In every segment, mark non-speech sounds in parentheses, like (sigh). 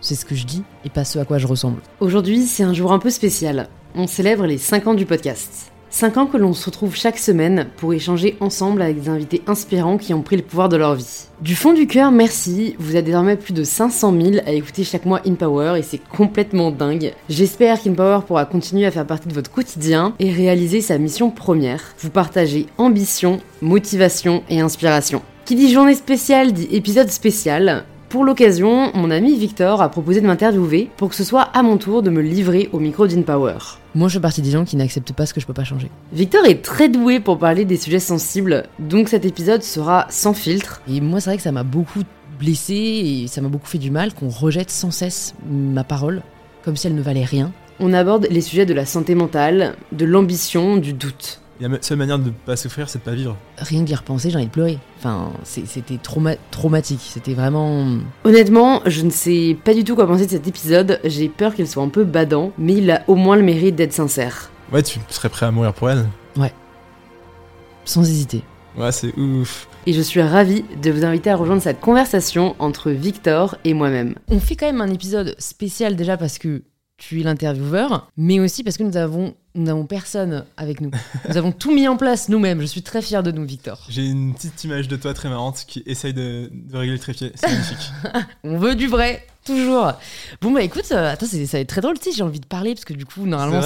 c'est ce que je dis et pas ce à quoi je ressemble. Aujourd'hui, c'est un jour un peu spécial. On célèbre les 5 ans du podcast. 5 ans que l'on se retrouve chaque semaine pour échanger ensemble avec des invités inspirants qui ont pris le pouvoir de leur vie. Du fond du cœur, merci. Vous êtes désormais plus de 500 000 à écouter chaque mois InPower et c'est complètement dingue. J'espère qu'InPower pourra continuer à faire partie de votre quotidien et réaliser sa mission première. Vous partagez ambition, motivation et inspiration. Qui dit journée spéciale dit épisode spécial. Pour l'occasion, mon ami Victor a proposé de m'interviewer pour que ce soit à mon tour de me livrer au micro d'InPower. Moi, je fais partie des gens qui n'acceptent pas ce que je peux pas changer. Victor est très doué pour parler des sujets sensibles, donc cet épisode sera sans filtre. Et moi, c'est vrai que ça m'a beaucoup blessé et ça m'a beaucoup fait du mal qu'on rejette sans cesse ma parole, comme si elle ne valait rien. On aborde les sujets de la santé mentale, de l'ambition, du doute. La seule manière de ne pas souffrir, c'est de pas vivre. Rien que d'y repenser, j'ai envie de pleurer. Enfin, c'était trauma traumatique. C'était vraiment. Honnêtement, je ne sais pas du tout quoi penser de cet épisode. J'ai peur qu'il soit un peu badant, mais il a au moins le mérite d'être sincère. Ouais, tu serais prêt à mourir pour elle Ouais. Sans hésiter. Ouais, c'est ouf. Et je suis ravie de vous inviter à rejoindre cette conversation entre Victor et moi-même. On fait quand même un épisode spécial déjà parce que tu es l'intervieweur, mais aussi parce que nous avons, nous n'avons personne avec nous. Nous avons tout mis en place nous-mêmes. Je suis très fière de nous, Victor. J'ai une petite image de toi très marrante qui essaye de, de régler le trépied. C'est magnifique. (laughs) On veut du vrai, toujours. Bon, bah écoute, euh, attends, c'est- ça va être très drôle, tu sais, j'ai envie de parler parce que du coup, normalement,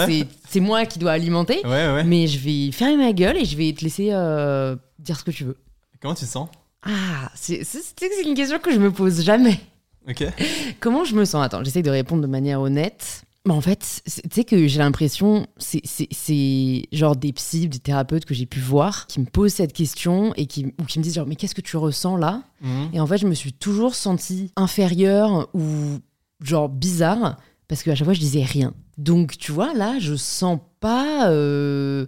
C'est moi qui dois alimenter. Ouais, ouais. Mais je vais fermer ma gueule et je vais te laisser euh, dire ce que tu veux. Comment tu te sens? Ah, c'est une question que je me pose jamais. Comment je me sens? Attends, j'essaie de répondre de manière honnête. Bah, en fait, tu sais que j'ai l'impression, c'est- c'est c'est genre des psys, des thérapeutes que j'ai pu voir qui me posent cette question et qui, ou qui me disent genre, mais qu'est-ce que tu ressens là? Mhm. Et en fait, je me suis toujours sentie inférieure ou genre bizarre parce qu'à chaque fois, je disais rien. Donc, tu vois, là, je sens pas. euh,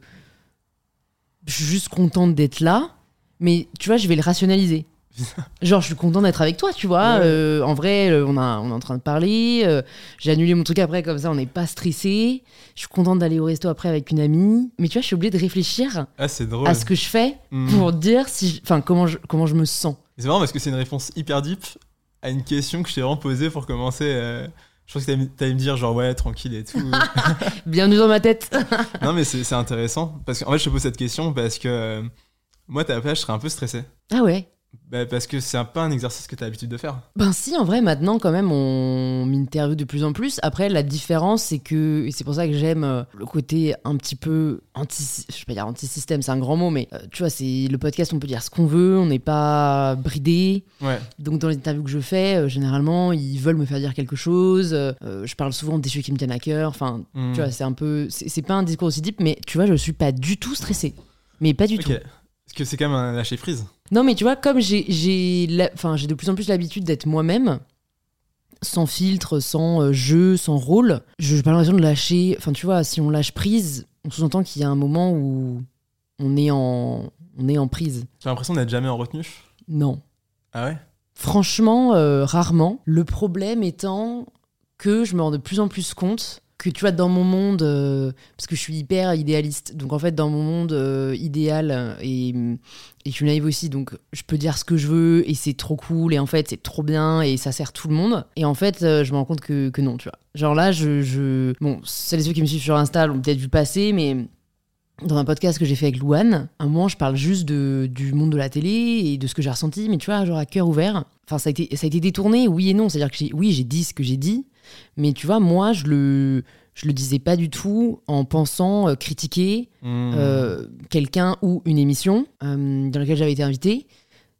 Je suis juste contente d'être là, mais tu vois, je vais le rationaliser. (laughs) Genre, je suis contente d'être avec toi, tu vois. Ouais. euh, en vrai, euh, on, a, on est en train de parler. euh, J'ai annulé mon truc après, comme ça, on n'est pas stressé. Je suis contente d'aller au resto après avec une amie. Mais tu vois, je suis obligée de réfléchir Ah, drôle. à ce que je fais Mhm. pour dire si, je- enfin, comment je, comment je me sens. C'est marrant parce que c'est une réponse hyper deep à une question que je t'ai vraiment posée pour commencer. euh, Je pense que t'allais me dire genre ouais, tranquille et tout. (laughs) Bienvenue dans ma tête. (laughs) non, mais c'est intéressant parce qu'en fait, je te pose cette question parce que euh, moi, à ta place, je serais un peu stressé. ah ouais. Bah, parce que c'est un pas un exercice que t'as l'habitude de faire. Ben si, en vrai, maintenant, quand même, on m'interviewe de plus en plus. Après, la différence, c'est que, et c'est pour ça que j'aime euh, le côté un petit peu anti, je vais pas dire anti-système, c'est un grand mot, mais euh, tu vois, c'est le podcast, on peut dire ce qu'on veut, on n'est pas bridé. Ouais. Donc dans les interviews que je fais, euh, généralement, ils veulent me faire dire quelque chose. euh, je parle souvent des sujets qui me tiennent à cœur. Enfin, tu vois, c'est un peu, c'est pas un discours aussi deep, mais tu vois, je suis pas du tout stressée. Mais pas du Ok. tout. Que c'est quand même un lâcher prise. Non, mais tu vois, comme j'ai de plus en plus l'habitude d'être moi-même, sans filtre, sans euh, jeu, sans rôle, je n'ai pas l'impression de lâcher. Enfin, tu vois, si on lâche prise, on sous-entend qu'il y a un moment où on est en, on est en prise. J'ai l'impression d'être jamais en retenue. Non. Ah ouais? Franchement, euh, rarement. Le problème étant que je me rends de plus en plus compte que tu vois dans mon monde euh, parce que je suis hyper idéaliste donc en fait dans mon monde euh, idéal euh, et, et je suis naïve aussi donc je peux dire ce que je veux et c'est trop cool et en fait c'est trop bien et ça sert tout le monde et en fait je me rends compte que, que non tu vois genre là je, je... bon celles et ceux qui me suivent sur Insta l'ont peut-être vu passer mais dans un podcast que j'ai fait avec Louane, un moment, je parle juste de, du monde de la télé et de ce que j'ai ressenti, mais tu vois, genre à cœur ouvert. Enfin, ça a été, ça a été détourné, oui et non. C'est-à-dire que oui, j'ai dit ce que j'ai dit, mais tu vois, moi, je le, je le disais pas du tout en pensant euh, critiquer Mhm. euh, quelqu'un ou une émission euh, dans laquelle j'avais été invitée.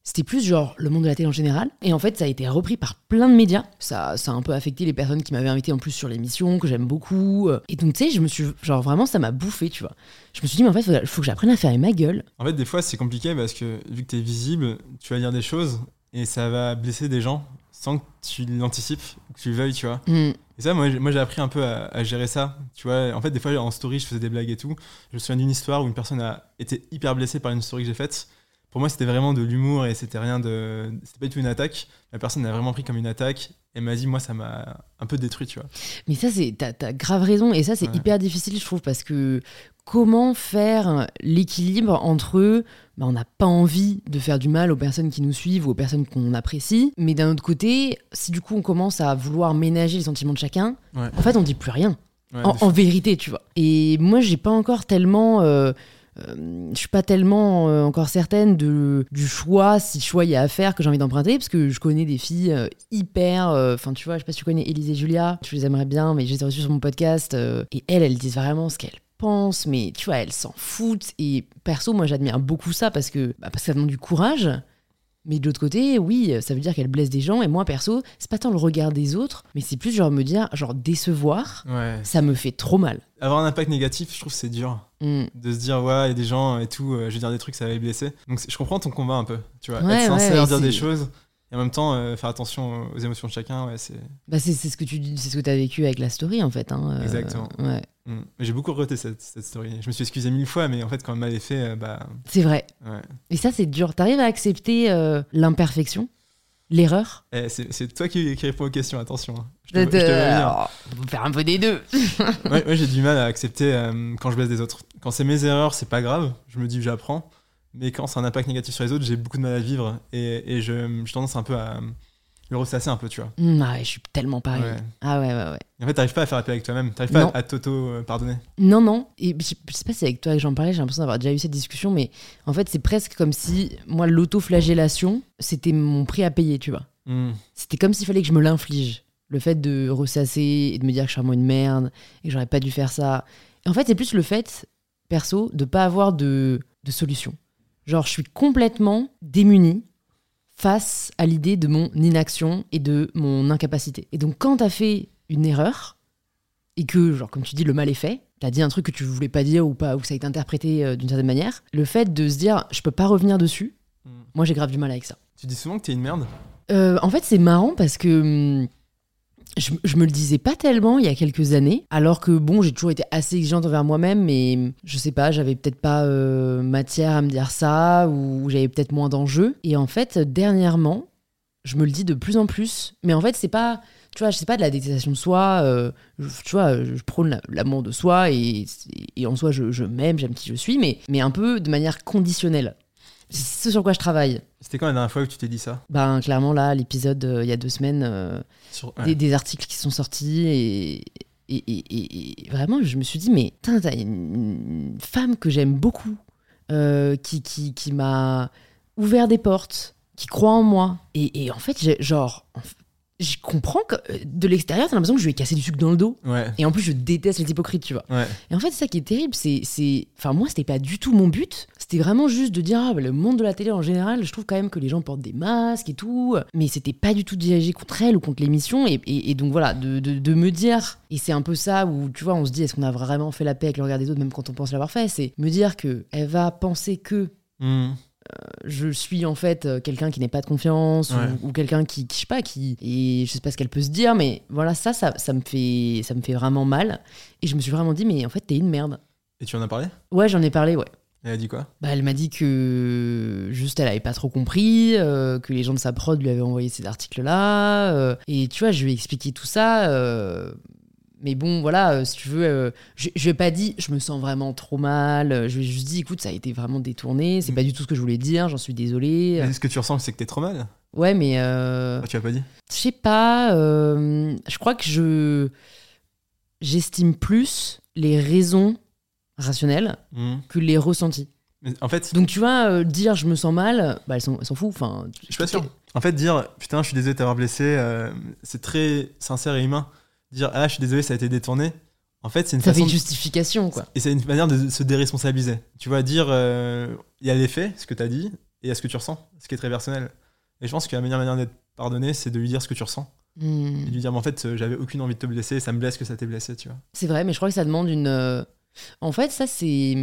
C'était plus genre le monde de la télé en général. Et en fait, ça a été repris par plein de médias. Ça, ça a un peu affecté les personnes qui m'avaient invité en plus sur l'émission, que j'aime beaucoup. Et donc, tu sais, je me suis. Genre, vraiment, ça m'a bouffé, tu vois. Je me suis dit, mais en fait, il faut que j'apprenne à faire ma gueule. En fait, des fois, c'est compliqué parce que vu que tu es visible, tu vas dire des choses et ça va blesser des gens sans que tu l'anticipes, que tu le veuilles, tu vois. Hmm. Et ça, moi, j'ai- appris un peu à, à gérer ça. Tu vois, en fait, des fois, en story, je faisais des blagues et tout. Je me souviens d'une histoire où une personne a été hyper blessée par une story que j'ai faite. Pour moi, c'était vraiment de l'humour et c'était rien de. C'était pas du tout une attaque. La personne l'a vraiment pris comme une attaque. Elle m'a dit, moi, ça m'a un peu détruit, tu vois. Mais ça, c'est, t'as, grave raison. Et ça, c'est Ouais. hyper difficile, je trouve, parce que comment faire l'équilibre entre bah, on n'a pas envie de faire du mal aux personnes qui nous suivent ou aux personnes qu'on apprécie, mais d'un autre côté, si du coup on commence à vouloir ménager les sentiments de chacun, Ouais. en fait on dit plus rien. Ouais, en, vérité, tu vois. Et moi, j'ai pas encore tellement. euh, euh, je suis pas tellement euh, encore certaine de, du choix, si choix il y a à faire, que j'ai envie d'emprunter, parce que je connais des filles euh, hyper. euh, Enfin, tu vois, je sais pas si tu connais Élise et Julia, je les aimerais bien, mais je les ai reçues sur mon podcast, et elles, elles disent vraiment ce qu'elles pensent, mais tu vois, elles s'en foutent. Et perso, moi, j'admire beaucoup ça, parce que, bah, parce que ça demande du courage. Mais de l'autre côté, oui, ça veut dire qu'elle blesse des gens. Et moi, perso, c'est pas tant le regard des autres, mais c'est plus genre me dire, genre décevoir, Ouais. ça me fait trop mal. Avoir un impact négatif, je trouve c'est dur. Mm. De se dire, ouais, il y a des gens et tout, euh, je vais dire des trucs, ça va les blesser. Donc je comprends ton combat un peu. Tu vois, Ouais, être sincère, ouais, dire des choses. Et en même temps, euh, faire attention aux émotions de chacun, ouais, c'est. Bah c'est ce que tu c'est ce que as vécu avec la story en fait. hein, euh, Exactement. ouais. Mm. Mais J'ai beaucoup regretté cette, cette story. Je me suis excusé mille fois, mais en fait, quand elle m'avait fait, euh, bah. C'est vrai. Ouais. Et ça c'est dur. T'arrives à accepter l'imperfection, l'erreur? Eh, c'est toi qui, qui réponds aux questions, attention. hein. Je te. Alors, on peut faire un peu des deux. (laughs) (laughs) Ouais, ouais, j'ai du mal à accepter quand je blesse des autres. Quand c'est mes erreurs, c'est pas grave, je me dis que j'apprends. Mais quand c'est un impact négatif sur les autres, j'ai beaucoup de mal à vivre et, et je j'ai tendance un peu à euh, le ressasser un peu, tu vois. Mm, ah ouais, je suis tellement pareil. Ouais. Ah ouais, ouais, ouais. En fait, t'arrives pas à faire paix avec toi-même, t'arrives pas à, à t'auto-pardonner. Non, non. Et je, je sais pas si c'est avec toi que j'en parlais, j'ai l'impression d'avoir déjà eu cette discussion, mais en fait, c'est presque comme si, moi, l'autoflagellation, c'était mon prix à payer, tu vois. Hmm. C'était comme s'il fallait que je me l'inflige. Le fait de ressasser et de me dire que je suis vraiment une merde et que j'aurais pas dû faire ça. Et en fait, c'est plus le fait, perso, de pas avoir de, de solution. Genre, je suis complètement démunie face à l'idée de mon inaction et de mon incapacité. Et donc, quand t'as fait une erreur et que, genre, comme tu dis, le mal est fait, t'as dit un truc que tu voulais pas dire ou pas, ou que ça a été interprété euh, d'une certaine manière, le fait de se dire, je peux pas revenir dessus, Hmm. moi j'ai grave du mal avec ça. Tu dis souvent que t'es une merde? Euh, en fait, c'est marrant parce que hum, je, je me le disais pas tellement il y a quelques années, alors que bon, j'ai toujours été assez exigeante envers moi-même, mais je sais pas, j'avais peut-être pas euh, matière à me dire ça, ou j'avais peut-être moins d'enjeux. Et en fait, dernièrement, je me le dis de plus en plus, mais en fait, c'est pas. Tu vois, c'est pas de la détestation de soi. euh, je- tu vois, je prône la- l'amour de soi et, et en soi, je, je m'aime, j'aime qui je suis, mais, mais un peu de manière conditionnelle. C'est ce sur quoi je travaille. C'était quand la dernière fois que tu t'es dit ça? Ben, clairement, là, l'épisode, euh, il y a deux semaines, euh, Sur- ouais. des, des articles qui sont sortis et, et, et- vraiment, je me suis dit, mais t'as une, une femme que j'aime beaucoup, euh, qui, qui, qui m'a ouvert des portes, qui croit en moi. Et, et en fait, j'ai- genre, je comprends que euh, de l'extérieur, t'as l'impression que je lui ai cassé du sucre dans le dos. Ouais, Et en plus, je déteste les hypocrites, tu vois. ouais. Et en fait, c'est ça qui est terrible. C'est, c'est, enfin, moi, c'était pas du tout mon but. C'était vraiment juste de dire, ah, bah, le monde de la télé en général, je trouve quand même que les gens portent des masques et tout. Mais c'était pas du tout dirigé contre elle ou contre l'émission. Et, et- et donc voilà, de, de- de me dire, et c'est un peu ça où, tu vois, on se dit, est-ce qu'on a vraiment fait la paix avec le regard des autres, même quand on pense l'avoir fait? C'est me dire que elle va penser que Hmm. Je suis en fait euh, quelqu'un qui n'est pas de confiance ou- Ouais. ou, quelqu'un qui, qui, je sais pas qui et je sais pas ce qu'elle peut se dire mais voilà ça, ça ça me fait ça me fait vraiment mal. Et je me suis vraiment dit mais en fait t'es une merde. Et tu en as parlé? Ouais j'en ai parlé ouais. Elle a dit quoi? Bah, elle m'a dit que juste elle avait pas trop compris euh, que les gens de sa prod lui avaient envoyé ces articles là et tu vois je lui ai expliqué tout ça euh, mais bon, voilà, euh, si tu veux, euh, je, je lui ai pas dit, je me sens vraiment trop mal. euh, Je lui ai juste dit, écoute, ça a été vraiment détourné. C'est Mm. pas du tout ce que je voulais dire. J'en suis désolée. Mais Ce que tu ressens, c'est que t'es trop mal? Ouais, mais euh, Ah, Tu l'as pas dit? je sais pas. euh, je crois que je j'estime plus les raisons rationnelles Hmm. que les ressentis. Mais En fait, Donc tu vois, euh, dire je me sens mal, bah elles s'en foutent. Enfin, Je suis pas sûr. En fait, dire putain, je suis désolé de t'avoir blessé, c'est très sincère et humain. Dire ah, je suis désolé, ça a été détourné. En fait, c'est une Ça fait façon. une de- justification, quoi. Et c'est une manière de se déresponsabiliser. Tu vois, dire euh, il y a les faits, ce que tu as dit, et il y a ce que tu ressens, ce qui est très personnel. Et je pense que la meilleure manière d'être pardonné, c'est de lui dire ce que tu ressens. Hmm. Et de lui dire, mais en fait, euh, j'avais aucune envie de te blesser, ça me blesse que ça t'ait blessé, tu vois. C'est vrai, mais je crois que ça demande une. euh, En fait, ça, c'est.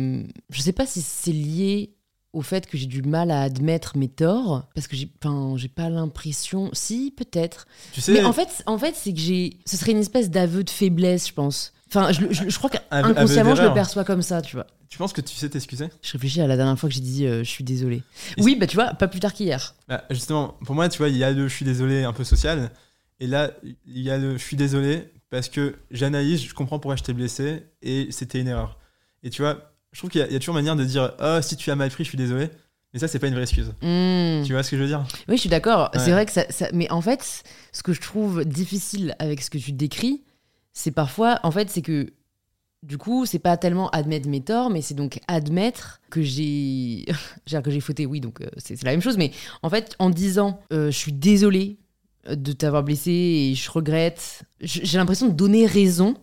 Je sais pas si c'est lié au fait que j'ai du mal à admettre mes torts, parce que j'ai enfin, j'ai pas l'impression. Si, peut-être. Tu sais, Mais en fait, en fait c'est que j'ai. Ce serait une espèce d'aveu de faiblesse, je pense. Enfin, je, je- je crois qu'inconsciemment, je le perçois comme ça, tu vois. tu penses que tu sais t'excuser? Je réfléchis à la dernière fois que j'ai dit euh, je suis désolée. Et Oui, bah tu vois, pas plus tard qu'hier. Bah, Justement, pour moi, tu vois, il y a le je suis désolé un peu social, et là, il y a le je suis désolé parce que j'analyse, je comprends pourquoi je t'ai blessé, et c'était une erreur. Et tu vois, Je trouve qu'il y, a- il y a toujours manière de dire Oh, si tu as mal pris, je suis désolé. Mais ça, c'est pas une vraie excuse. Hmm. Tu vois ce que je veux dire? Oui, je suis d'accord. Ouais. C'est vrai que ça, ça- Mais en fait, ce que je trouve difficile avec ce que tu décris, c'est parfois. En fait, c'est que. Du coup, c'est pas tellement admettre mes torts, mais c'est donc admettre que j'ai. (laughs) que j'ai fauté, oui, donc euh, c'est la même chose. Mais en fait, en disant euh, je suis désolée de t'avoir blessé et je regrette, j'ai l'impression de donner raison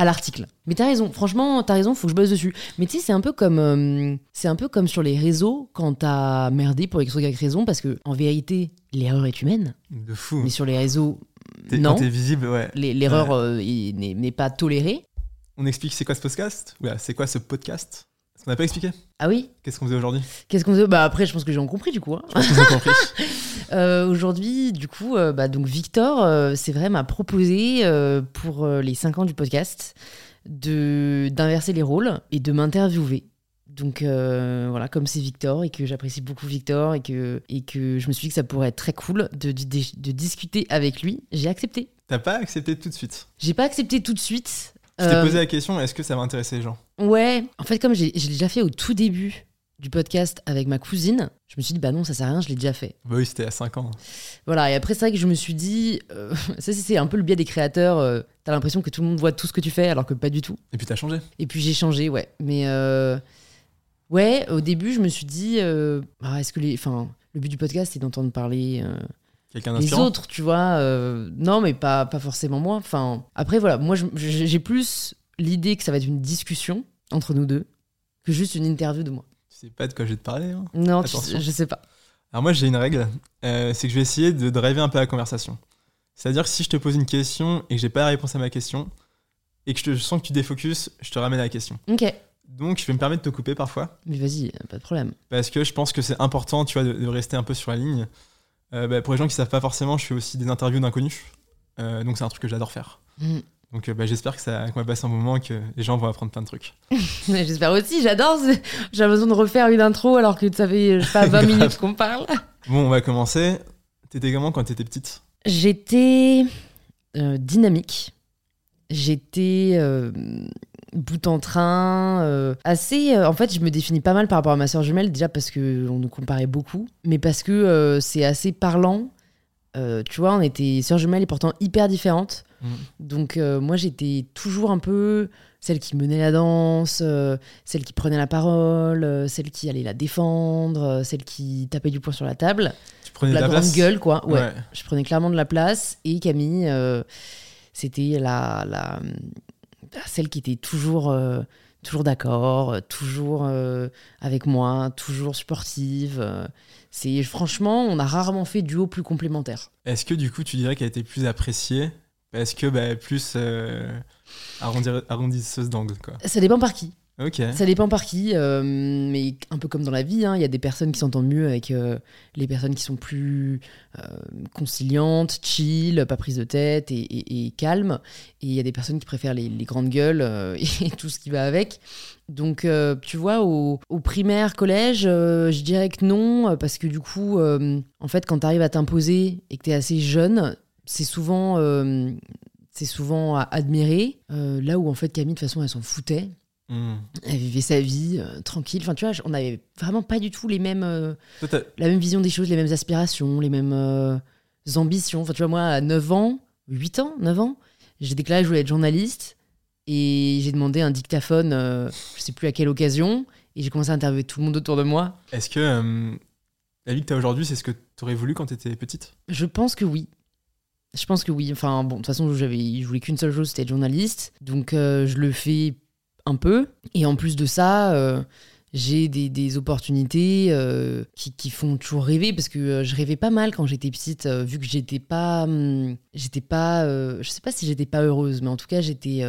à l'article. Mais t'as raison, franchement, t'as raison, faut que je bosse dessus. Mais tu sais, c'est un peu comme euh, c'est un peu comme sur les réseaux quand t'as merdé pour X ou Y raison, parce que en vérité, l'erreur est humaine. De fou. Mais sur les réseaux, non, Quand t'es visible, ouais. l'erreur euh, n'est pas tolérée. On explique c'est quoi ce podcast? Oula, c'est quoi ce podcast? Parce qu'on n'a pas expliqué. Ah oui Qu'est-ce qu'on faisait aujourd'hui? Qu'est-ce qu'on faisait? Bah après, je pense que j'ai compris du coup. hein. Je pense qu'ils ont compris. (laughs) Euh, Aujourd'hui, du coup, euh, bah, donc Victor, euh, c'est vrai, m'a proposé pour les 5 ans du podcast de d'inverser les rôles et de m'interviewer. Donc voilà, comme c'est Victor et que j'apprécie beaucoup Victor et que, et que je me suis dit que ça pourrait être très cool de, de, de discuter avec lui, j'ai accepté. T'as pas accepté tout de suite? J'ai pas accepté tout de suite. Je t'ai Euh, posé la question est-ce que ça va intéresser les gens? Ouais, en fait, comme j'ai- je l'ai déjà fait au tout début du podcast avec ma cousine, je me suis dit, bah non, ça sert à rien, je l'ai déjà fait. Bah oui, c'était à 5 ans. Voilà, et après, c'est vrai que je me suis dit, euh, (laughs) ça, c'est- un peu le biais des créateurs. euh, T'as l'impression que tout le monde voit tout ce que tu fais, alors que pas du tout. Et puis t'as changé. Et puis j'ai changé, ouais. Mais euh, ouais, au début, je me suis dit, euh, ah, est-ce que les. Enfin, le but du podcast, c'est d'entendre parler les autres, tu vois. euh, non, mais pas, pas forcément moi. Enfin, après, voilà, moi, j'ai plus l'idée que ça va être une discussion entre nous deux que juste une interview de moi. Tu sais pas de quoi je vais te parler. hein. Non, tu- je sais pas. Alors moi j'ai une règle, euh, c'est que je vais essayer de driver un peu la conversation. C'est-à-dire que si je te pose une question et que j'ai pas la réponse à ma question, et que je, te- je sens que tu défocuses, je te ramène à la question. Ok, Donc je vais me permettre de te couper parfois, mais vas-y, pas de problème. parce que je pense que c'est important, tu vois, de, de rester un peu sur la ligne. Euh, bah, pour les gens qui savent pas forcément, je fais aussi des interviews d'inconnus, Euh, donc c'est un truc que j'adore faire. Mm. Donc euh, bah, j'espère que ça qu'on va passer un moment et que les gens vont apprendre plein de trucs. (laughs) J'espère aussi, j'adore. J'ai besoin de refaire une intro alors que ça fait pas 20 (laughs) Grave. minutes qu'on parle. Bon, on va commencer. T'étais comment quand t'étais petite? J'étais dynamique. J'étais bout en train, euh, assez. euh, en fait, je me définis pas mal par rapport à ma soeur jumelle, déjà parce que on nous comparait beaucoup, mais parce que euh, c'est assez parlant. Tu vois, on était sœurs jumelles et pourtant hyper différentes. Mm. Donc moi, j'étais toujours un peu celle qui menait la danse, celle qui prenait la parole, celle qui allait la défendre, celle qui tapait du poing sur la table. Tu prenais de la, la grande place gueule, quoi. Ouais. Ouais. Je prenais clairement de la place. Et Camille, c'était la, la, celle qui était toujours, euh, toujours d'accord, euh, toujours euh, avec moi, toujours supportive. euh. c'est franchement, on a rarement fait duo plus complémentaire. Est-ce que du coup tu dirais qu'elle était plus appréciée? Parce que bah, plus euh, arrondir- arrondisseuse d'angle quoi Ça dépend par qui. Ça dépend par qui, euh, mais un peu comme dans la vie, hein, il y a des personnes qui s'entendent mieux avec euh, les personnes qui sont plus euh, conciliantes, chill, pas prises de tête et, et- et calmes. Et il y a des personnes qui préfèrent les, grandes gueules (laughs) et tout ce qui va avec. Donc, tu vois, au, primaire, collège, je dirais que non, parce que du coup, en fait, quand tu arrives à t'imposer et que tu es assez jeune, c'est souvent, c'est souvent. Euh, là où, en fait, Camille, de toute façon, elle s'en foutait. Hmm. Elle vivait sa vie euh, tranquille. Enfin, tu vois, on avait vraiment pas du tout les mêmes, euh, Toi, la même vision des choses, les mêmes aspirations, les mêmes euh, ambitions. Enfin, tu vois, moi, à 9 ans, 8 ans, 9 ans, j'ai déclaré que je voulais être journaliste et j'ai demandé un dictaphone, euh, je sais plus à quelle occasion, et j'ai commencé à interviewer tout le monde autour de moi. Est-ce que la vie que tu as aujourd'hui, c'est ce que tu aurais voulu quand tu étais petite? Je pense que oui. Je pense que oui. Enfin, bon, de toute façon, j'avais, je voulais qu'une seule chose, c'était être journaliste. Donc, euh, je le fais un peu. Et en plus de ça, euh, j'ai des, des opportunités euh, qui, qui font toujours rêver parce que euh, je rêvais pas mal quand j'étais petite, euh, vu que j'étais pas, hum, j'étais pas, je sais pas si j'étais pas heureuse, mais en tout cas, j'étais,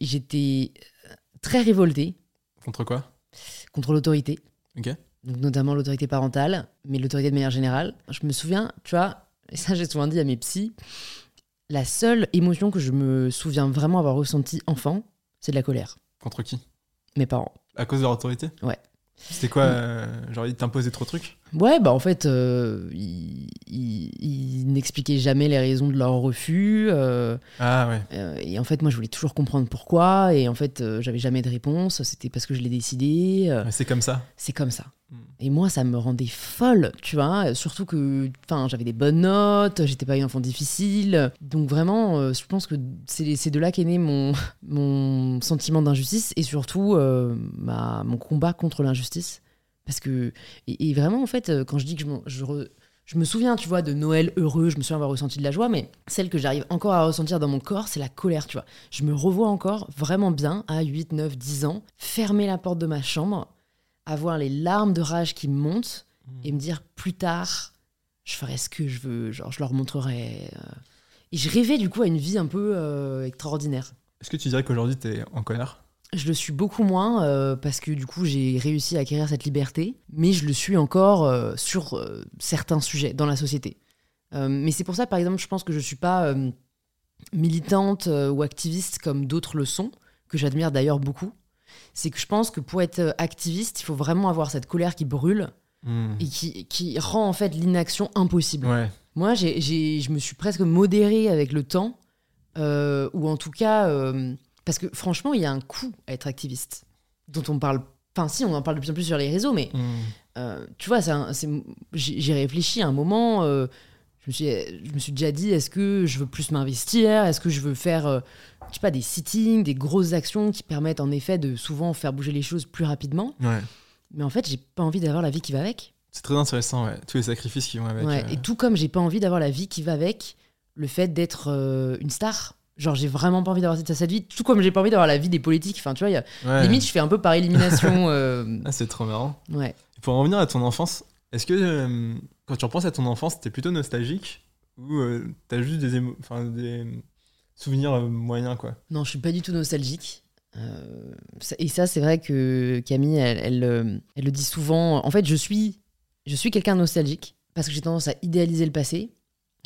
j'étais très révoltée Contre quoi? Contre l'autorité. Ok. Donc notamment l'autorité parentale, mais l'autorité de manière générale. Je me souviens, tu vois, et ça j'ai souvent dit à mes psys, la seule émotion que je me souviens vraiment avoir ressentie enfant, c'est de la colère. Contre qui? Mes parents. À cause de leur autorité? Ouais. C'était quoi euh, Genre, il t'imposait trop de trucs? Ouais, bah en fait, euh, ils ils- ils n'expliquaient jamais les raisons de leur refus. euh, Ah ouais. euh, et en fait, moi, je voulais toujours comprendre pourquoi. Et en fait, j'avais jamais de réponse. C'était parce que je l'ai décidé. C'est comme ça. c'est comme ça. Mm. Et moi, ça me rendait folle, tu vois. Surtout que enfin, j'avais des bonnes notes, j'étais pas une enfant difficile. Donc vraiment, je pense que c'est de là qu'est né mon, (laughs) mon sentiment d'injustice et surtout mon combat contre l'injustice. Parce que, et, et vraiment, en fait, euh, quand je dis que je, m'en- je, re- je me souviens, tu vois, de Noël heureux, je me souviens avoir ressenti de la joie, mais celle que j'arrive encore à ressentir dans mon corps, c'est la colère, tu vois. Je me revois encore vraiment bien, à 8, 9, 10 ans, fermer la porte de ma chambre, avoir les larmes de rage qui me montent et me dire plus tard, je ferai ce que je veux, genre je leur montrerai. euh. Et je rêvais du coup à une vie un peu euh, extraordinaire. Est-ce que tu dirais qu'aujourd'hui, t'es en colère? Je le suis beaucoup moins euh, parce que du coup j'ai réussi à acquérir cette liberté, mais je le suis encore euh, sur euh, certains sujets dans la société. Mais c'est pour ça, par exemple, je pense que je suis pas militante ou activiste comme d'autres le sont, que j'admire d'ailleurs beaucoup. C'est que je pense que pour être activiste, il faut vraiment avoir cette colère qui brûle Hmm. et qui, qui rend en fait l'inaction impossible. Ouais. Moi, j'ai, j'ai- je me suis presque modérée avec le temps, ou en tout cas, parce que franchement, il y a un coût à être activiste, dont on parle. Enfin, si, on en parle de plus en plus sur les réseaux, mais Hmm. euh, tu vois, j'ai réfléchi à un moment. euh, je, me suis, je me suis déjà dit, est-ce que je veux plus m'investir? Est-ce que je veux faire, euh, je sais pas, des sittings, des grosses actions qui permettent en effet de souvent faire bouger les choses plus rapidement? Ouais. Mais en fait, j'ai pas envie d'avoir la vie qui va avec. C'est très intéressant, ouais. Tous les sacrifices qui vont avec. Ouais, euh, Et tout comme j'ai pas envie d'avoir la vie qui va avec le fait d'être une star. Genre, j'ai vraiment pas envie d'avoir cette, cette vie. Tout comme j'ai pas envie d'avoir la vie des politiques. Enfin, tu vois, il y a- ouais. limite, je fais un peu par élimination. (laughs) euh, Ah, c'est trop marrant. ouais. Et pour en revenir à ton enfance, est-ce que euh, quand tu repenses à ton enfance, t'es plutôt nostalgique ou euh, t'as juste des, émo- enfin, des souvenirs euh, moyens, quoi? Non, je suis pas du tout nostalgique. Euh, et ça, c'est vrai que Camille, elle, elle, elle le dit souvent. En fait, je suis, je suis quelqu'un de nostalgique parce que j'ai tendance à idéaliser le passé.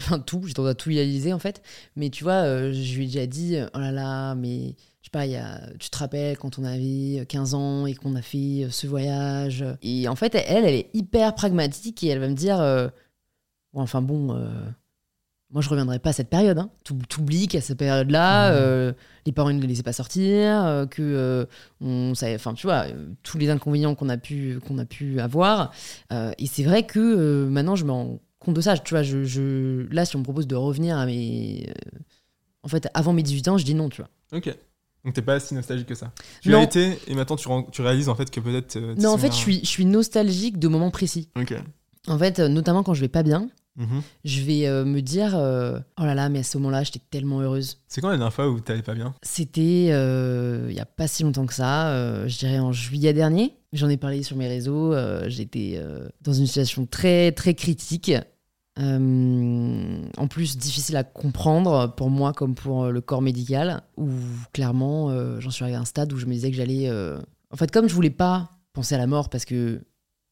Enfin, tout, j'ai tendance à tout idéaliser en fait. Mais tu vois, euh, je lui ai déjà dit oh là là, mais je sais pas, y a, tu te rappelles quand on avait 15 ans et qu'on a fait euh, ce voyage. Et en fait, elle, elle est hyper pragmatique et elle va me dire euh, Bon, enfin bon. euh, moi, je reviendrai pas à cette période. Hein. T'oub- T'oublies qu'à cette période-là, euh, les parents ne les laissaient pas sortir, euh, que euh, on savait, enfin, tu vois, euh, tous les inconvénients qu'on a pu qu'on a pu avoir. Euh, et c'est vrai que euh, maintenant, je me rends compte de ça. Tu vois, je, je- là, si on me propose de revenir à mes, euh, en fait, avant mes 18 ans, je dis non, tu vois. Ok. Donc t'es pas si nostalgique que ça. Tu Non. l'as été et maintenant tu, tu réalises en fait que peut-être. euh, Non, en fait, je suis je suis nostalgique de moments précis. Ok. En fait, euh, notamment quand je vais pas bien, Mhm. je vais euh, me dire, euh, oh là là, mais à ce moment-là, j'étais tellement heureuse. C'est quand la dernière fois où t'allais pas bien? C'était euh, il y a pas si longtemps que ça, euh, je dirais en juillet dernier. J'en ai parlé sur mes réseaux. euh, J'étais euh, dans une situation très très critique. Euh, en plus, difficile à comprendre pour moi comme pour euh, le corps médical. Où clairement, euh, j'en suis arrivé à un stade où je me disais que j'allais. euh, En fait, comme je voulais pas penser à la mort parce que,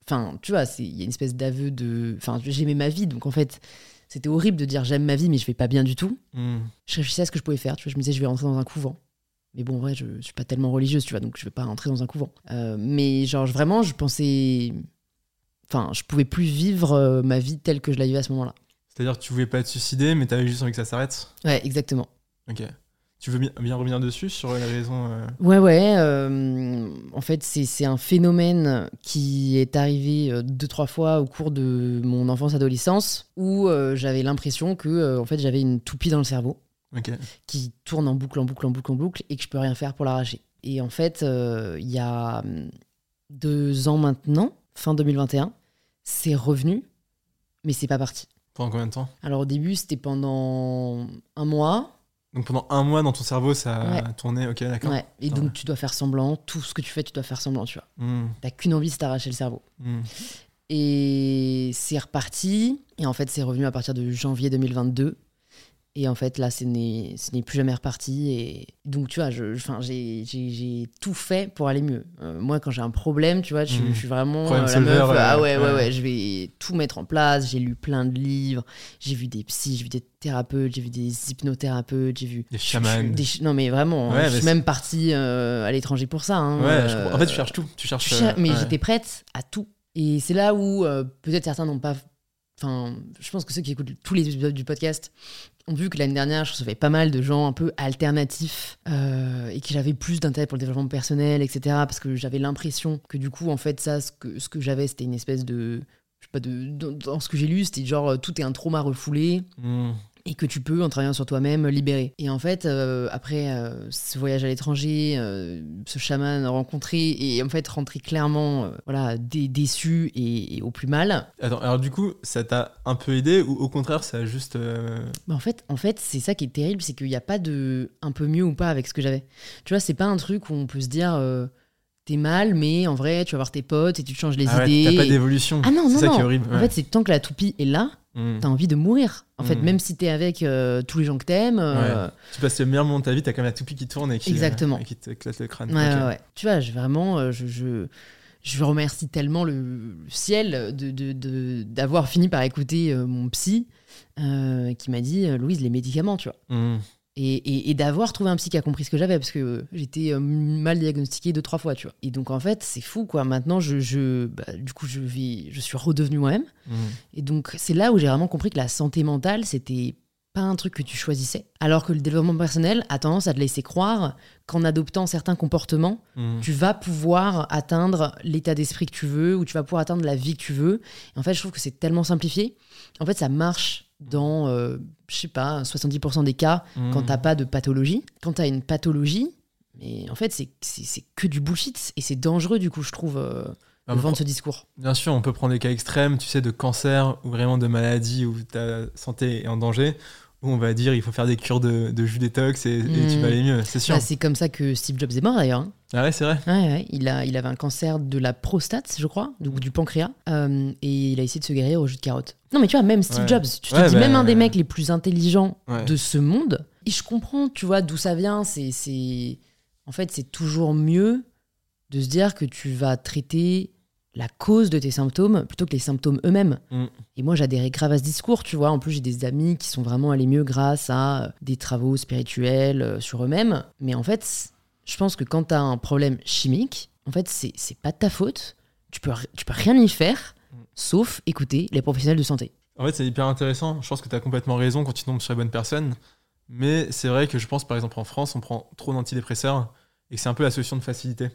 enfin, tu vois, il y a une espèce d'aveu de. Enfin, j'aimais ma vie, donc en fait, c'était horrible de dire j'aime ma vie, mais je vais pas bien du tout Hmm. je réfléchissais à ce que je pouvais faire. Tu vois, je me disais, je vais rentrer dans un couvent. Mais bon, en vrai, je suis pas tellement religieuse, tu vois, donc je vais pas rentrer dans un couvent. Mais genre, je- vraiment, je pensais. Enfin, je pouvais plus vivre euh, ma vie telle que je la vivais à ce moment-là. C'est-à-dire que tu voulais pas te suicider, mais t'avais juste envie que ça s'arrête Ouais, exactement. Ok. Tu veux bien, revenir dessus sur les raisons euh, Ouais, ouais. euh, en fait, c'est un phénomène qui est arrivé euh, deux, trois fois au cours de mon enfance-adolescence où euh, j'avais l'impression que, en fait, j'avais une toupie dans le cerveau. Qui tourne en boucle, en boucle, en boucle, en boucle, et que je peux rien faire pour l'arracher. Et en fait, il y a hum, deux ans maintenant, fin 2021, c'est revenu, mais c'est pas parti. Pendant combien de temps? Alors au début, c'était pendant un mois, Donc pendant un mois dans ton cerveau, ça a Ouais. tourné. Ok, d'accord. ouais, et donc tu dois faire semblant, tout ce que tu fais, tu dois faire semblant, tu vois. Hmm. T'as qu'une envie, c'est d'arracher le cerveau. Hmm. Et c'est reparti, et en fait, c'est revenu à partir de janvier 2022. Et en fait, là, ce n'est plus jamais reparti. Et donc, tu vois, je, je- 'fin, j'ai tout fait pour aller mieux. Euh, moi, quand j'ai un problème, tu vois, je, Mhm. je suis vraiment euh, la meuf. ouais, ah ouais, ouais, ouais. ouais, je vais tout mettre en place. J'ai lu plein de livres. J'ai vu des psys, j'ai vu des thérapeutes, j'ai vu des hypnothérapeutes, j'ai vu. Des chamans. des ch- non, mais vraiment, Ouais, je suis même partie euh, à l'étranger pour ça. hein. Ouais, Euh, en fait, tu cherches tout. Tu cherches. tu cher- euh, mais j'étais prête à tout. Et c'est là où euh, peut-être certains n'ont pas. Enfin, je pense que ceux qui écoutent tous les épisodes du podcast ont vu que l'année dernière, je recevais pas mal de gens un peu alternatifs euh, et que j'avais plus d'intérêt pour le développement personnel, etc. Parce que j'avais l'impression que du coup, en fait, ça, ce que, j'avais, c'était une espèce de. Je sais pas, de, dans, ce que j'ai lu, c'était genre euh, tout est un trauma refoulé Hmm. Et que tu peux, en travaillant sur toi-même, libérer. Et en fait, euh, après euh, ce voyage à l'étranger, euh, ce chaman rencontré, et en fait rentrer clairement voilà, dé- déçu et, et au plus mal, Attends, alors du coup, ça t'a un peu aidé ou au contraire, ça a juste. bah, en fait, en fait c'est ça qui est terrible, c'est qu'il n'y a pas de un peu mieux ou pas avec ce que j'avais. Tu vois, c'est pas un truc où on peut se dire t'es mal, mais en vrai, tu vas voir tes potes et tu te changes les Ah ouais, idées. t'as pas d'évolution. Ah non, non, ça non. qui est horrible. En ouais. fait, c'est tant que la toupie est là, Hmm. t'as envie de mourir. En fait, Mm. même si t'es avec euh, tous les gens que t'aimes. euh, Tu passes le meilleur moment de ta vie, t'as quand même la toupie qui tourne et qui, Exactement. euh, et qui t'éclate le crâne. Ouais, ouais. Tu vois, je, vraiment, euh, je, je, je remercie tellement le, ciel de, de- de- d'avoir fini par écouter mon psy qui m'a dit Louise, les médicaments, tu vois. Hmm. Et, et- et d'avoir trouvé un psy qui a compris ce que j'avais, parce que euh, j'étais euh, mal diagnostiquée deux, trois fois, tu vois. Et donc, en fait, c'est fou, quoi. Maintenant, je, je, bah, du coup, je, vis, je suis redevenue moi-même. Hmm. Et donc, c'est là où j'ai vraiment compris que la santé mentale, c'était pas un truc que tu choisissais. Alors que le développement personnel a tendance à te laisser croire qu'en adoptant certains comportements, Hmm. tu vas pouvoir atteindre l'état d'esprit que tu veux ou tu vas pouvoir atteindre la vie que tu veux. Et en fait, je trouve que c'est tellement simplifié. En fait, ça marche dans, euh, je sais pas, 70% des cas Hmm. quand t'as pas de pathologie. Quand t'as une pathologie, mais en fait, c'est- que du bullshit et c'est dangereux, du coup, je trouve, euh, Ah, de mais vendre ce discours. Bien sûr, on peut prendre des cas extrêmes, tu sais, de cancer ou vraiment de maladie où ta santé est en danger, où on va dire il faut faire des cures de, de jus détox et, et tu Mm. vas aller mieux, c'est sûr. Bah, c'est comme ça que Steve Jobs est mort, d'ailleurs. hein. Ah ouais, c'est vrai. Ouais, ouais, il, a, il avait un cancer de la prostate, je crois, du, du pancréas, euh, et il a essayé de se guérir au jus de carotte. Non, mais tu vois, même Steve. Jobs, tu te dis, bah, même un des mecs les plus intelligents de ce monde, et je comprends, tu vois, d'où ça vient. C'est, en fait, c'est toujours mieux de se dire que tu vas traiter la cause de tes symptômes plutôt que les symptômes eux-mêmes. Mm. Et moi, j'adhérais grave à ce discours, tu vois. En plus, j'ai des amis qui sont vraiment allés mieux grâce à des travaux spirituels euh, sur eux-mêmes. Mais en fait, je pense que quand tu as un problème chimique, en fait, c'est, pas de ta faute. Tu peux, tu peux rien y faire, sauf écouter les professionnels de santé. En fait, c'est hyper intéressant. Je pense que tu as complètement raison quand tu tombes sur la bonne personne. Mais c'est vrai que je pense, par exemple, en France, on prend trop d'antidépresseurs et que c'est un peu la solution de facilité.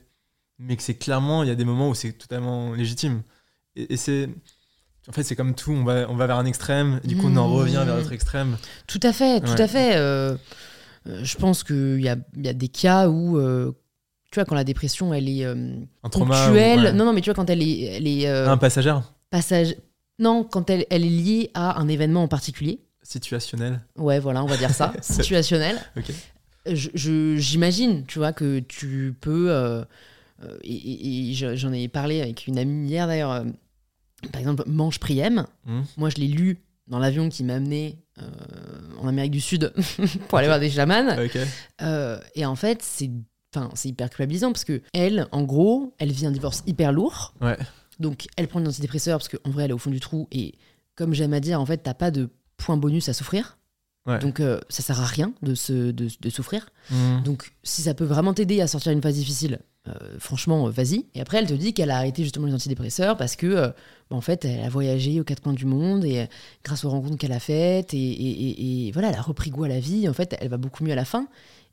Mais que c'est clairement, il y a des moments où c'est totalement légitime. Et, et c'est. En fait, c'est comme tout, on va, on va vers un extrême, du coup, on en Mmh. revient vers l'autre extrême. Tout à fait, tout Ouais. à fait. Euh, je pense qu'il y a, il y a des cas où, euh, tu vois, quand la dépression, elle est euh, Un ponctuelle. ouais. Non, non, mais tu vois, quand elle est, elle est euh, Un passagère passage. Non, quand elle, elle est liée à un événement en particulier. situationnel. Ouais, voilà, on va dire ça. (laughs) situationnel. Ok. Je- je- J'imagine, tu vois, que tu peux. euh, euh, et et- et je- j'en ai parlé avec une amie hier d'ailleurs. euh, par exemple, Manche Priem. Hmm. Moi, je l'ai lu dans l'avion qui m'a amené euh, en Amérique du Sud (laughs) pour aller voir des chamans. Euh, et en fait, c'est hyper culpabilisant parce que elle, en gros, elle vit un divorce hyper lourd. Ouais. Donc, elle prend des antidépresseurs parce qu'en vrai, elle est au fond du trou. Et comme j'aime à dire, en fait, t'as pas de point bonus à souffrir. Ouais. Donc, euh, ça sert à rien de, se, de, de souffrir. Hmm. Donc, si ça peut vraiment t'aider à sortir d'une phase difficile, euh, franchement, euh, vas-y. Et après, elle te dit qu'elle a arrêté justement les antidépresseurs parce que, euh, bah, en fait, elle a voyagé aux quatre coins du monde et grâce aux rencontres qu'elle a faites et, et- et- et voilà, elle a repris goût à la vie. En fait, elle va beaucoup mieux à la fin.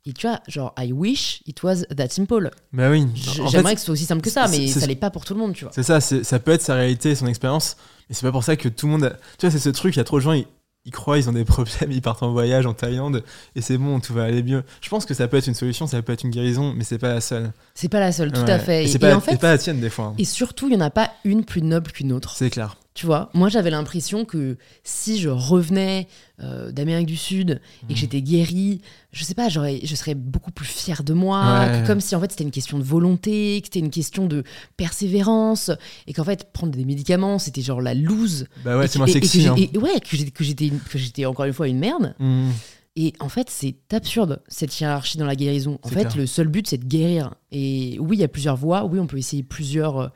Et tu vois, genre, I wish it was that simple. Bah oui. J'aimerais que ce soit aussi simple que ça, mais ça l'est pas pour tout le monde, tu vois. C'est ça, ça peut être sa réalité, son expérience, mais c'est pas pour ça que tout le monde. a- Tu vois, c'est ce truc, il y a trop de gens, ils, ils croient, ils ont des (laughs) problèmes, ils partent en voyage en Thaïlande, et c'est bon, tout va aller mieux. Je pense que ça peut être une solution, ça peut être une guérison, mais c'est pas la seule. C'est pas la seule, tout Ouais. à fait. Et Et, c'est et pas, en c'est fait, pas la tienne des fois. hein. et surtout, il y en a pas une plus noble qu'une autre. C'est clair. Tu vois, moi j'avais l'impression que si je revenais euh, d'Amérique du Sud et que Mhm. j'étais guérie, je sais pas, j'aurais, je serais beaucoup plus fière de moi, Ouais. que comme si en fait c'était une question de volonté, que c'était une question de persévérance, et qu'en fait prendre des médicaments c'était genre la loose. Bah ouais, c'est que- moins sexy. hein. et- ouais, que j'étais, que j'étais, que j'étais encore une fois une merde. Hmm. Et en fait, c'est absurde, cette hiérarchie dans la guérison. En fait, clair. le seul but, c'est de guérir. Et oui, il y a plusieurs voies, oui, on peut essayer plusieurs euh,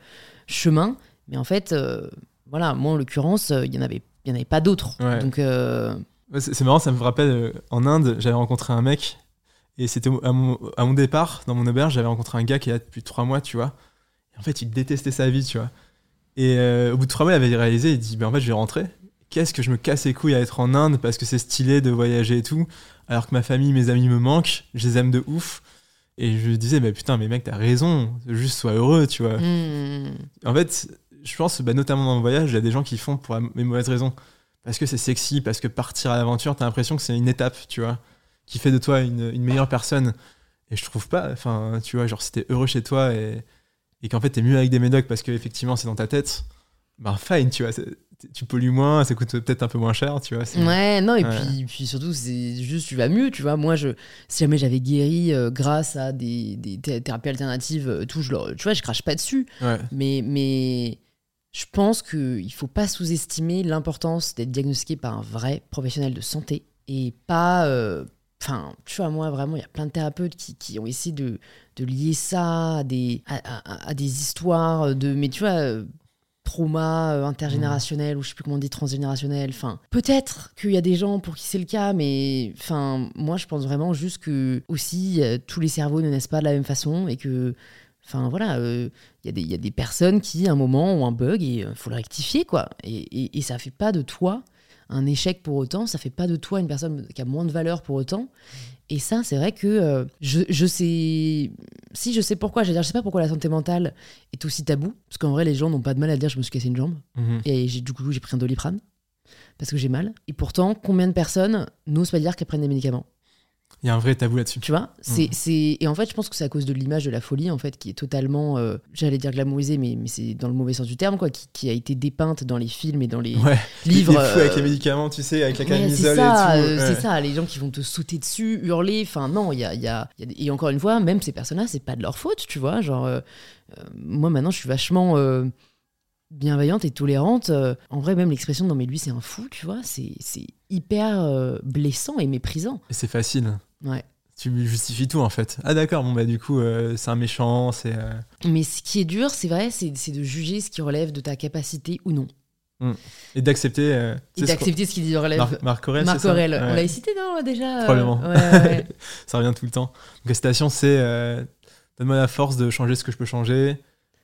chemins, mais en fait, euh, voilà, moi, en l'occurrence, euh, il y en avait, y en avait pas d'autres. Ouais. Donc, euh, C'est marrant, ça me rappelle euh, en Inde, j'avais rencontré un mec et c'était à mon, à mon départ dans mon auberge, j'avais rencontré un gars qui est là depuis trois mois, tu vois. Et en fait, il détestait sa vie, tu vois. Et euh, au bout de trois mois, il avait réalisé, il dit, ben en fait, je vais rentrer. Qu'est-ce que je me casse les couilles à être en Inde parce que c'est stylé de voyager et tout, alors que ma famille, mes amis me manquent, je les aime de ouf. Et je lui disais, bah putain, mais mec, t'as raison, juste sois heureux, tu vois. hmm, En fait, je pense, bah, notamment dans le voyage, il y a des gens qui font pour les mauvaises raisons. Parce que c'est sexy, parce que partir à l'aventure, t'as l'impression que c'est une étape, tu vois, qui fait de toi une, une meilleure personne. Et je trouve pas, enfin, tu vois, genre si t'es heureux chez toi et, et qu'en fait t'es mieux avec des médocs parce qu'effectivement c'est dans ta tête, ben fine, tu vois, tu pollues moins, ça coûte peut-être un peu moins cher, tu vois. Ouais, non, et Ouais. puis, puis surtout, c'est juste, tu vas mieux, tu vois. Moi, je, si jamais j'avais guéri euh, grâce à des, des thé- thérapies alternatives, euh, tout, je leur- tu vois, je crache pas dessus. Ouais. Mais, mais je pense qu'il ne faut pas sous-estimer l'importance d'être diagnostiqué par un vrai professionnel de santé et pas. euh, Enfin, tu vois, moi, vraiment, il y a plein de thérapeutes qui, qui ont essayé de, de lier ça à des, à, à- à des histoires de. Mais tu vois. euh, trauma euh, intergénérationnel ou je sais plus comment on dit transgénérationnel enfin peut-être qu'il y a des gens pour qui c'est le cas mais enfin moi je pense vraiment juste que aussi euh, tous les cerveaux ne naissent pas de la même façon et que enfin voilà euh, il y, a des- il y a des personnes qui, à un moment, ont un bug et il faut le rectifier, quoi. Et, et, et ça fait pas de toi un échec pour autant, ça fait pas de toi une personne qui a moins de valeur pour autant. Et ça, c'est vrai que euh, je, je sais. Si, je sais pourquoi. Je veux dire, je sais pas pourquoi la santé mentale est aussi tabou. Parce qu'en vrai, les gens n'ont pas de mal à dire je me suis cassé une jambe. Mhm. Et j'ai, du coup, j'ai pris un doliprane. Parce que j'ai mal. Et pourtant, combien de personnes n'osent pas dire qu'elles prennent des médicaments? Il y a un vrai tabou là-dessus. tu vois c'est, Mhm. c'est... Et en fait, je pense que c'est à cause de l'image de la folie, en fait, qui est totalement, euh, j'allais dire glamourisée, mais, mais c'est dans le mauvais sens du terme, quoi, qui, qui a été dépeinte dans les films et dans les Ouais. livres. Il est fou avec euh, les médicaments, tu sais, avec la camisole et tout. euh, ouais. c'est ça, les gens qui vont te sauter dessus, hurler, enfin non, il y a, y, a, y a- Et encore une fois, même ces personnes-là, c'est pas de leur faute, tu vois. Genre, euh, moi maintenant, je suis vachement bienveillante et tolérante. En vrai, même l'expression non, mais lui, c'est un fou, tu vois, c'est c'est hyper euh, blessant et méprisant. Et c'est facile. Ouais. Tu justifies tout en fait. Ah d'accord, bon bah du coup euh, c'est un méchant, c'est. euh, Mais ce qui est dur, c'est vrai, c'est de juger ce qui relève de ta capacité ou non. Et d'accepter. euh, Et ce d'accepter ce qui relève. Marc, Marc Aurèle, Marc Ouais. on l'a cité, non, déjà Probablement. ouais, ouais, ouais. (laughs) Ça revient tout le temps. Donc la citation c'est euh, donne-moi la force de changer ce que je peux changer,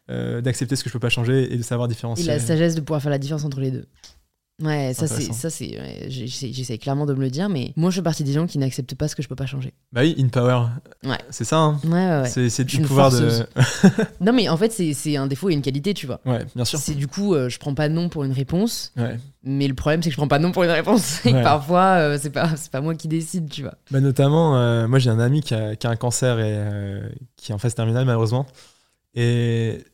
d'accepter ce que je peux pas changer et de savoir Et différencier. la sagesse de pouvoir faire la différence entre les deux. Ouais, ça c'est ça c'est ouais, j'essaie clairement de me le dire mais moi je fais partie des gens qui n'acceptent pas ce que je peux pas changer. Bah oui, in power. Ouais. C'est ça. hein. Ouais ouais. ouais. C'est du pouvoir de. (laughs) Non mais en fait c'est c'est un défaut et une qualité, tu vois. ouais, bien sûr. C'est du coup euh, je prends pas non pour une réponse, Ouais. mais le problème c'est que je prends pas non pour une réponse (laughs) et que parfois euh, c'est pas c'est pas moi qui décide, tu vois. Bah notamment, euh, moi j'ai un ami qui a, qui a un cancer et euh, qui est en phase terminale malheureusement. Et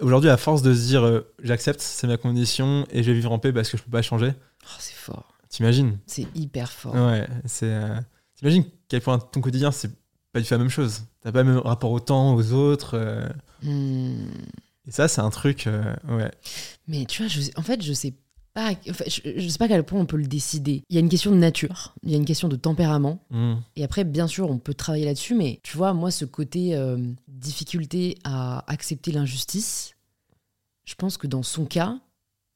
aujourd'hui, à force de se dire euh, j'accepte, c'est ma condition et je vais vivre en paix parce que je peux pas changer, Oh, c'est fort. t'imagines? C'est hyper fort. Ouais, c'est. euh, T'imagines quel point ton quotidien c'est pas du tout la même chose. T'as pas le même rapport au temps, aux autres. euh, Hmm. et ça, c'est un truc. euh, ouais. Mais tu vois, je, en fait, je sais pas. je, je sais pas à quel point on peut le décider. Il y a une question de nature, il y a une question de tempérament. Mm. Et après, bien sûr, on peut travailler là-dessus, mais tu vois, moi, ce côté euh, difficulté à accepter l'injustice, je pense que dans son cas,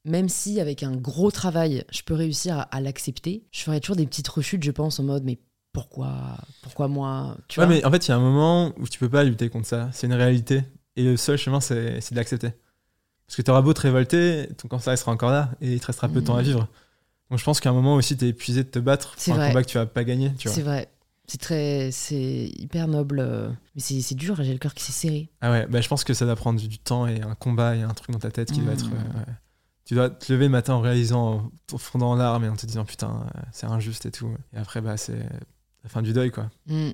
même si avec un gros travail, je peux réussir à, à l'accepter, je ferai toujours des petites rechutes, je pense, en mode, mais pourquoi, pourquoi moi tu Ouais, vois? mais en fait, il y a un moment où tu peux pas lutter contre ça. C'est une réalité. Et le seul chemin, c'est de l'accepter. Parce que t'auras beau te révolter, ton cancer il sera encore là et il te restera peu de temps à Mhm. vivre. Donc je pense qu'à un moment aussi, t'es épuisé de te battre C'est pour un combat que tu vas pas gagner. Tu. C'est vrai. C'est très, c'est hyper noble, euh, mais c'est dur. J'ai le cœur qui s'est serré. Ah ouais, bah, je pense que ça doit prendre du, temps et un combat et un truc dans ta tête qui doit Mhm. être. euh, ouais. Tu dois te lever le matin en réalisant, en fondant en larmes et en te disant putain, euh, c'est injuste et tout. Et après, bah, c'est la fin du deuil quoi. Hum.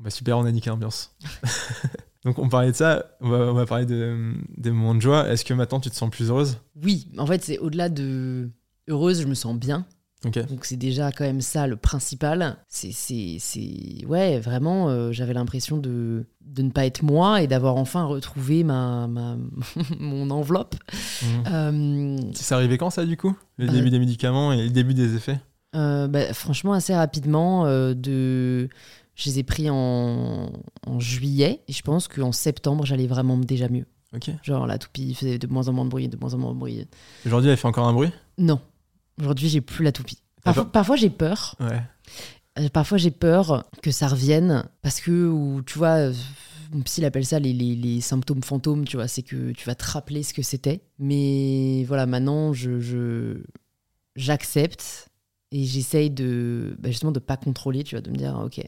Bah super, on a niqué l'ambiance. (laughs) Donc on parlait de ça, on va, on va parler de, des moments de joie. Est-ce que maintenant tu te sens plus heureuse? Oui, en fait, c'est au-delà de heureuse, je me sens bien. Donc c'est déjà quand même ça le principal. C'est, c'est, c'est... ouais, vraiment, euh, j'avais l'impression de, de ne pas être moi et d'avoir enfin retrouvé ma, ma (laughs) mon enveloppe. Mhm. Euh, C'est arrivé quand ça du coup? Le Bah, début des médicaments et le début des effets? Euh, bah, franchement, assez rapidement. euh, de... Je les ai pris en, en juillet et je pense qu'en septembre, j'allais vraiment déjà mieux. Ok. Genre, la toupie faisait de moins en moins de bruit, de moins en moins de bruit. Aujourd'hui, elle fait encore un bruit? Non, aujourd'hui, j'ai plus la toupie. Parfois, j'ai peur. Ouais. Euh, Parfois, j'ai peur que ça revienne parce que, ou, tu vois, euh, mon psy appelle ça les, les- les symptômes fantômes, tu vois, c'est que tu vas te rappeler ce que c'était. Mais voilà, maintenant, je, je- j'accepte et j'essaye de, bah, justement, de pas contrôler, tu vois, de me dire, ok,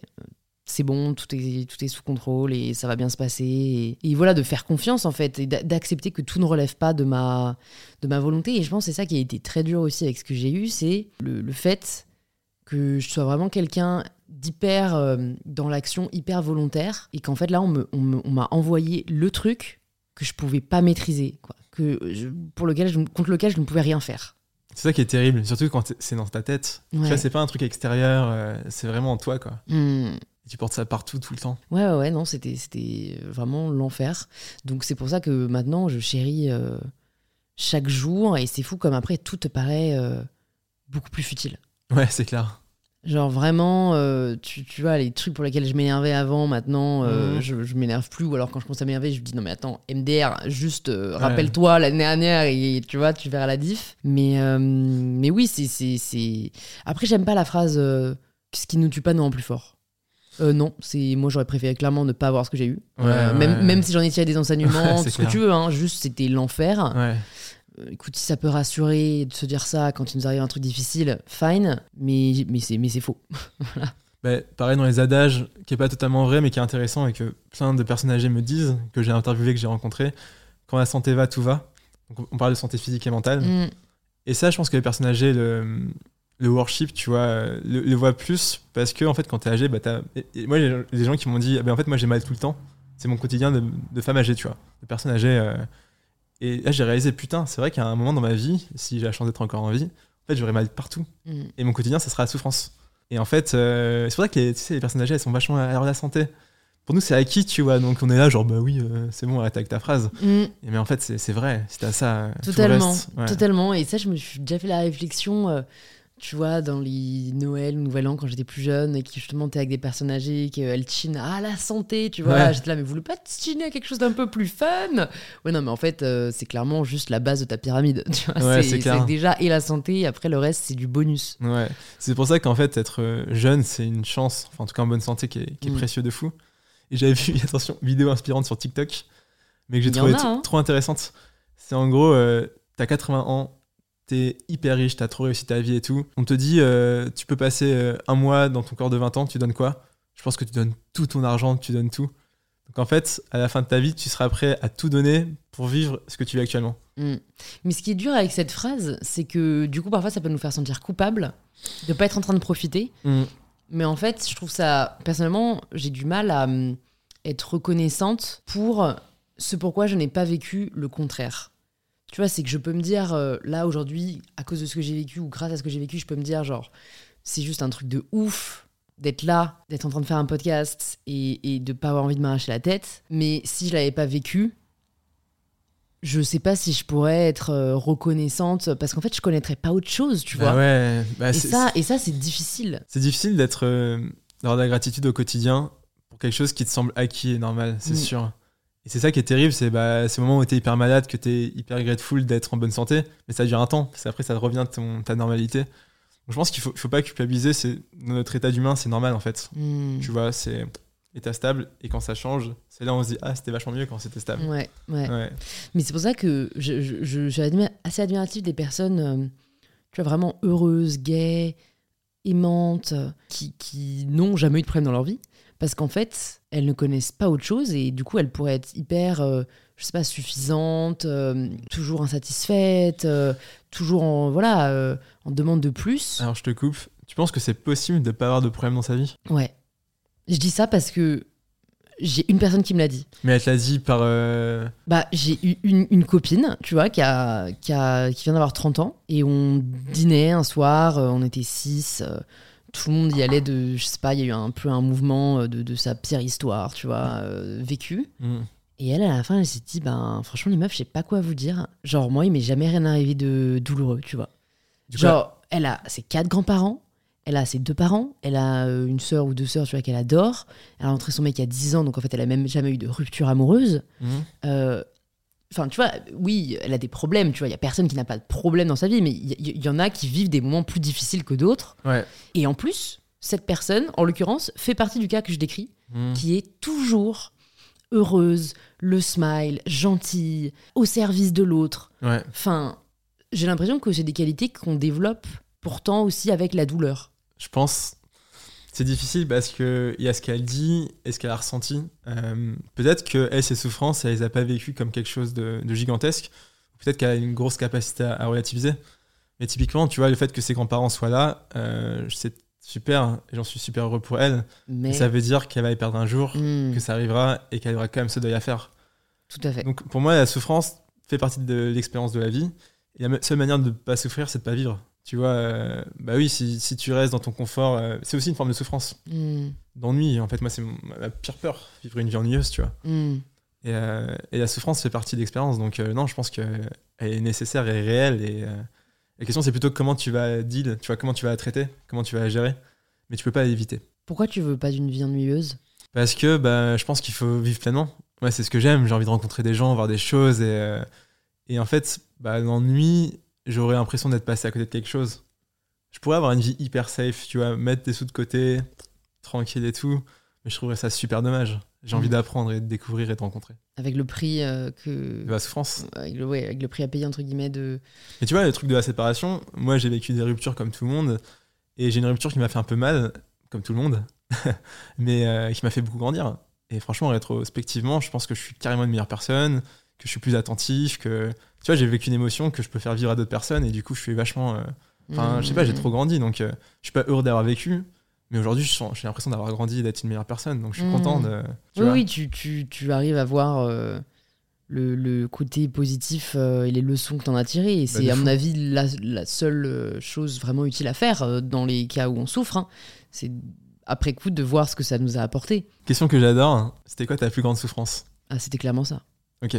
c'est bon, tout est, tout est sous contrôle et ça va bien se passer. Et, voilà, de faire confiance, en fait, et d'a- d'accepter que tout ne relève pas de ma, de ma volonté. Et je pense que c'est ça qui a été très dur aussi avec ce que j'ai eu, c'est le, le fait que je sois vraiment quelqu'un d'hyper euh, dans l'action, hyper volontaire, et qu'en fait là on me- on me- m'a envoyé le truc que je pouvais pas maîtriser, quoi, que pour lequel contre lequel je ne pouvais rien faire. C'est ça qui est terrible, surtout quand c'est- dans ta tête. Tu Ouais. vois, c'est pas un truc extérieur, euh, c'est vraiment en toi, quoi. Hmm. Tu portes ça partout, tout le temps. Ouais, ouais, ouais, non, c'était, c'était vraiment l'enfer. Donc c'est pour ça que maintenant je chéris euh, chaque jour, et c'est fou comme après tout te paraît euh, beaucoup plus futile. Ouais, c'est clair. Genre vraiment, euh, tu, tu vois, les trucs pour lesquels je m'énervais avant, maintenant, euh, Mhm. je, je m'énerve plus. Ou alors quand je commence à m'énerver, je me dis non mais attends, MDR, juste euh, rappelle-toi l'année dernière et tu vois, tu verras la diff. Mais, mais oui, c'est. Après, j'aime pas la phrase ce qui nous tue pas nous rend plus fort. Euh, non, c'est moi j'aurais préféré clairement ne pas avoir ce que j'ai eu. Ouais, Euh, ouais. Même, même si j'en ai tiré des enseignements, (laughs) tout ce que tu veux, hein, juste c'était l'enfer. Euh, écoute, si ça peut rassurer de se dire ça quand il nous arrive un truc difficile, fine, mais, mais, c'est, mais c'est faux. (laughs) Bah, pareil dans les adages, qui est pas totalement vrai, mais qui est intéressant et que plein de personnes âgées me disent, que j'ai interviewé, que j'ai rencontré. Quand la santé va, tout va. Donc, on parle de santé physique et mentale. Mm. Et ça, je pense que les personnes âgées le, le worship, tu vois, le, le voient plus parce que, en fait, quand t'es âgé, bah, t'as. Et, et moi, gens qui m'ont dit, ah, ben, en fait, moi, j'ai mal tout le temps. C'est mon quotidien de, de femme âgée, tu vois, de personnes âgées. euh. Et là, j'ai réalisé, putain, c'est vrai qu'à un moment dans ma vie, si j'ai la chance d'être encore en vie, en fait, j'aurais mal partout. Mm. Et mon quotidien, ça sera la souffrance. Et en fait, euh, c'est pour ça que les, tu sais, les personnes âgées, elles sont vachement à la santé. Pour nous, c'est acquis, tu vois. Donc, on est là, genre, bah oui, euh, c'est bon, arrête avec ta phrase. Mm. Mais en fait, c'est vrai. Si t'as ça, tout le Totalement, reste, ouais. totalement. Et ça, je me suis déjà fait la réflexion, euh, tu vois, dans les Noël, Nouvel An, quand j'étais plus jeune, et qui justement t'es avec des personnes âgées, qu'elles chinent à la santé, tu vois. Ouais. J'étais là, mais vous voulez pas chiner à quelque chose d'un peu plus fun? Ouais, non, mais en fait, euh, c'est clairement juste la base de ta pyramide. (laughs) Tu vois, Ouais, c'est déjà et la santé, et après le reste, c'est du bonus. Ouais, c'est pour ça qu'en fait, être euh, jeune, c'est une chance, enfin en tout cas en bonne santé, qui est, qui est Mm. précieux de fou. Et j'avais vu, (laughs) attention, vidéo inspirante sur TikTok, mais que j'ai trouvé a, hein. trop intéressante. C'est en gros, euh, t'as 80 ans, t'es hyper riche, t'as trop réussi ta vie et tout. On te dit, euh, tu peux passer euh, un mois dans ton corps de 20 ans, tu donnes quoi? Je pense que tu donnes tout ton argent, tu donnes tout. Donc en fait, à la fin de ta vie, tu seras prêt à tout donner pour vivre ce que tu vis actuellement. Mm. Mais ce qui est dur avec cette phrase, c'est que du coup, parfois, ça peut nous faire sentir coupable de pas être en train de profiter. Mais en fait, je trouve ça, personnellement, j'ai du mal à hum, être reconnaissante pour ce pourquoi je n'ai pas vécu le contraire. Tu vois, c'est que je peux me dire, euh, là, aujourd'hui, à cause de ce que j'ai vécu ou grâce à ce que j'ai vécu, je peux me dire, genre, c'est juste un truc de ouf d'être là, d'être en train de faire un podcast et, et de pas avoir envie de m'arracher la tête. Mais si je l'avais pas vécu, je sais pas si je pourrais être euh, reconnaissante parce qu'en fait, je connaîtrais pas autre chose, tu Bah vois. ouais, bah et, ça, et ça, c'est difficile. C'est difficile d'être euh, d'avoir de la gratitude au quotidien pour quelque chose qui te semble acquis et normal, c'est Mm. sûr. Et c'est ça qui est terrible, c'est bah, ces moments où t'es hyper malade, que t'es hyper grateful d'être en bonne santé, mais ça dure un temps, parce qu'après ça revient ton, ta normalité. Donc je pense qu'il faut, faut pas culpabiliser, c'est notre état d'humain, c'est normal en fait. Hmm. Tu vois, c'est état stable, et quand ça change, c'est là où on se dit ah c'était vachement mieux quand c'était stable. Ouais, ouais. Ouais. Mais c'est pour ça que je, je, je- suis assez admirative des personnes, euh, tu vois, vraiment heureuses, gaies, aimantes, qui, qui n'ont jamais eu de problème dans leur vie. Parce qu'en fait, elles ne connaissent pas autre chose et du coup elles pourraient être hyper, euh, je sais pas, suffisantes, euh, toujours insatisfaites, euh, toujours en, voilà, euh, en demande de plus. Alors je te coupe, tu penses que c'est possible de ne pas avoir de problème dans sa vie? Ouais. Je dis ça parce que j'ai une personne qui me l'a dit. Mais elle te l'a dit par... Bah j'ai eu une, copine, tu vois, qui, a, qui, qui vient d'avoir 30 ans et on dînait un soir, on était 6 tout le monde y allait de. Je sais pas, il y a eu un peu un mouvement euh, de, de sa pire histoire, tu vois, euh, vécue. hmm. Et elle, à la fin, elle s'est dit, ben, franchement, les meufs, je sais pas quoi vous dire. Genre, moi, il m'est jamais rien arrivé de douloureux, tu vois. Du coup, Genre, elle a ses quatre grands-parents. Elle a ses deux parents, elle a euh, une sœur ou deux sœurs, tu vois, qu'elle adore. Elle a rencontré son mec il y a 10 ans, donc en fait, elle a même jamais eu de rupture amoureuse. Mhm. Euh, Enfin, tu vois, oui, elle a des problèmes, tu vois. Il y a personne qui n'a pas de problème dans sa vie, mais il y, en a qui vivent des moments plus difficiles que d'autres. Ouais. Et en plus, cette personne, en l'occurrence, fait partie du cas que je décris, Mhm. qui est toujours heureuse, le smile, gentille, au service de l'autre. Ouais. Enfin, j'ai l'impression que c'est des qualités qu'on développe pourtant aussi avec la douleur. Je pense. C'est difficile parce qu'il y a ce qu'elle dit et ce qu'elle a ressenti. Euh, peut-être que elle, ses souffrances, elle les a pas vécues comme quelque chose de, de gigantesque. Peut-être qu'elle a une grosse capacité à, à relativiser. Mais typiquement, tu vois, le fait que ses grands-parents soient là, euh, c'est super. Et j'en suis super heureux pour elle. Mais ça veut dire qu'elle va y perdre un jour, Hmm, que ça arrivera et qu'elle aura quand même ce deuil à faire. tout à fait. Donc pour moi, la souffrance fait partie de l'expérience de la vie. Et la seule manière de ne pas souffrir, c'est de pas vivre. Tu vois, euh, bah oui, si, si tu restes dans ton confort, euh, c'est aussi une forme de souffrance, Hmm, d'ennui. En fait, moi, c'est ma pire peur, vivre une vie ennuyeuse, tu vois. hmm. Et, euh, et la souffrance fait partie de l'expérience. Donc non, je pense qu'elle est nécessaire et réelle. Et la question, c'est plutôt comment tu vas deal, tu vois, comment tu vas la traiter, comment tu vas la gérer. Mais tu peux pas l'éviter. Pourquoi tu veux pas d'une vie ennuyeuse? Parce que bah, je pense qu'il faut vivre pleinement. Moi, c'est ce que j'aime. J'ai envie de rencontrer des gens, voir des choses. Et, euh, et en fait, bah, l'ennui, j'aurais l'impression d'être passé à côté de quelque chose. Je pourrais avoir une vie hyper safe, tu vois, mettre des sous de côté, tranquille et tout. Mais je trouverais ça super dommage. J'ai envie Mhm. d'apprendre et de découvrir et de rencontrer. Avec le prix euh, que. De la souffrance. Avec le, ouais, avec le prix à payer, entre guillemets, de. Mais tu vois, le truc de la séparation, moi j'ai vécu des ruptures comme tout le monde. Et j'ai une rupture qui m'a fait un peu mal, comme tout le monde, (laughs) mais euh, qui m'a fait beaucoup grandir. Et franchement, rétrospectivement, je pense que je suis carrément une meilleure personne, que je suis plus attentif, que. Tu vois, j'ai vécu une émotion que je peux faire vivre à d'autres personnes et du coup, je suis vachement. euh, Enfin, je sais pas, j'ai Hmm. trop grandi donc euh, je suis pas heureux d'avoir vécu. Mais aujourd'hui, j'ai l'impression d'avoir grandi et d'être une meilleure personne. Donc je suis Mm. content de. Tu oui, vois. oui, tu, tu, tu arrives à voir euh, le, le côté positif euh, et les leçons que tu en as tirées. Et c'est, Bah, de à mon avis, la, la seule chose vraiment utile à faire dans les cas où on souffre. hein. C'est après coup de voir ce que ça nous a apporté. Question que j'adore, c'était quoi ta plus grande souffrance? Ah, c'était clairement ça. Ok.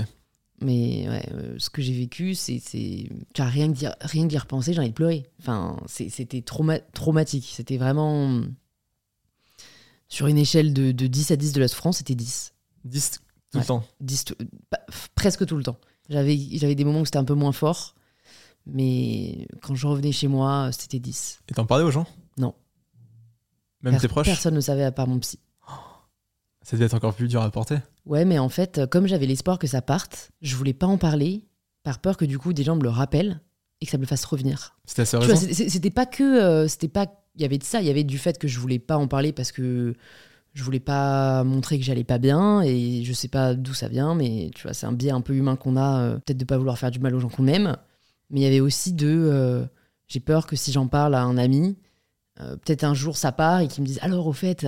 Mais ouais, euh, ce que j'ai vécu, c'est. c'est... Tu as rien que d'y, rien que repenser, j'ai envie de pleurer. Enfin, c'était trauma- traumatique. C'était vraiment. Sur une échelle de, de 10 à 10 de la souffrance, c'était 10. 10 tout Ouais. le temps. 10 tout- pas- f- presque tout le temps. J'avais, des moments où c'était un peu moins fort, mais quand je revenais chez moi, c'était 10. Et t'en parlais aux gens? Non. Même tes proches? Personne ne savait à part mon psy. Ça devait être encore plus dur à porter. Ouais, mais en fait, euh, comme j'avais l'espoir que ça parte, je voulais pas en parler, par peur que du coup des gens me le rappellent et que ça me le fasse revenir. C'était c'est- c'est- c'était pas que. euh, c'était pas. Il y avait de ça, il y avait du fait que je voulais pas en parler parce que je voulais pas montrer que j'allais pas bien et je sais pas d'où ça vient, mais tu vois, c'est un biais un peu humain qu'on a, euh, peut-être de pas vouloir faire du mal aux gens qu'on aime. Mais il y avait aussi de. euh, j'ai peur que si j'en parle à un ami, peut-être un jour ça part et qu'il me dise alors au fait,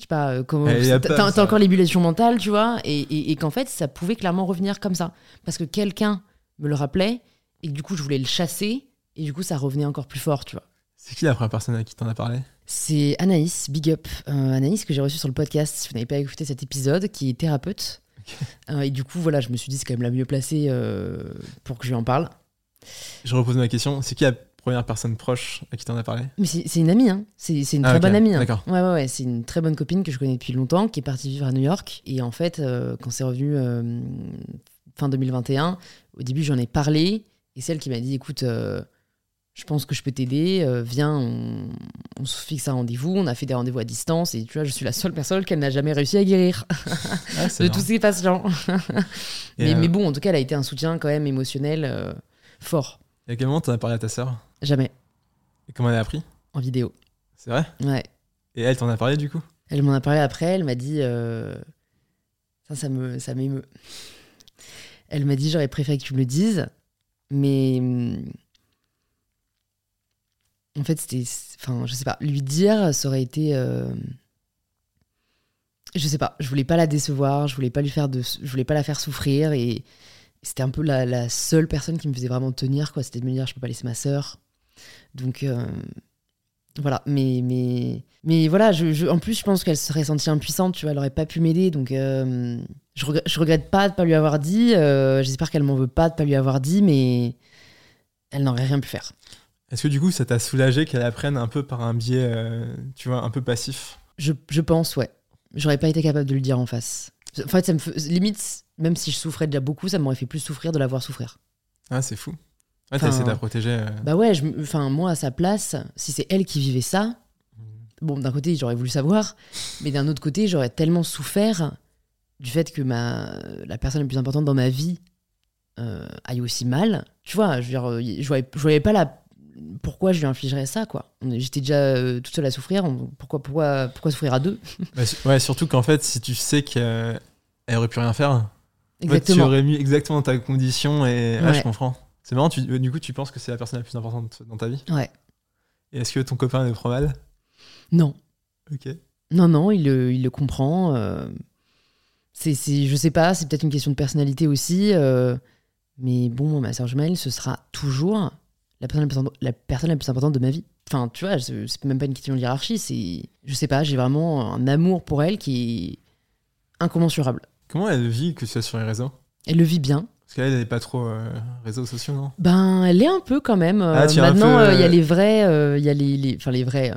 je sais pas, euh, comment. Eh, t'as encore l'ébullition mentale, tu vois, et, et- et qu'en fait ça pouvait clairement revenir comme ça. Parce que quelqu'un me le rappelait et que du coup je voulais le chasser et du coup ça revenait encore plus fort, tu vois. C'est qui la première personne à qui t'en as parlé? C'est Anaïs, big up. Euh, Anaïs que j'ai reçue sur le podcast, si vous n'avez pas écouté cet épisode, qui est thérapeute. Euh, et du coup, voilà, je me suis dit c'est quand même la mieux placée pour que je lui en parle. Je repose ma question. C'est qui la première personne proche à qui t'en as parlé Mais c'est une amie, hein. c'est une Ah, très bonne amie. hein. d'accord. Ouais, ouais, ouais, c'est une très bonne copine que je connais depuis longtemps, qui est partie vivre à New York. Et en fait, euh, quand c'est revenu euh, fin 2021, au début, j'en ai parlé. Et c'est elle qui m'a dit écoute, euh, je pense que je peux t'aider, viens, on, on se fixe un rendez-vous. On a fait des rendez-vous à distance. Et tu vois, je suis la seule personne qu'elle n'a jamais réussi à guérir (laughs) (laughs) Ah, de tous ses patients. Mais, mais bon, en tout cas, elle a été un soutien quand même émotionnel fort. Et à quel moment t'en as parlé à ta sœur? Jamais Et comment elle a appris? En vidéo. C'est vrai? Ouais. Et elle t'en a parlé du coup? Elle m'en a parlé après, elle m'a dit. euh, Ça, ça me, ça m'émeut. Elle m'a dit j'aurais préféré que tu me le dises, mais. hum, En fait, c'était. Enfin, je sais pas. Lui dire, ça aurait été. euh, Je sais pas. Je voulais pas la décevoir, je voulais pas lui faire de. Je voulais pas la faire souffrir et. C'était un peu la, la seule personne qui me faisait vraiment tenir, quoi. C'était de me dire, je peux pas laisser ma sœur. Donc, euh, voilà. Mais, mais, mais voilà, je, je- en plus, je pense qu'elle se serait sentie impuissante, tu vois, elle aurait pas pu m'aider. Donc, euh, je, regrette, je regrette pas de pas lui avoir dit. euh, J'espère qu'elle m'en veut pas de pas lui avoir dit, mais elle n'aurait rien pu faire. Est-ce que du coup, ça t'a soulagé qu'elle apprenne un peu par un biais, euh, tu vois, un peu passif? Je, je pense, ouais. J'aurais pas été capable de le dire en face. En fait, ça me fait- limite, même si je souffrais déjà beaucoup, ça m'aurait fait plus souffrir de la voir souffrir. Ah, c'est fou. Ouais, t'as essayé de la protéger. euh. Bah ouais, je me- enfin, moi, à sa place, si c'est elle qui vivait ça, bon, d'un côté, j'aurais voulu savoir, mais d'un autre côté, j'aurais tellement souffert du fait que ma, la personne la plus importante dans ma vie euh, aille aussi mal. Tu vois, je veux dire, euh, je voyais, je voyais pas la, pourquoi je lui infligerais ça, quoi. On est- J'étais déjà euh, toute seule à souffrir, on- pourquoi, pourquoi, pourquoi souffrir à deux? (laughs) Bah, su- ouais, surtout qu'en fait, si tu sais qu'elle aurait pu rien faire, en fait, tu Exactement. aurais mis exactement ta condition et ah, je Ouais. comprends. C'est marrant, tu, du coup, tu penses que c'est la personne la plus importante dans ta vie? Ouais. Et est-ce que ton copain le prend mal? Non. Ok. Non, non, il le, il le comprend. euh, c'est, c'est, je sais pas, c'est peut-être une question de personnalité aussi. euh, mais bon, ma sœur jumelle, ce sera toujours la personne la, plus, la personne la plus importante de ma vie. Enfin, tu vois, c'est, c'est même pas une question de hiérarchie. C'est, je sais pas, j'ai vraiment un amour pour elle qui est incommensurable. Comment elle vit que ce soit sur les réseaux? Elle le vit bien. Parce qu'elle, elle n'est pas trop euh, réseaux sociaux, non? Ben, elle est un peu quand même. euh, Ah, un maintenant, peu, euh, il y a euh, les vrais, euh, il y a les, les- enfin les vrais. euh.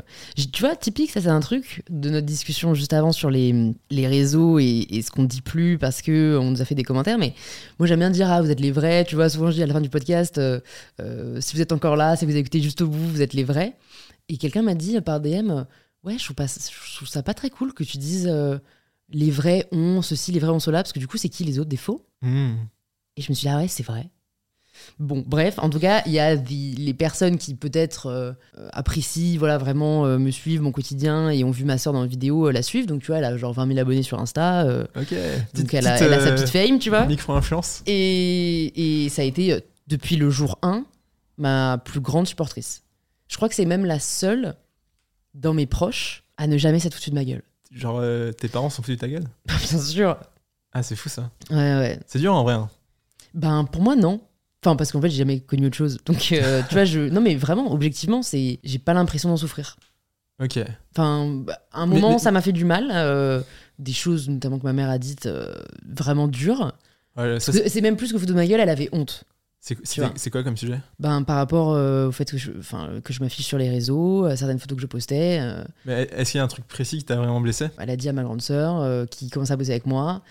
Tu vois, typique, ça c'est un truc de notre discussion juste avant sur les, les réseaux et, et ce qu'on dit plus parce que on nous a fait des commentaires. Mais moi, j'aime bien dire ah vous êtes les vrais. Tu vois, souvent je dis à la fin du podcast, euh, euh, si vous êtes encore là, si vous écoutez juste au bout, vous êtes les vrais. Et quelqu'un m'a dit euh, par DM, euh, ouais, je trouve pas, je trouve ça pas très cool que tu dises euh, les vrais ont ceci, les vrais ont cela, parce que du coup, c'est qui les autres des faux? Hmm. Et je me suis dit, ah ouais, c'est vrai. Bon, bref, en tout cas, il y a des- les personnes qui peut-être euh, apprécient, voilà, vraiment euh, me suivent mon quotidien et ont vu ma soeur dans la vidéo euh, la suivre. Donc, tu vois, elle a genre 20 000 abonnés sur Insta. Ok. donc, Petite- elle, a, petite, elle a sa petite fame, tu vois. Micro-influence. Et, et ça a été, depuis le jour 1, ma plus grande supportrice. Je crois que c'est même la seule dans mes proches à ne jamais s'être foutue de ma gueule. Genre, tes parents sont foutus de ta gueule? (laughs) Bien sûr. Ah, c'est fou ça. Ouais, ouais. C'est dur en vrai. hein. Ben pour moi non. Enfin parce qu'en fait j'ai jamais connu autre chose. Donc euh, (laughs) tu vois je non mais vraiment objectivement c'est j'ai pas l'impression d'en souffrir. Ok. Enfin bah, à un Mais- moment mais- ça m'a fait du mal euh, des choses notamment que ma mère a dites euh, vraiment dures. Ouais, ça, Parce c'est- même plus que foutre de ma gueule elle avait honte. c'est quoi comme sujet? Ben par rapport euh, au fait que je que je m'affiche sur les réseaux, à certaines photos que je postais, euh, Mais est-ce qu'il y a un truc précis qui t'a vraiment blessé? Elle a dit à ma grande sœur euh, qui commence à bosser avec moi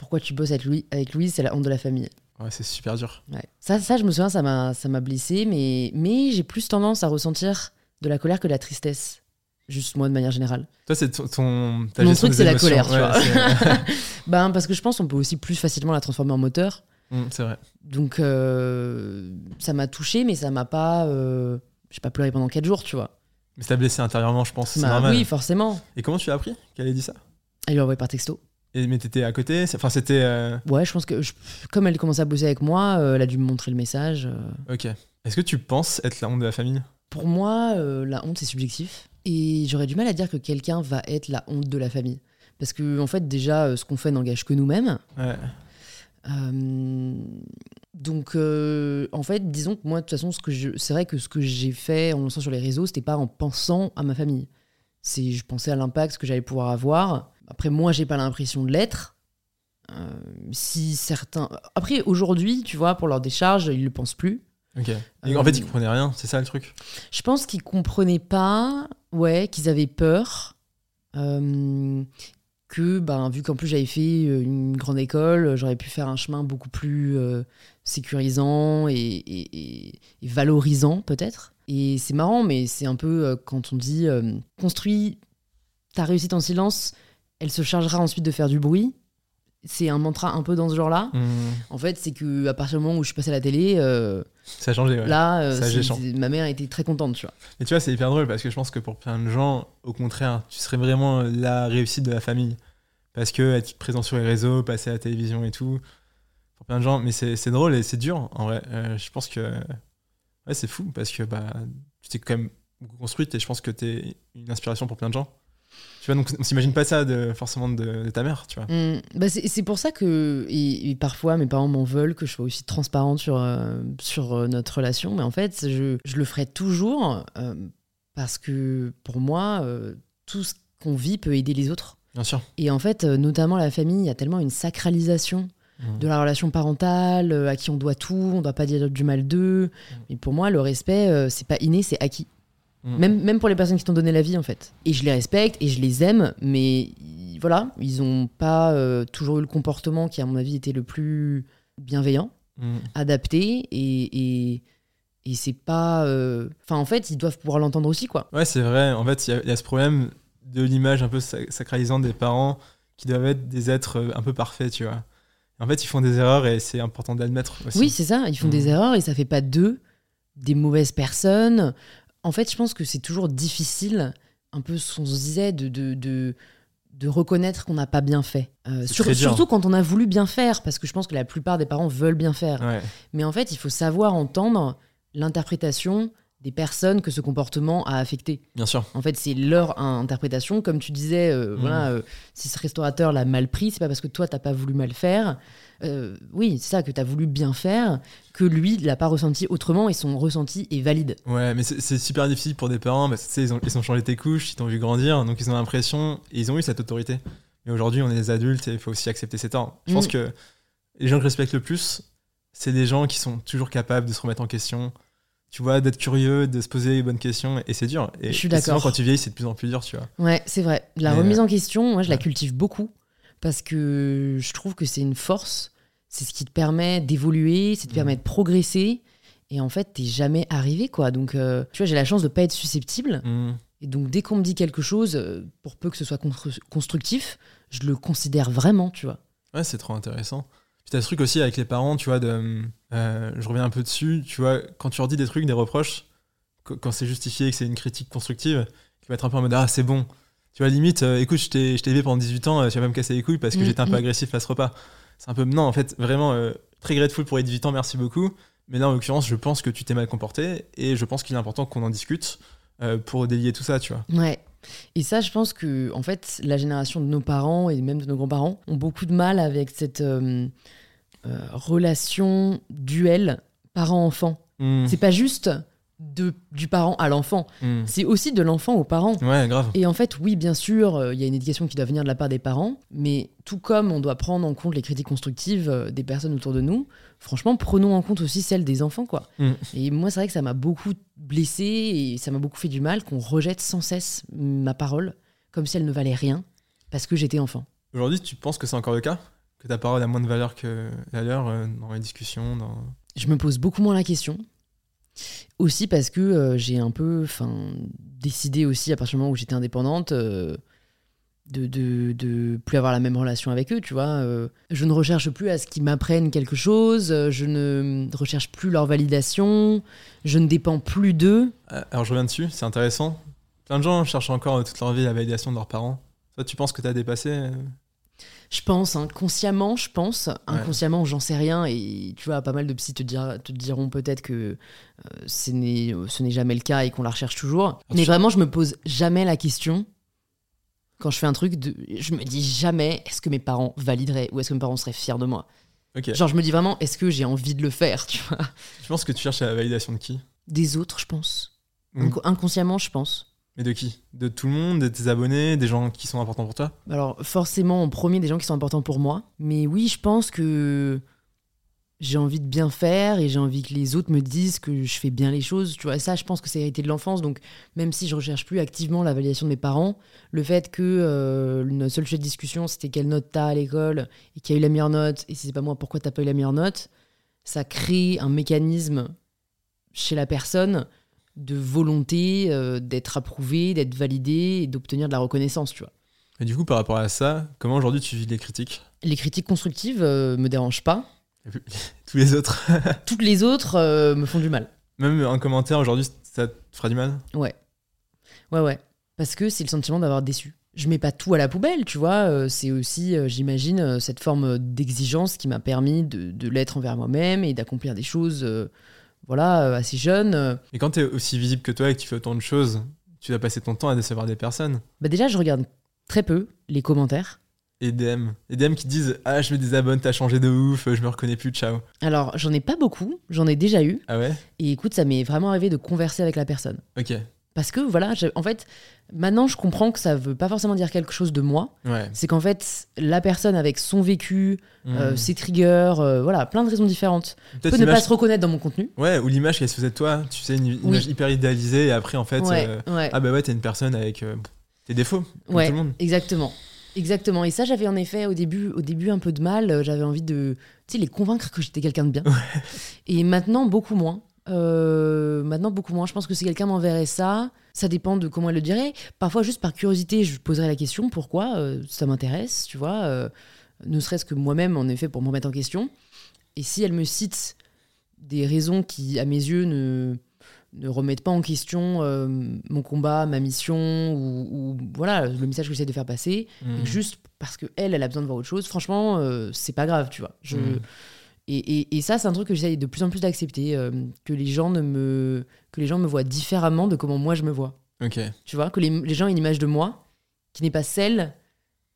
pourquoi tu bosses avec Louis avec Louise c'est la honte de la famille. Ouais, c'est super dur. Ouais. Ça, ça, je me souviens, ça m'a, ça m'a blessé, mais, mais j'ai plus tendance à ressentir de la colère que de la tristesse. Juste moi, de manière générale. Toi, c'est ton, ton- ta Mon truc, c'est la colère, tu Ouais, vois. c'est- (laughs) Ben, parce que je pense qu'on peut aussi plus facilement la transformer en moteur. Hmm, c'est vrai. Donc, euh, ça m'a touché, mais ça m'a pas. Euh, j'ai pas pleuré pendant 4 jours, tu vois. Mais ça t'a blessé intérieurement, je pense. C'est Bah, normal. oui, forcément. Et comment tu as appris qu'elle ait dit ça? Elle lui a envoyé par texto. Et, Mais t'étais à côté Enfin, c'était. euh, Ouais, je pense que je- comme elle commençait à bosser avec moi, euh, elle a dû me montrer le message. euh. Ok. Est-ce que tu penses être la honte de la famille? Pour moi, la honte, c'est subjectif. Et j'aurais du mal à dire que quelqu'un va être la honte de la famille. Parce que, en fait, déjà, ce qu'on fait n'engage que nous-mêmes. Ouais. Donc, en fait, disons que moi, de toute façon, ce que je, c'est vrai que ce que j'ai fait en lançant sur les réseaux, c'était pas en pensant à ma famille. C'est, je pensais à l'impact que j'allais pouvoir avoir. Après, moi, j'ai pas l'impression de l'être. Euh, si certains. Après, aujourd'hui, tu vois, pour leur décharge, ils le pensent plus. Ok. Et en Euh, fait, ils comprenaient rien, c'est ça le truc? Je pense qu'ils comprenaient pas, ouais, qu'ils avaient peur. euh, que, ben, vu qu'en plus j'avais fait euh, une grande école, j'aurais pu faire un chemin beaucoup plus euh, sécurisant et, et- et- et valorisant, peut-être. Et c'est marrant, mais c'est un peu euh, quand on dit euh, construis ta réussite en silence, elle se chargera ensuite de faire du bruit. C'est un mantra un peu dans ce genre-là. Hmm, En fait, c'est que à partir du moment où je suis passée à la télé, euh, Ça a changé, ouais. là, euh, Ça a ma mère était très contente, tu vois. Et tu vois, c'est hyper drôle parce que je pense que pour plein de gens, au contraire, tu serais vraiment la réussite de la famille. Parce que être présent sur les réseaux, passer à la télévision et tout, pour plein de gens, mais c'est drôle et c'est dur en vrai. Euh, je pense que ouais, c'est fou parce que bah, tu t'es quand même beaucoup construite et je pense que tu es une inspiration pour plein de gens. Tu vois, donc on s'imagine pas ça de, forcément de, de ta mère, tu vois. Mm, bah c'est pour ça que, et, et parfois mes parents m'en veulent que je sois aussi transparente sur, euh, sur euh, notre relation, mais en fait, je, je le ferai toujours euh, parce que pour moi, euh, tout ce qu'on vit peut aider les autres. Bien sûr. Et en fait, notamment la famille, il y a tellement une sacralisation Mmh. de la relation parentale, à qui on doit tout, on doit pas dire du mal d'eux. Et pour moi, le respect, c'est pas inné, c'est acquis. Mm. Même, même pour les personnes qui t'ont donné la vie, en fait. Et je les respecte et je les aime, mais voilà, ils ont pas euh, toujours eu le comportement qui, à mon avis, était le plus bienveillant, Mm. adapté, et, et, et c'est pas. euh, Enfin, en fait, ils doivent pouvoir l'entendre aussi, quoi. Ouais, c'est vrai. En fait, il y a- il y, a ce problème de l'image un peu sac- sacralisante des parents qui doivent être des êtres euh, un peu parfaits, tu vois. En fait, ils font des erreurs et c'est important d'admettre aussi. Oui, c'est ça. Ils font des Mhm. erreurs et ça fait pas d'eux des mauvaises personnes. En fait, je pense que c'est toujours difficile, un peu ce qu'on se disait, de, de, de, de reconnaître qu'on n'a pas bien fait. Euh, sur- surtout quand on a voulu bien faire, parce que je pense que la plupart des parents veulent bien faire. Ouais. Mais en fait, il faut savoir entendre l'interprétation des personnes que ce comportement a affecté. Bien sûr. En fait, c'est leur in- interprétation. Comme tu disais, euh, Mhm. voilà, euh, si ce restaurateur l'a mal pris, c'est pas parce que toi, t'as pas voulu mal faire. Euh, oui, c'est ça, que t'as voulu bien faire, que lui, il l'a pas ressenti autrement et son ressenti est valide. Ouais, mais c'est super difficile pour des parents parce que tu sais, ils ont, ils ont changé tes couches, ils t'ont vu grandir, donc ils ont l'impression, et ils ont eu cette autorité. Mais aujourd'hui, on est des adultes et il faut aussi accepter ses torts. Je pense Mm. que les gens que je respecte le plus, c'est des gens qui sont toujours capables de se remettre en question, tu vois, d'être curieux, de se poser les bonnes questions, et c'est dur. Et, Je suis d'accord. quand tu vieillis, c'est de plus en plus dur, tu vois. Ouais, c'est vrai. La Mais, remise en question, moi, je la cultive beaucoup parce que je trouve que c'est une force. C'est ce qui te permet d'évoluer, c'est te permet de progresser. Et en fait, t'es jamais arrivé, quoi. Donc, euh, tu vois, j'ai la chance de pas être susceptible. Mm. Et donc, dès qu'on me dit quelque chose, euh, pour peu que ce soit constru- constructif, je le considère vraiment, tu vois. Ouais, c'est trop intéressant. Puis t'as ce truc aussi avec les parents, tu vois, de, euh, je reviens un peu dessus, tu vois, quand tu leur dis des trucs, des reproches, qu- quand c'est justifié, que c'est une critique constructive, qui va être un peu en mode, ah, c'est bon. Tu vois, limite, euh, écoute, je t'ai élevé pendant 18 ans, euh, tu vas pas me casser les couilles parce que Mm, j'étais un peu mm. agressif à ce repas. C'est un peu, non, en fait, vraiment, euh, très grateful pour les 18 ans, merci beaucoup. Mais là, en l'occurrence, je pense que tu t'es mal comporté et je pense qu'il est important qu'on en discute euh, pour délier tout ça, tu vois. Ouais. Et ça, je pense que, en fait, la génération de nos parents et même de nos grands-parents ont beaucoup de mal avec cette relation duel parent-enfant. Mm, C'est pas juste de, du parent à l'enfant, mm. c'est aussi de l'enfant aux parents. Ouais, grave. Et en fait, oui, bien sûr, euh, il y a une éducation qui doit venir de la part des parents, mais tout comme on doit prendre en compte les critiques constructives euh, des personnes autour de nous, franchement, prenons en compte aussi celles des enfants, quoi. Mm. Et moi, c'est vrai que ça m'a beaucoup blessé et ça m'a beaucoup fait du mal qu'on rejette sans cesse ma parole comme si elle ne valait rien parce que j'étais enfant. Aujourd'hui, tu penses que c'est encore le cas? Que ta parole a moins de valeur que la leur euh, dans les discussions dans... Je me pose beaucoup moins la question. Aussi parce que euh, j'ai un peu décidé aussi, à partir du moment où j'étais indépendante, euh, de, de, de plus avoir la même relation avec eux, tu vois. euh. je ne recherche plus à ce qu'ils m'apprennent quelque chose, je ne recherche plus leur validation, je ne dépends plus d'eux. Alors je reviens dessus, c'est intéressant. Plein de gens cherchent encore toute leur vie la validation de leurs parents. Toi, tu penses que tu as dépassé Je pense, hein, consciemment, je pense. Inconsciemment, j'en sais rien. Et tu vois, pas mal de psy te, dira- te diront peut-être que euh, ce n'est ce n'est jamais le cas et qu'on la recherche toujours. Mais vraiment, je me pose jamais la question. Quand je fais un truc, de, je me dis jamais est-ce que mes parents valideraient ou est-ce que mes parents seraient fiers de moi? Genre, je me dis vraiment est-ce que j'ai envie de le faire, tu vois? Je pense que tu cherches la validation de qui? Des autres, je pense. Mm. Inco- Inconsciemment, je pense. Mais de qui? De tout le monde, de tes abonnés, des gens qui sont importants pour toi? Alors, forcément, en premier, des gens qui sont importants pour moi. Mais oui, je pense que j'ai envie de bien faire et j'ai envie que les autres me disent que je fais bien les choses. Tu vois, ça, je pense que c'est hérité de l'enfance. Donc, même si je recherche plus activement la validation de mes parents, le fait que euh, notre seul sujet de discussion, c'était quelle note t'as à l'école et qui a eu la meilleure note, et si c'est pas moi, pourquoi t'as pas eu la meilleure note, ça crée un mécanisme chez la personne de volonté euh, d'être approuvé, d'être validé et d'obtenir de la reconnaissance, tu vois. Et du coup, par rapport à ça, comment aujourd'hui tu vis les critiques? Les critiques constructives euh, me dérangent pas. Et puis, (laughs) Tous les autres (laughs) Toutes les autres euh, me font du mal. Même un commentaire aujourd'hui, ça te fera du mal? Ouais. Ouais, ouais. Parce que c'est le sentiment d'avoir déçu. Je mets pas tout à la poubelle, tu vois. c'est aussi, j'imagine, cette forme d'exigence qui m'a permis de, de l'être envers moi-même et d'accomplir des choses, voilà, euh, assez jeune. euh. Et quand tu es aussi visible que toi et que tu fais autant de choses, tu vas passer ton temps à décevoir des personnes. Bah déjà, je regarde très peu les commentaires. Et DM. Et DM qui disent Ah, je me désabonne, t'as changé de ouf, je me reconnais plus, ciao. Alors, j'en ai pas beaucoup, j'en ai déjà eu. Ah ouais? Et écoute, ça m'est vraiment arrivé de converser avec la personne. Ok. Parce que voilà, en fait, maintenant je comprends que ça veut pas forcément dire quelque chose de moi. Ouais. C'est qu'en fait, la personne avec son vécu, euh, Mm. ses triggers, euh, voilà, plein de raisons différentes, peut ne pas se reconnaître dans mon contenu. Ouais, ou l'image qu'elle se faisait de toi, tu sais, une Oui. image hyper idéalisée, et après, en fait, ouais, euh, ouais. ah bah ouais, t'es une personne avec euh, tes défauts, comme Ouais, tout le monde. exactement. Exactement. Et ça, j'avais en effet au début, au début un peu de mal. Euh, J'avais envie de les convaincre que j'étais quelqu'un de bien. Et maintenant, beaucoup moins. Euh, maintenant, beaucoup moins. Je pense que si quelqu'un m'enverrait ça, ça dépend de comment elle le dirait. Parfois, juste par curiosité, je poserais la question pourquoi euh, ça m'intéresse, tu vois. euh, ne serait-ce que moi-même, en effet, pour me remettre en question. Et si elle me cite des raisons qui, à mes yeux, ne, ne remettent pas en question mon combat, ma mission, ou, ou, voilà, le message que j'essaie de faire passer, Mm. juste parce que elle, a besoin de voir autre chose, franchement, c'est pas grave, tu vois. Je, Mm. Et, et- et ça, c'est un truc que j'essaie de plus en plus d'accepter, euh, que les gens ne me, que les gens me voient différemment de comment moi je me vois. Ok. Tu vois, que les, les gens aient une image de moi qui n'est pas celle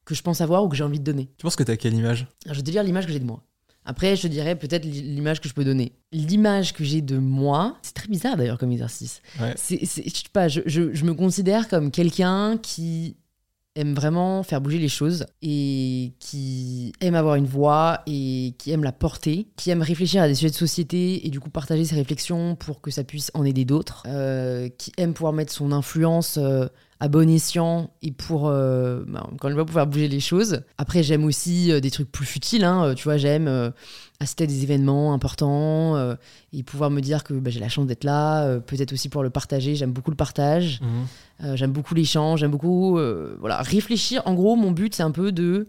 que je pense avoir ou que j'ai envie de donner. Tu penses que t'as quelle image? Alors, je vais te dire l'image que j'ai de moi. Après, je te dirais peut-être l'image que je peux donner. L'image que j'ai de moi, c'est très bizarre d'ailleurs comme exercice. Ouais. C'est, c'est- je sais pas, je, je- je me considère comme quelqu'un qui aime vraiment faire bouger les choses et qui aime avoir une voix et qui aime la porter, qui aime réfléchir à des sujets de société et du coup partager ses réflexions pour que ça puisse en aider d'autres, euh, qui aime pouvoir mettre son influence euh, à bon escient et pour, euh, bah, encore une fois, bouger les choses. Après, j'aime aussi euh, des trucs plus futiles, hein, euh, tu vois, j'aime euh, assister à des événements importants et pouvoir me dire que bah, j'ai la chance d'être là, peut-être aussi pour le partager, j'aime beaucoup le partage. Mhm. J'aime beaucoup l'échange, j'aime beaucoup voilà, réfléchir. En gros, mon but, c'est un peu de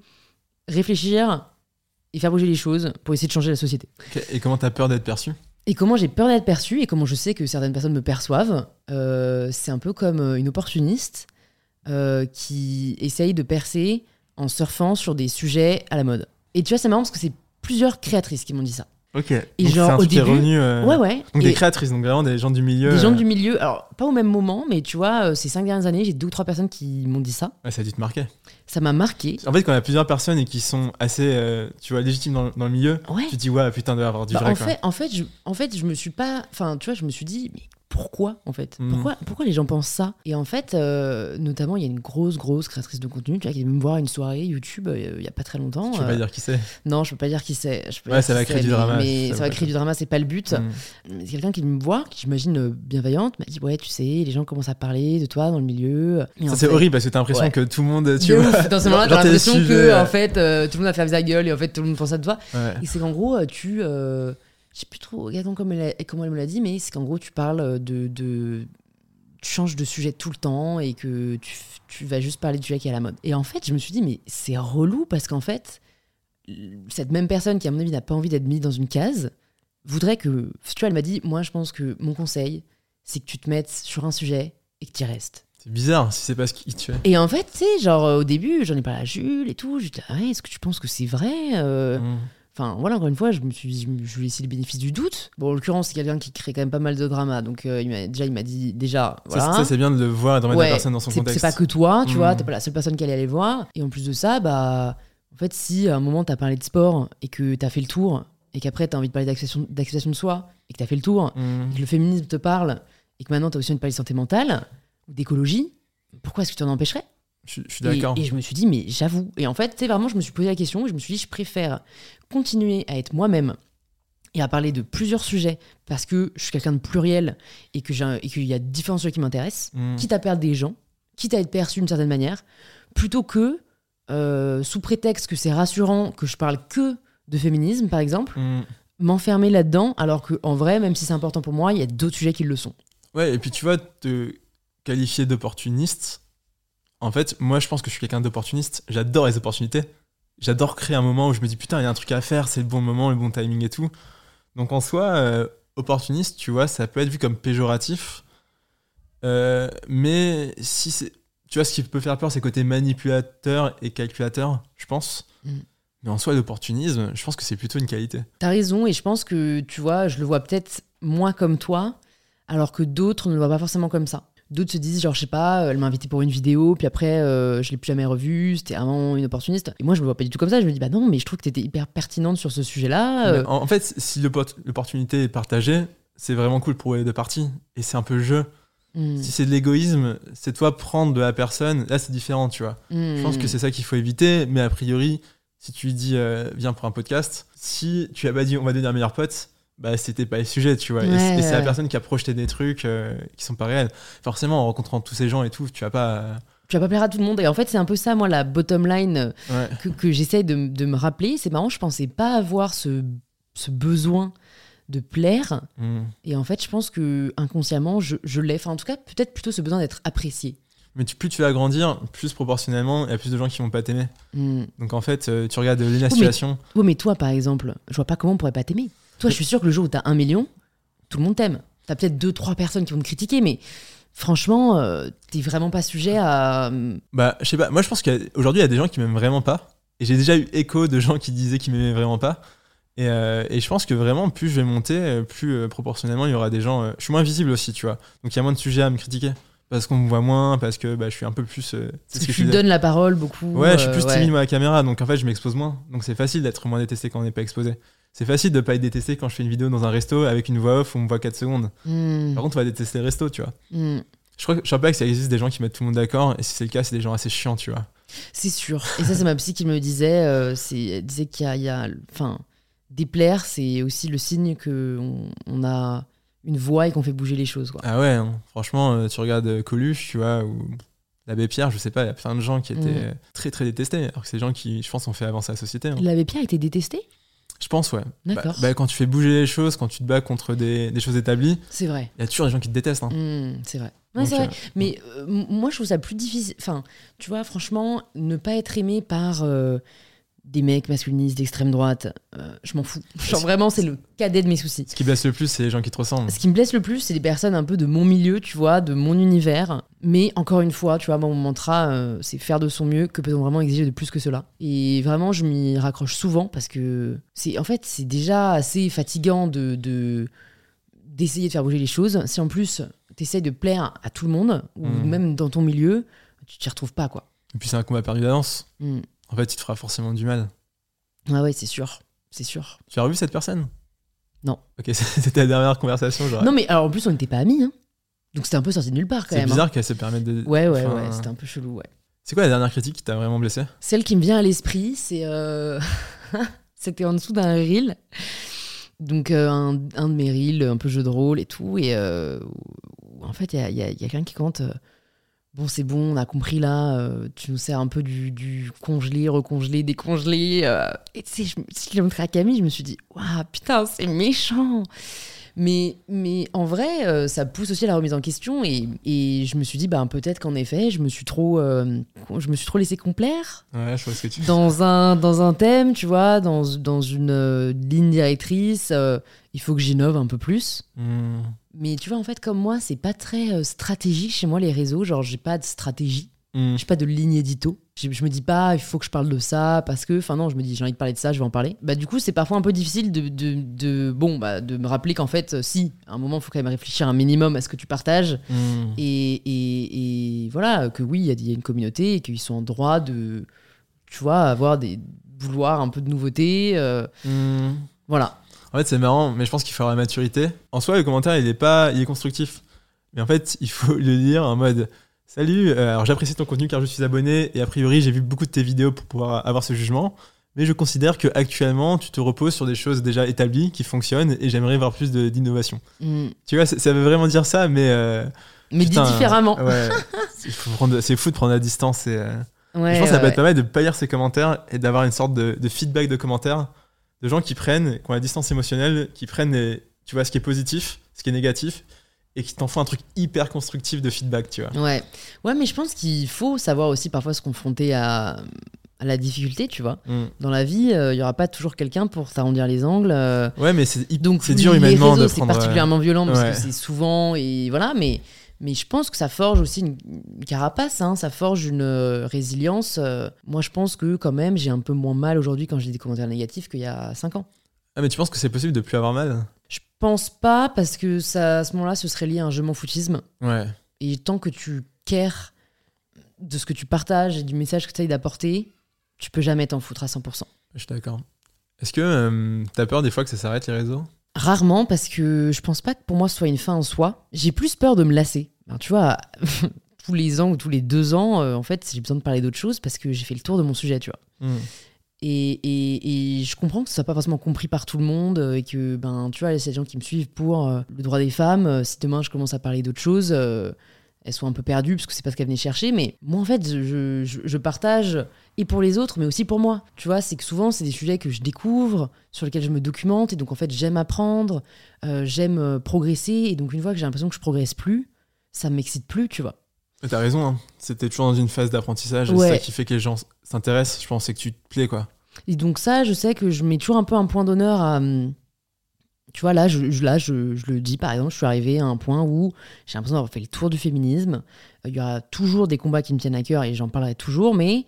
réfléchir et faire bouger les choses pour essayer de changer la société. Et comment t'as peur d'être perçu? Et comment j'ai peur d'être perçue et comment je sais que certaines personnes me perçoivent, euh, c'est un peu comme euh, une opportuniste euh, qui essaye de percer en surfant sur des sujets à la mode. Et tu vois, c'est marrant parce que c'est plusieurs créatrices qui m'ont dit ça. Ok. Et Donc, genre, au début- revenu, euh, Ouais, ouais. Donc Et- des créatrices, donc vraiment des gens du milieu. des gens euh, du milieu, alors pas au même moment, mais tu vois, euh, ces cinq dernières années, j'ai deux ou trois personnes qui m'ont dit ça. ouais, ça a dû te marquer. Ça m'a marqué. En fait, quand il y a plusieurs personnes et qui sont assez, euh, tu vois, légitimes dans, dans le milieu, Ouais. tu te dis, ouais, putain, y avoir du Bah, vrai, en, quoi. fait, en, fait, je, en fait, je me suis pas. Enfin, tu vois, je me suis dit, mais pourquoi, en fait Mm. pourquoi, pourquoi les gens pensent ça Et en fait, euh, notamment, il y a une grosse, grosse créatrice de contenu, tu vois, qui est venue me voir à une soirée YouTube euh, il y a pas très longtemps. Tu peux euh, pas dire qui c'est. Non, je peux pas dire qui c'est. Ouais, ça va créer du drama, Mais ça va créer du drama, c'est pas le but. Mm. Mais c'est quelqu'un qui vient me voir, qui j'imagine euh, bienveillante, m'a dit Ouais, tu sais, les gens commencent à parler de toi dans le milieu. Et en Ça, c'est fait- horrible parce que t'as l'impression Ouais. que tout le monde, tu vois. ouf. Dans ce (laughs) moment-là, t'as l'impression que, en euh, fait, euh, tout le monde va faire sa gueule et en fait, tout le monde pense à toi. Et c'est qu'en gros, euh, tu. euh, je sais plus trop regarde comment elle, a- comment elle me l'a dit, mais c'est qu'en gros, tu parles de, de. Tu changes de sujet tout le temps et que tu, tu vas juste parler du sujet qui est à la mode. Et en fait, je me suis dit, mais c'est relou parce qu'en fait, cette même personne qui, à mon avis, n'a pas envie d'être mise dans une case, voudrait que. Tu vois, elle m'a dit, moi, je pense que mon conseil, c'est que tu te mettes sur un sujet et que tu y restes. C'est bizarre si c'est pas ce qui tu es. Et en fait, tu sais, genre euh, au début, j'en ai parlé à Jules et tout. Je dis, ah ouais, est-ce que tu penses que c'est vrai Euh, Mm. Enfin, voilà, encore une fois, je me suis, je, je lui ai laissé le bénéfice du doute. Bon, en l'occurrence, c'est quelqu'un qui crée quand même pas mal de drama. Donc, euh, il m'a, déjà, il m'a dit, déjà, Ça, voilà. ça, c'est bien de le voir et de remettre Ouais, la personne dans son c'est, contexte. c'est pas que toi, tu vois, Mm. t'es pas la seule personne qui allait aller voir. Et en plus de ça, bah, en fait, si à un moment t'as parlé de sport et que t'as fait le tour, et qu'après t'as envie de parler d'acceptation, d'acceptation de soi, et que t'as fait le tour, Mm. et que le féminisme te parle, et que maintenant t'as aussi envie de parler de santé mentale, ou d'écologie, pourquoi est-ce que tu en empêcherais? Je, je suis d'accord. et je me suis dit, mais j'avoue. Et en fait, tu sais, vraiment, je me suis posé la question et je me suis dit, je préfère continuer à être moi-même et à parler de plusieurs sujets parce que je suis quelqu'un de pluriel et qu'il y a différents sujets qui m'intéressent, Mm. quitte à perdre des gens, quitte à être perçu d'une certaine manière, plutôt que, euh, sous prétexte que c'est rassurant que je parle que de féminisme, par exemple, Mm. m'enfermer là-dedans, alors qu'en vrai, même si c'est important pour moi, il y a d'autres sujets qui le sont. Ouais, et puis tu vois, te qualifier d'opportuniste, en fait, moi je pense que je suis quelqu'un d'opportuniste. J'adore les opportunités. J'adore créer un moment où je me dis putain, il y a un truc à faire, c'est le bon moment, le bon timing et tout. Donc en soi, euh, opportuniste, tu vois, ça peut être vu comme péjoratif. Euh, mais si c'est. Tu vois, ce qui peut faire peur, c'est côté manipulateur et calculateur, je pense. Mm. Mais en soi, l'opportunisme, je pense que c'est plutôt une qualité. T'as raison, et je pense que, tu vois, je le vois peut-être moins comme toi, alors que d'autres ne le voient pas forcément comme ça. D'autres se disent, genre, je sais pas, elle m'a invité pour une vidéo, puis après, euh, je l'ai plus jamais revue, c'était vraiment une opportuniste. Et moi, je me vois pas du tout comme ça, je me dis, bah non, mais je trouve que t'étais hyper pertinente sur ce sujet-là. euh, En, en fait, si l'oppor- l'opportunité est partagée, c'est vraiment cool pour les deux parties. Et c'est un peu le jeu. Mm. Si c'est de l'égoïsme, c'est toi prendre de la personne. Là, c'est différent, tu vois. Je pense que c'est ça qu'il faut éviter. Mais a priori, si tu lui dis euh, viens pour un podcast, si tu as pas dit on va devenir meilleur pote, bah c'était pas le sujet, tu vois. Et Ouais, c'est- et c'est la personne qui a projeté des trucs euh, qui sont pas réels. Forcément, en rencontrant tous ces gens et tout, tu vas pas. euh, Tu vas pas plaire à tout le monde. Et en fait, c'est un peu ça, moi, la bottom line euh, ouais. que, que j'essaye de, de me rappeler. C'est marrant, je pensais pas avoir ce, ce besoin de plaire. Mm. Et en fait, je pense que inconsciemment, je, je l'ai. Enfin, en tout cas, peut-être plutôt ce besoin d'être apprécié. Mais tu- plus tu vas grandir, plus proportionnellement, il y a plus de gens qui vont pas t'aimer. Mm. Donc en fait, euh, tu regardes Lena Situation. Ouais, mais toi, par exemple, je vois pas comment on pourrait pas t'aimer. Toi, je suis sûr que le jour où t'as un million, tout le monde t'aime. T'as peut-être deux, trois personnes qui vont te critiquer, mais franchement, euh, t'es vraiment pas sujet à. Bah, je sais pas. Moi, je pense qu'aujourd'hui, il y a des gens qui m'aiment vraiment pas. Et j'ai déjà eu écho de gens qui disaient qu'ils m'aimaient vraiment pas. Et, euh, et je pense que vraiment, plus je vais monter, euh, plus euh, proportionnellement, il y aura des gens. euh, je suis moins visible aussi, tu vois. Donc il y a moins de sujets à me critiquer. Parce qu'on me voit moins, parce que bah, je suis un peu plus. euh, Parce ce que tu donnes la parole beaucoup. Ouais, je suis euh, plus timide à la caméra, donc en fait, je m'expose moins. Donc c'est facile d'être moins détesté quand on n'est pas exposé. C'est facile de pas être détesté quand je fais une vidéo dans un resto avec une voix off où on me voit 4 secondes. Mm, Par contre, on va détester le resto, tu vois. mm. Je crois que je sais pas que ça existe des gens qui mettent tout le monde d'accord, et si c'est le cas, c'est des gens assez chiants, tu vois. C'est sûr. Et ça, c'est ma psy qui me disait. euh, c'est, elle disait qu'il y a, enfin, déplaire, c'est aussi le signe que on, on a une voix et qu'on fait bouger les choses. Quoi. Ah ouais, hein. franchement, euh, tu regardes euh, Coluche, tu vois, ou l'abbé Pierre, je sais pas, il y a plein de gens qui étaient Mm. euh, très très détestés, alors que c'est des gens qui, je pense, ont fait avancer la société. hein. L'abbé Pierre était détesté? Je pense, ouais. Bah, D'accord. bah, quand tu fais bouger les choses, quand tu te bats contre des, des choses établies, C'est vrai. il y a toujours des gens qui te détestent. hein. Mm, c'est vrai. Ouais, Donc, c'est vrai. euh, Mais euh, moi, je trouve ça plus difficile. Enfin, tu vois, franchement, ne pas être aimé par euh, des mecs masculinistes d'extrême droite, euh, je m'en fous. (laughs) Genre vraiment, c'est le cadet de mes soucis. Ce qui blesse le plus, c'est les gens qui te ressemblent. Ce qui me blesse le plus, c'est des personnes un peu de mon milieu, tu vois, de mon univers. Mais encore une fois, tu vois, mon mantra, euh, c'est faire de son mieux. Que peut-on vraiment exiger de plus que cela Et vraiment, je m'y raccroche souvent parce que c'est, en fait, c'est déjà assez fatigant de, de- d'essayer de faire bouger les choses. Si en plus, t'essayes de plaire à tout le monde, ou Mm. même dans ton milieu, tu t'y retrouves pas, quoi. Et puis c'est un combat perdu d'avance. Mm. En fait, il te fera forcément du mal. Ah ouais, c'est sûr. C'est sûr. Tu as revu cette personne? Non. Ok, (laughs) c'était la dernière conversation. Genre. Non, mais alors en plus, on n'était pas amis, hein. Donc c'était un peu sorti de nulle part, quand c'est même. hein. bizarre qu'elle se permette de. Ouais, ouais, enfin, ouais, c'était un peu chelou, ouais. C'est quoi la dernière critique qui t'a vraiment blessé? Celle qui me vient à l'esprit, c'est. euh, (laughs) C'était en dessous d'un reel. Donc, euh, un, un de mes reels, un peu jeu de rôle et tout. Et euh, en fait, il y a, a quelqu'un qui compte. Bon, c'est bon, on a compris là. euh, tu nous sers un peu du, du congelé, recongelé, décongelé. euh. et tu sais, je, si je l'ai montré à Camille, je me suis dit, waouh, putain, c'est méchant. Mais, mais en vrai, euh, ça pousse aussi à la remise en question. Et, et je me suis dit, bah, peut-être qu'en effet, je me suis trop, je me suis trop laissé complaire Ouais, je vois ce que tu dans un, dans un thème, tu vois, dans, dans une ligne directrice. il faut que j'innove un peu plus. Hmm. Mais tu vois, en fait, comme moi, c'est pas très euh, stratégique chez moi, les réseaux. Genre, j'ai pas de stratégie. Hmm. J'ai pas de ligne édito. Je, je me dis pas, il faut que je parle de ça parce que, enfin non, je me dis, j'ai envie de parler de ça, je vais en parler. Bah du coup, c'est parfois un peu difficile de, de, de- bon, bah, de me rappeler qu'en fait, euh, si, à un moment, il faut quand même réfléchir un minimum à ce que tu partages. Hmm. Et, et, et voilà, que oui, il y, a- il y a une communauté et qu'ils sont en droit de, tu vois, avoir des vouloir un peu de nouveauté. euh, Hmm. voilà. En fait, c'est marrant, mais je pense qu'il faut avoir la maturité. En soi, le commentaire, il est pas, il est constructif. Mais en fait, il faut (laughs) le lire en mode Salut, euh, alors j'apprécie ton contenu car je suis abonné et a priori, j'ai vu beaucoup de tes vidéos pour pouvoir avoir ce jugement. Mais je considère que actuellement, tu te reposes sur des choses déjà établies qui fonctionnent et j'aimerais voir plus d'innovation. Mm. Tu vois, ça ça veut vraiment dire ça, mais. euh, Mais putain, dit différemment. Ouais. C'est fou de prendre la distance et. euh, Ouais, je pense que ça peut ouais, être pas mal de pas lire ces commentaires et d'avoir une sorte de, de feedback de commentaires de gens qui prennent, qui ont la distance émotionnelle, qui prennent, les- tu vois, ce qui est positif, ce qui est négatif, et qui t'en font un truc hyper constructif de feedback, tu vois. Ouais. Ouais, mais je pense qu'il faut savoir aussi parfois se confronter à, à la difficulté, tu vois. Mm. Dans la vie, euh, il y aura pas toujours quelqu'un pour t'arrondir les angles. euh, Ouais, mais c'est Donc c'est dur humainement réseaux, de c'est prendre. euh, particulièrement violent parce ouais. que c'est souvent et voilà, mais mais je pense que ça forge aussi une, une carapace, hein, ça forge une euh, résilience. euh. moi, je pense que quand même, j'ai un peu moins mal aujourd'hui quand j'ai des commentaires négatifs qu'il y a 5 ans. Ah, mais tu penses que c'est possible de plus avoir mal? Je pense pas parce que ça, à ce moment-là, ce serait lié à un je m'en foutisme. Ouais. Et tant que tu cares de ce que tu partages et du message que tu essayes d'apporter, tu peux jamais t'en foutre à 100%. Je suis d'accord. Est-ce que euh, t'as peur des fois que ça s'arrête les réseaux? Rarement parce que je pense pas que pour moi ce soit une fin en soi. J'ai plus peur de me lasser. Alors, tu vois, (laughs) tous les ans ou tous les deux ans, euh, en fait, j'ai besoin de parler d'autre chose parce que j'ai fait le tour de mon sujet, tu vois. Hmm. Et, et- et je comprends que ce soit pas forcément compris par tout le monde euh, et que, ben, tu vois, il y a des gens qui me suivent pour euh, le droit des femmes. si demain je commence à parler d'autre chose, elles sont un peu perdues parce que c'est pas ce qu'elles venaient chercher. Mais moi, en fait, je, je- je partage et pour les autres, mais aussi pour moi. Tu vois, c'est que souvent, c'est des sujets que je découvre, sur lesquels je me documente. Et donc, en fait, j'aime apprendre, euh, j'aime euh, progresser. Et donc, une fois que j'ai l'impression que je progresse plus, ça m'excite plus, tu vois. T'as raison, hein. c'était toujours dans une phase d'apprentissage. et Ouais. C'est ça qui fait que les gens s'intéressent. Je pense c'est que tu te plais, quoi. Et donc ça, je sais que je mets toujours un peu un point d'honneur à... hum, Tu vois, là, je, là je, je le dis, par exemple, je suis arrivée à un point où j'ai l'impression d'avoir fait le tour du féminisme. Euh, Il y aura toujours des combats qui me tiennent à cœur et j'en parlerai toujours, mais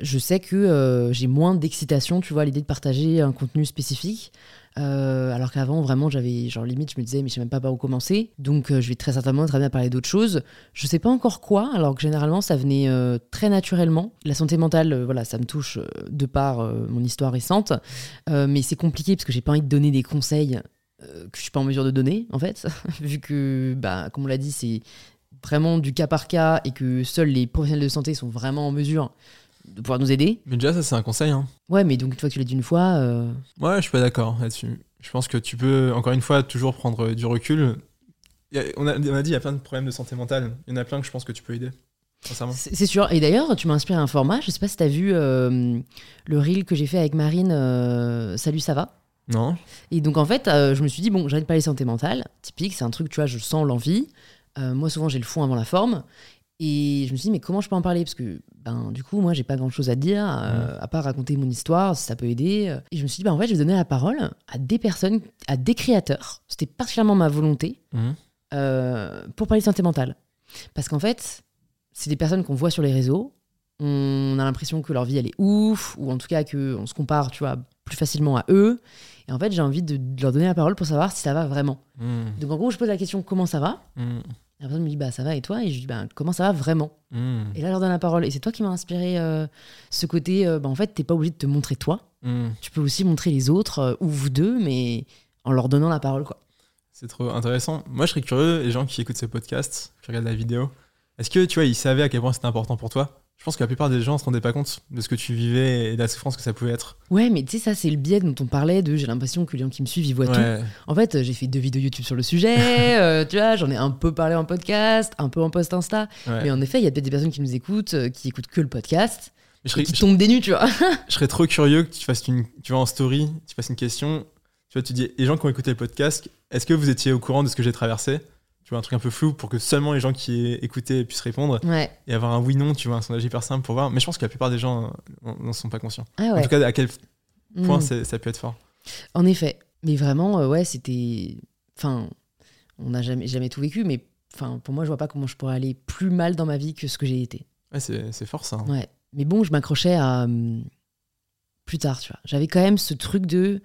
je sais que euh, j'ai moins d'excitation, tu vois, à l'idée de partager un contenu spécifique. Euh, alors qu'avant, vraiment, j'avais, genre, limite, je me disais, mais je sais même pas par où commencer. Donc, je vais très certainement très bien parler d'autres choses. Je sais pas encore quoi, alors que généralement, ça venait très naturellement. La santé mentale, voilà, ça me touche de par mon histoire récente. Mais c'est compliqué parce que j'ai pas envie de donner des conseils que je suis pas en mesure de donner, en fait. (laughs) Vu que, bah, comme on l'a dit, c'est vraiment du cas par cas et que seuls les professionnels de santé sont vraiment en mesure de pouvoir nous aider. Mais déjà, ça, c'est un conseil. Hein. Ouais, mais donc, une fois que tu l'as dit une fois, euh, Ouais, je suis pas d'accord là-dessus. Je pense que tu peux, encore une fois, toujours prendre du recul. A- on, a, on a dit, il y a plein de problèmes de santé mentale. Il y en a plein que je pense que tu peux aider. Sincèrement. C'est c'est sûr. Et d'ailleurs, tu m'as inspiré un format. Je sais pas si tu as vu euh, le reel que j'ai fait avec Marine. euh, Salut, ça va? Non Et donc, en fait, euh, je me suis dit, bon, envie de parler santé mentale. Typique, c'est un truc, tu vois, je sens l'envie. Euh, moi, souvent, j'ai le fond avant la forme. Et je me suis dit, mais comment je peux en parler? Parce que, ben, du coup, moi, j'ai pas grand chose à dire, euh, à part raconter mon histoire, si ça peut aider. Et je me suis dit, ben, en fait, je vais donner la parole à des personnes, à des créateurs. C'était particulièrement ma volonté euh, pour parler de santé mentale. Parce qu'en fait, c'est des personnes qu'on voit sur les réseaux. On a l'impression que leur vie, elle est ouf, ou en tout cas qu'on se compare, tu vois, plus facilement à eux. Et en fait, j'ai envie de, de leur donner la parole pour savoir si ça va vraiment. Mhm. Donc en gros, je pose la question comment ça va Mhm. La personne me dit bah ça va et toi? Et je dis bah comment ça va vraiment? Mhm. Et là, je leur donne la parole. Et c'est toi qui m'as inspiré euh, ce côté. euh, bah, en fait, t'es pas obligé de te montrer toi. Mhm. Tu peux aussi montrer les autres euh, ou vous deux, mais en leur donnant la parole quoi. C'est trop intéressant. Moi, je serais curieux, les gens qui écoutent ce podcast, qui regardent la vidéo, est-ce que tu vois, ils savaient à quel point c'était important pour toi? Je pense que la plupart des gens ne se rendaient pas compte de ce que tu vivais et de la souffrance que ça pouvait être. Ouais, mais tu sais, ça, c'est le biais dont on parlait de j'ai l'impression que les gens qui me suivent, ils voient tout. En fait, j'ai fait deux vidéos YouTube sur le sujet, (laughs) euh, tu vois, j'en ai un peu parlé en podcast, un peu en post Insta. ouais. Mais en effet, il y a peut-être des personnes qui nous écoutent, euh, qui écoutent que le podcast, je, serais, et qui je- tombent des nues, tu vois. (laughs) je serais trop curieux que tu fasses une, tu vois, en story, tu fasses une question. Tu vois, tu dis, les gens qui ont écouté le podcast, est-ce que vous étiez au courant de ce que j'ai traversé? Tu vois, un truc un peu flou pour que seulement les gens qui aient écouté puissent répondre Ouais. et avoir un oui-non, tu vois, un sondage hyper simple pour voir. Mais je pense que la plupart des gens n'en sont pas conscients. Ah En tout cas, à quel point Mm. c'est- ça peut être fort. En effet. Mais vraiment, euh, ouais, c'était. Enfin, on n'a jamais, jamais tout vécu, mais enfin, pour moi, je vois pas comment je pourrais aller plus mal dans ma vie que ce que j'ai été. Ouais, c'est c'est fort ça. hein. Ouais. Mais bon, je m'accrochais à. hum, plus tard, tu vois. J'avais quand même ce truc de.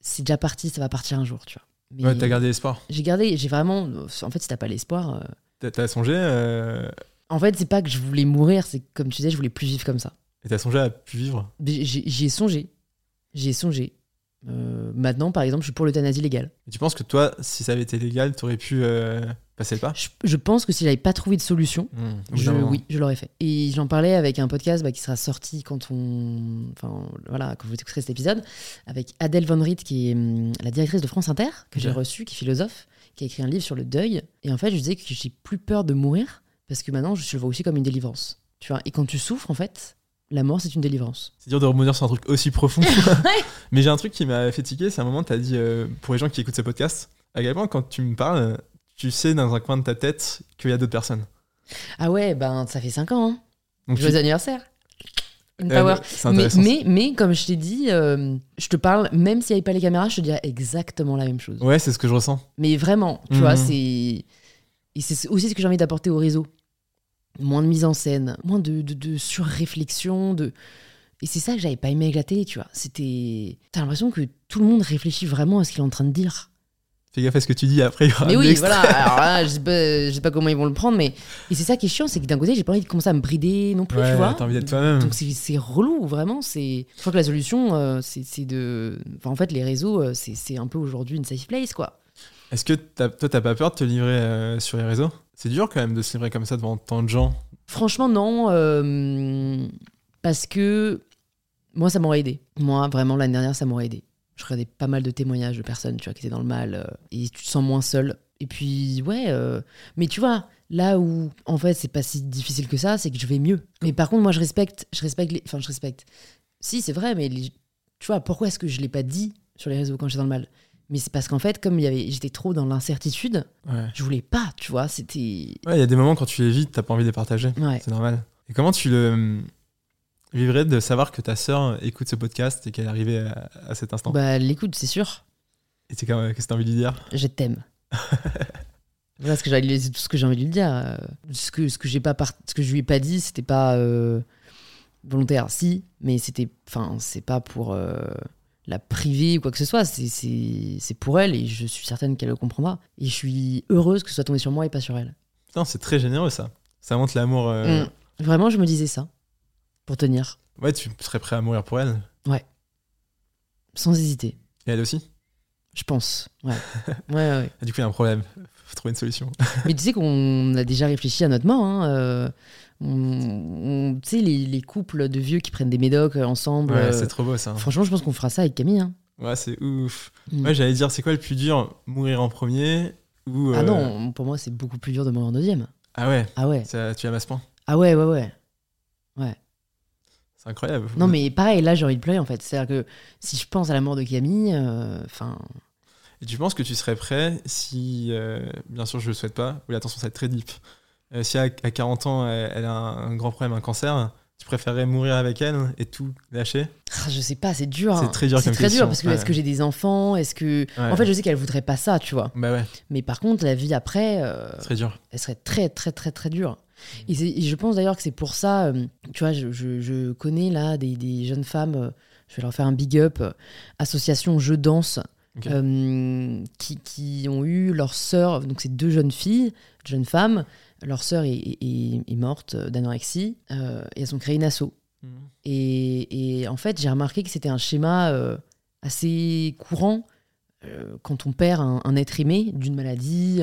C'est déjà parti, ça va partir un jour, tu vois. Mais Ouais, t'as gardé espoir. J'ai gardé, j'ai vraiment. En fait, si t'as pas l'espoir. euh, T'as- songé, euh, En fait, c'est pas que je voulais mourir, c'est comme tu disais, je voulais plus vivre comme ça. et t'as songé à plus vivre? J'y ai songé. J'y ai songé. Euh, maintenant, par exemple, je suis pour l'euthanasie légale. Et tu penses que toi, si ça avait été légal, t'aurais pu passer le pas Je, je pense que si j'avais pas trouvé de solution, Mmh, bout je, oui, l'aurais fait. Et j'en parlais avec un podcast bah, qui sera sorti quand on, enfin voilà, quand vous écouterez cet épisode, avec Adèle Von Riet, qui est hum, la directrice de France Inter, que j'ai reçue, qui est philosophe, qui a écrit un livre sur le deuil. Et en fait, je disais que j'ai plus peur de mourir parce que maintenant, je le vois aussi comme une délivrance. Tu vois. Et quand tu souffres, en fait, la mort, c'est une délivrance. C'est dur de rebondir sur un truc aussi profond. (laughs) Mais j'ai un truc qui m'a fait tiquer, c'est un moment, t'as dit, euh, pour les gens qui écoutent ce podcast, à quel point quand tu me parles, tu sais dans un coin de ta tête qu'il y a d'autres personnes. Ah ouais, ben ça fait 5 ans. Hein. Donc tu- Joyeux anniversaire. Euh, power. c'est Mais, intéressant. mais, mais comme je t'ai dit, euh, je te parle, même s'il n'y avait pas les caméras, je te dirais exactement la même chose. Ouais, c'est ce que je ressens. Mais vraiment, tu Mhm. vois, c'est. Et c'est aussi ce que j'ai envie d'apporter au réseau. Moins de mise en scène, moins de, de, de surréflexion, de. Et c'est ça que j'avais pas aimé avec la télé, tu vois. C'était. T'as l'impression que tout le monde réfléchit vraiment à ce qu'il est en train de dire. Fais gaffe à ce que tu dis après. il y aura Mais un oui, extrait. voilà. (laughs) Alors là, je sais, pas, je sais pas comment ils vont le prendre, mais. Et c'est ça qui est chiant, c'est que d'un côté, j'ai pas envie de commencer à me brider non plus, Ouais, tu vois. t'as envie d'être toi-même. Donc c'est- relou, vraiment. Je crois que la solution, euh, c'est de. Enfin, en fait, les réseaux, euh, c'est un peu aujourd'hui une safe place, quoi. Est-ce que t'as- toi, t'as pas peur de te livrer euh, sur les réseaux? C'est dur quand même de se livrer comme ça devant tant de gens. Franchement, non. euh, parce que moi, ça m'aurait aidé. Moi, vraiment, l'année dernière, ça m'aurait aidé. Je regardais pas mal de témoignages de personnes, tu vois, qui étaient dans le mal. euh, et tu te sens moins seul. Et puis, ouais. euh, mais tu vois, là où, en fait, c'est pas si difficile que ça, c'est que je vais mieux. Mais par contre, moi, je respecte. Je respecte les. Enfin, je respecte. Si, c'est vrai, mais les- tu vois, pourquoi est-ce que je l'ai pas dit sur les réseaux quand j'étais dans le mal? Mais c'est parce qu'en fait, comme il y avait, j'étais trop dans l'incertitude, Ouais. je voulais pas, tu vois. C'était. Ouais, il y a des moments quand tu les vis, t'as pas envie de les partager. Ouais. C'est normal. Et comment tu le vivrais de savoir que ta sœur écoute ce podcast et qu'elle est arrivée à, à cet instant Bah, l'écoute, c'est sûr. Et c'est quand- qu'est-ce que t'as envie de lui dire? Je t'aime. (laughs) voilà ce que tout ce que j'ai envie de lui dire. Euh, Ce que ce que j'ai pas part- ce que je lui ai pas dit, c'était pas euh, volontaire, si, mais c'était enfin c'est pas pour euh, la priver ou quoi que ce soit. C'est c'est c'est pour elle et je suis certaine qu'elle le comprendra. Et je suis heureuse que ce soit tombé sur moi et pas sur elle. Putain, c'est très généreux ça. Ça montre l'amour. euh, Mm. Vraiment, je me disais ça pour tenir, Ouais, tu serais prêt à mourir pour elle. sans hésiter. Et elle aussi? Je pense. (laughs) Ouais. ouais, ouais. Ah, Du coup, il y a un problème. Faut trouver une solution. (laughs) Mais tu sais qu'on a déjà réfléchi à notre mort. Hein. euh, on- on- tu sais, les, les couples de vieux qui prennent des médocs euh, ensemble. Ouais, euh, c'est trop beau ça. franchement, je pense qu'on fera ça avec Camille. hein. Ouais, c'est ouf. Mm. Ouais, j'allais dire, c'est quoi le plus dur Mourir en premier ou. Ah non, pour moi, c'est beaucoup plus dur de mourir en deuxième. Ah ouais, Ah ouais. ça, tu aimes à ce point? Ah ouais, ouais, ouais. C'est incroyable. Non, mais pareil, là, j'ai envie de pleurer en fait. C'est-à-dire que si je pense à la mort de Camille, euh, enfin. Et tu penses que tu serais prêt si, euh, bien sûr je le souhaite pas, oui attention ça va être très deep, Euh, si à, à 40 ans elle, elle a un, un grand problème, un cancer, tu préférerais mourir avec elle et tout lâcher? Ah, je sais pas, c'est dur. C'est hein. très dur C'est très question, dur parce que ouais. est-ce que j'ai des enfants? Est-ce que. Ouais. En fait, je sais qu'elle voudrait pas ça, tu vois. Bah ouais, Mais par contre, la vie après. euh, très dur. elle serait très très très très dure. Et, je pense d'ailleurs que c'est pour ça, euh, tu vois, je, je- je connais là des, des jeunes femmes, euh, je vais leur faire un big up, euh, association Je Danse, qui, qui ont eu leur sœur, donc c'est deux jeunes filles, jeunes femmes, leur sœur est, est- est morte d'anorexie, et elles ont créé une asso. Mhm. Et, et en fait, j'ai remarqué que c'était un schéma assez courant quand on perd un, un être aimé d'une maladie.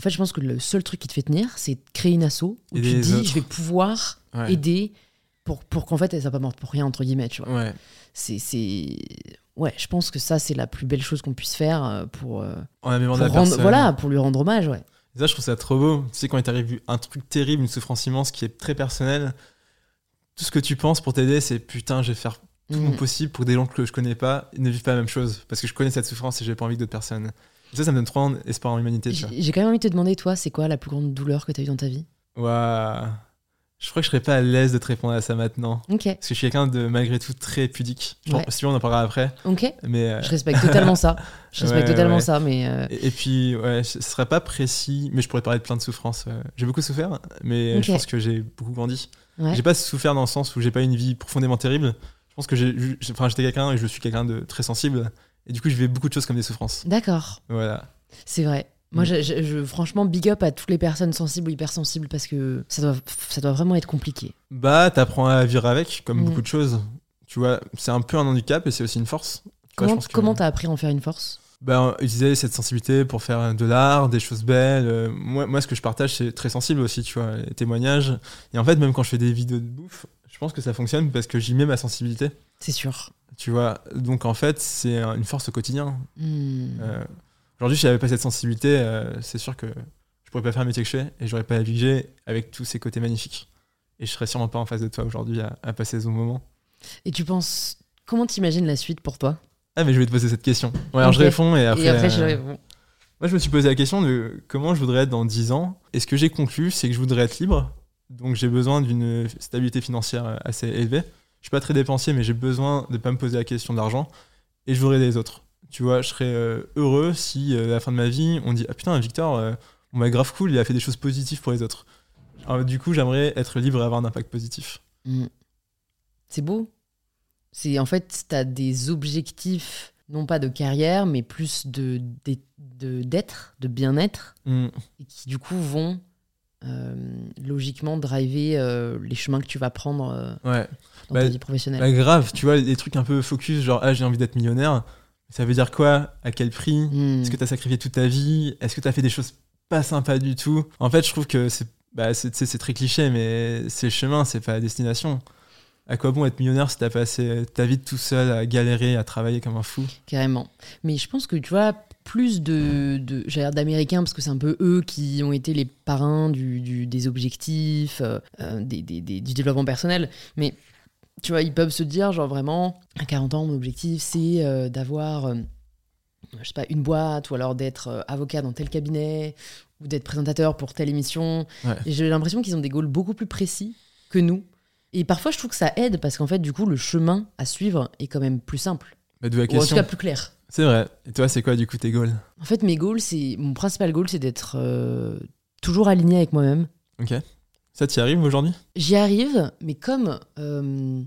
En fait, je pense que le seul truc qui te fait tenir, c'est de créer une asso où tu te dis, autres. je vais pouvoir Ouais. aider pour, pour qu'en fait, elle soit pas morte pour rien, entre guillemets, tu vois. Ouais. C'est, c'est... Ouais, je pense que ça, c'est la plus belle chose qu'on puisse faire euh, pour, euh, En pour la rendre, voilà, pour lui rendre hommage, ouais. Et ça je trouve ça trop beau. Tu sais quand il t'arrive un truc terrible, une souffrance immense qui est très personnelle, tout ce que tu penses pour t'aider c'est putain je vais faire tout mon Mhm. possible pour que des gens que je connais pas ne vivent pas la même chose parce que je connais cette souffrance et j'ai pas envie que d'autres personnes. Ça ça me donne trop espoir en vois. J'ai quand même envie de te demander, toi, c'est quoi la plus grande douleur que tu as eue dans ta vie? Ouah. Je crois que je serais pas à l'aise de te répondre à ça maintenant. Ok, Parce que je suis quelqu'un de malgré tout très pudique. Je Ouais. pense- Si on en parlera après. ok. Mais, euh, Je respecte totalement ça. (laughs) Je respecte Ouais, totalement ouais. ça, mais euh, et, et puis, ouais, ce serait pas précis, mais je pourrais parler de plein de souffrances. euh. J'ai beaucoup souffert, mais je pense que j'ai beaucoup grandi. J'ai pas souffert dans le sens où j'ai pas eu une vie profondément terrible. Je pense que j'ai, j'ai- enfin, j'étais quelqu'un et je suis quelqu'un de très sensible. Et du coup, je vis beaucoup de choses comme des souffrances. D'accord, Voilà. c'est vrai. Moi, Mm. je, je- je- franchement, big up à toutes les personnes sensibles ou hypersensibles parce que ça doit, ça doit vraiment être compliqué. Bah, t'apprends à vivre avec, comme Mm. beaucoup de choses. Tu vois, c'est un peu un handicap et c'est aussi une force. Que- comment t'as appris à en faire une force? Bah, utiliser cette sensibilité pour faire de l'art, des choses belles. Euh, moi, moi, ce que je partage, c'est très sensible aussi, tu vois, les témoignages. Et en fait, même quand je fais des vidéos de bouffe, je pense que ça fonctionne parce que j'y mets ma sensibilité, C'est sûr. Tu vois. Donc, en fait, c'est un- une force au quotidien. Hmm. Euh, Aujourd'hui, si j'avais pas cette sensibilité, euh, c'est sûr que je pourrais pas faire le métier que je fais et j'aurais pas j'ai avec tous ces côtés magnifiques. Et je serais sûrement pas en face de toi aujourd'hui à, à passer ce moment. Et tu penses, comment t'imagines la suite pour toi? Ah, mais je vais te poser cette question. Ouais, alors je réponds et après. Et après, je euh, réponds. Moi, je me suis posé la question de comment je voudrais être dans 10 ans. Et ce que j'ai conclu, c'est que je voudrais être libre. Donc, j'ai besoin d'une stabilité financière assez élevée. Je suis pas très dépensier, mais j'ai besoin de pas me poser la question de l'argent. Et je voudrais les autres. Tu vois, je serais euh, heureux si, euh, à la fin de ma vie, on dit Ah putain, Victor, euh, on va grave cool, il a fait des choses positives pour les autres. Alors, du coup, j'aimerais être libre et avoir un impact positif. Hmm. C'est beau. C'est en fait, t'as des objectifs non pas de carrière, mais plus de d'être, de, d'être, de bien-être, Mm. et qui du coup vont logiquement driver euh, les chemins que tu vas prendre euh, Ouais. dans Bah, ta vie professionnelle. Bah, grave, tu vois, des trucs un peu focus, genre, ah, j'ai envie d'être millionnaire. Ça veut dire quoi? À quel prix? Hmm. Est-ce que tu as sacrifié toute ta vie? Est-ce que tu as fait des choses pas sympas du tout? En fait, je trouve que c'est bah, c'est- très cliché, mais c'est le chemin, c'est pas la destination. À quoi bon être millionnaire si t'as passé ta vie tout seul à galérer, à travailler comme un fou? Carrément. Mais je pense que tu vois, plus de, de d'Américains, parce que c'est un peu eux qui ont été les parrains du, du- des objectifs, euh, euh, des, des- des- du développement personnel. Mais tu vois, ils peuvent se dire, genre vraiment, à 40 ans, mon objectif, c'est euh, d'avoir, euh, je sais pas, une boîte, ou alors d'être avocat dans tel cabinet, ou d'être présentateur pour telle émission. Ouais. Et j'ai l'impression qu'ils ont des goals beaucoup plus précis que nous. Et parfois, je trouve que ça aide, parce qu'en fait, du coup, le chemin à suivre est quand même plus simple. bah, D'où la Ou en tout cas, plus clair. C'est vrai. Et toi, c'est quoi du coup tes goals? En fait, mes goals, c'est mon principal goal, c'est d'être euh, toujours aligné avec moi-même. Ok. Ça, t'y arrives aujourd'hui? J'y arrive, mais comme euh,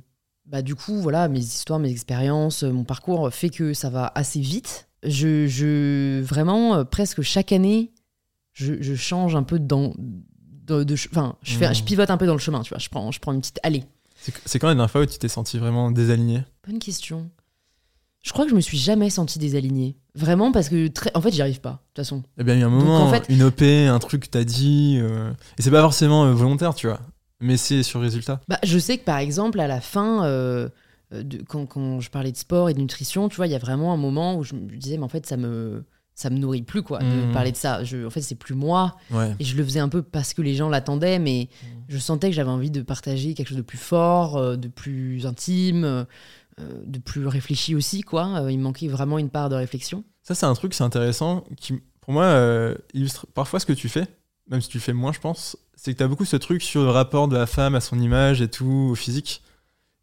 bah, du coup, voilà, mes histoires, mes expériences, euh, mon parcours fait que ça va assez vite. Je, je vraiment euh, presque chaque année, je, je change un peu dans, de, enfin, je fais, Mmh. je pivote un peu dans le chemin, tu vois. Je prends, je prends une petite allée. C'est c'est quand la dernière fois où tu t'es senti vraiment désaligné Bonne question. Je crois que je me suis jamais senti désalignée. Vraiment parce que très, en fait, j'y arrive pas. De toute façon. Il y a bien un Donc, moment, en fait- une OP, un truc que t'as dit. euh, Et c'est pas forcément euh, volontaire, tu vois. Mais c'est sur résultat. Bah, je sais que par exemple, à la fin, euh, euh, de, quand, quand je parlais de sport et de nutrition, tu vois, il y a vraiment un moment où je me disais, mais en fait, ça me, ça me nourrit plus, quoi, de Mhm. parler de ça. Je, en fait, c'est plus moi. Ouais. Et je le faisais un peu parce que les gens l'attendaient, mais je sentais que j'avais envie de partager quelque chose de plus fort, de plus intime, de plus réfléchi aussi, quoi. Euh, il manquait vraiment une part de réflexion. Ça, c'est un truc, c'est intéressant, qui, pour moi, euh, illustre parfois ce que tu fais, même si tu fais moins, je pense. C'est que tu as beaucoup ce truc sur le rapport de la femme à son image et tout, au physique.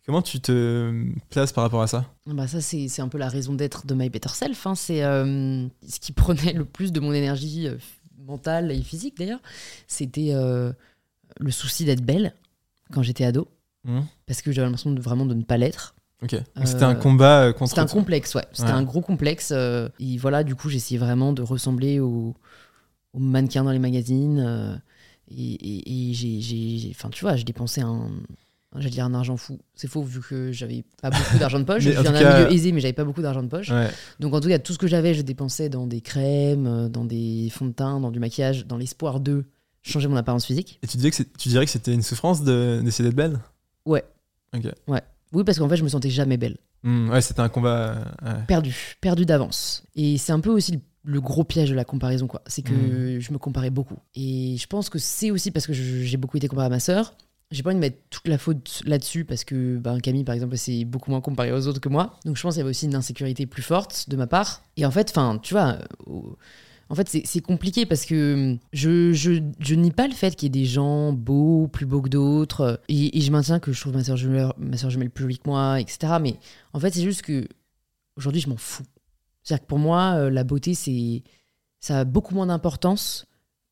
Comment tu te places par rapport à ça? Bah ça, c'est un peu la raison d'être de My Better Self. hein. C'est euh, ce qui prenait le plus de mon énergie euh, mentale et physique, d'ailleurs. C'était euh, le souci d'être belle quand j'étais ado. Mhm. Parce que j'avais l'impression de, vraiment de ne pas l'être. Ok. Euh, C'était un combat euh, contre. C'était un complexe, ouais. C'était Ouais. un gros complexe. euh, et voilà, du coup, j'essayais vraiment de ressembler aux, aux mannequins dans les magazines. euh, et et- et j'ai- Enfin, tu vois, je dépensais un. J'allais dire un argent fou. C'est faux vu que j'avais pas beaucoup (laughs) d'argent de poche. Je d'un cas- milieu aisé, mais j'avais pas beaucoup d'argent de poche. Ouais. Donc en tout cas, tout ce que j'avais, je dépensais dans des crèmes, dans des fonds de teint, dans du maquillage, dans l'espoir de changer mon apparence physique. Et tu, disais que tu dirais que c'était une souffrance de- d'essayer d'être belle? Ouais. Ok. Oui, parce qu'en fait, je me sentais jamais belle. Hmm, ouais, c'était un combat. euh, ouais. Perdu, perdu d'avance. Et c'est un peu aussi le, le gros piège de la comparaison, quoi. C'est que je me comparais beaucoup. Et je pense que c'est aussi parce que j'ai beaucoup été comparée à ma sœur. J'ai pas envie de mettre toute la faute là-dessus parce que ben, Camille, par exemple, c'est beaucoup moins comparée aux autres que moi. Donc je pense qu'il y avait aussi une insécurité plus forte de ma part. Et en fait, enfin, tu vois, euh, en fait, c'est- compliqué parce que je, je, je nie pas le fait qu'il y ait des gens beaux, plus beaux que d'autres. Et, et je maintiens que je trouve ma soeur jumelle, ma sœur jumelle plus jolie que moi, etc. Mais en fait, c'est juste que aujourd'hui, je m'en fous. C'est-à-dire que pour moi, euh, la beauté, c'est ça a beaucoup moins d'importance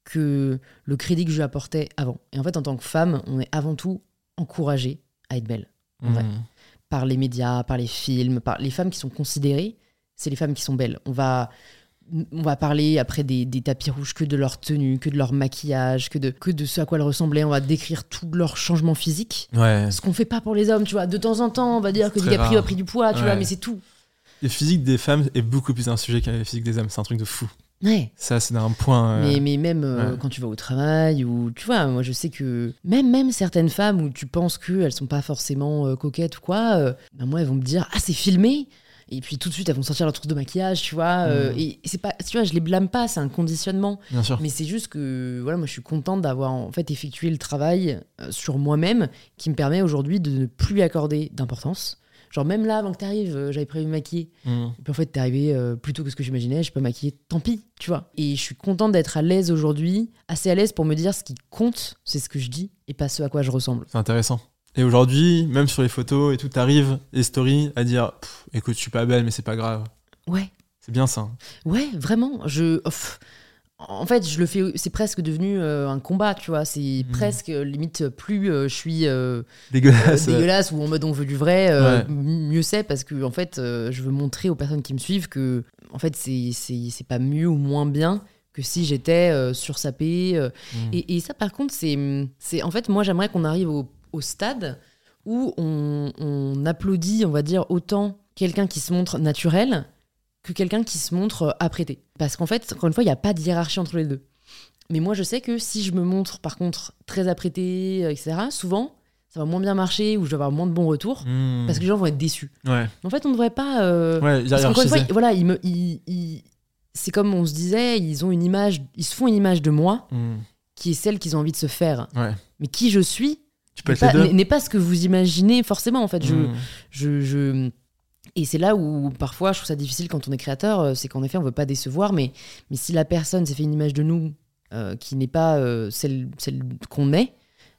que le crédit que je lui apportais avant. Et en fait, en tant que femme, on est avant tout encouragé à être belle. En vrai. Hmm. Par les médias, par les films, par les femmes qui sont considérées, c'est les femmes qui sont belles. On va, on va parler après des, des tapis rouges que de leur tenue, que de leur maquillage, que de, que de ce à quoi elles ressemblaient. On va décrire tout leur changement physique. Ouais. Ce qu'on fait pas pour les hommes, tu vois. De temps en temps, on va dire que DiCaprio rare. a pris du poids, tu Ouais. vois, mais c'est tout. Le physique des femmes est beaucoup plus un sujet que le physique des hommes. C'est un truc de fou. Ouais. Ça, c'est un point. euh, Mais, mais même euh, ouais. quand tu vas au travail, ou tu vois, moi je sais que même, même certaines femmes où tu penses qu'elles sont pas forcément euh, coquettes ou quoi, ben moi elles vont me dire Ah, c'est filmé Et puis tout de suite elles vont sortir leur trousse de maquillage, tu vois. euh, Mhm. et c'est pas, tu vois, je les blâme pas, c'est un conditionnement. Bien sûr. Mais c'est juste que voilà, moi je suis contente d'avoir en fait effectué le travail euh, sur moi-même qui me permet aujourd'hui de ne plus accorder d'importance. Genre même là, avant que tu arrives, j'avais prévu de me maquiller. Hmm. Et puis en fait, t'es arrivé euh, plus tôt que ce que j'imaginais, je peux maquiller, tant pis, tu vois. Et je suis contente d'être à l'aise aujourd'hui, assez à l'aise pour me dire ce qui compte, c'est ce que je dis et pas ce à quoi je ressemble. C'est intéressant. Et aujourd'hui, même sur les photos et tout, t'arrives, les stories, à dire écoute, je suis pas belle, mais c'est pas grave. Ouais, C'est bien ça. hein. ouais, vraiment. Je, off. en fait, je le fais. C'est presque devenu euh, un combat, tu vois. C'est Mhm. presque euh, limite plus euh, je suis euh, Dégueulasse. ou en mode on veut du vrai. Ouais. Mieux c'est parce que en fait, je veux montrer aux personnes qui me suivent que en fait, c'est pas mieux ou moins bien que si j'étais euh, sursapé. euh. Mm. Et, et ça, par contre, c'est c'est en fait, moi, j'aimerais qu'on arrive au, au stade où on, on applaudit, on va dire, autant quelqu'un qui se montre naturel que quelqu'un qui se montre euh, apprêté. Parce qu'en fait, encore une fois, il n'y a pas de hiérarchie entre les deux. Mais moi, je sais que si je me montre, par contre, très apprêté, euh, etc., souvent, ça va moins bien marcher ou je vais avoir moins de bons retours Mm. parce que les gens vont être déçus. Ouais, En fait, on ne devrait pas. euh, ouais, parce qu'encore une fois, voilà, ils me, ils- ils- c'est comme on se disait, ils ont une image, ils se font une image de moi Mm. qui est celle qu'ils ont envie de se faire. Ouais. Mais qui je suis Tu peux n'est pas, ce que vous imaginez forcément. En fait, je, Mm. je, je- Et c'est là où parfois je trouve ça difficile quand on est créateur, euh, c'est qu'en effet on veut pas décevoir, mais, mais si la personne s'est fait une image de nous euh, qui n'est pas euh, celle, celle qu'on est,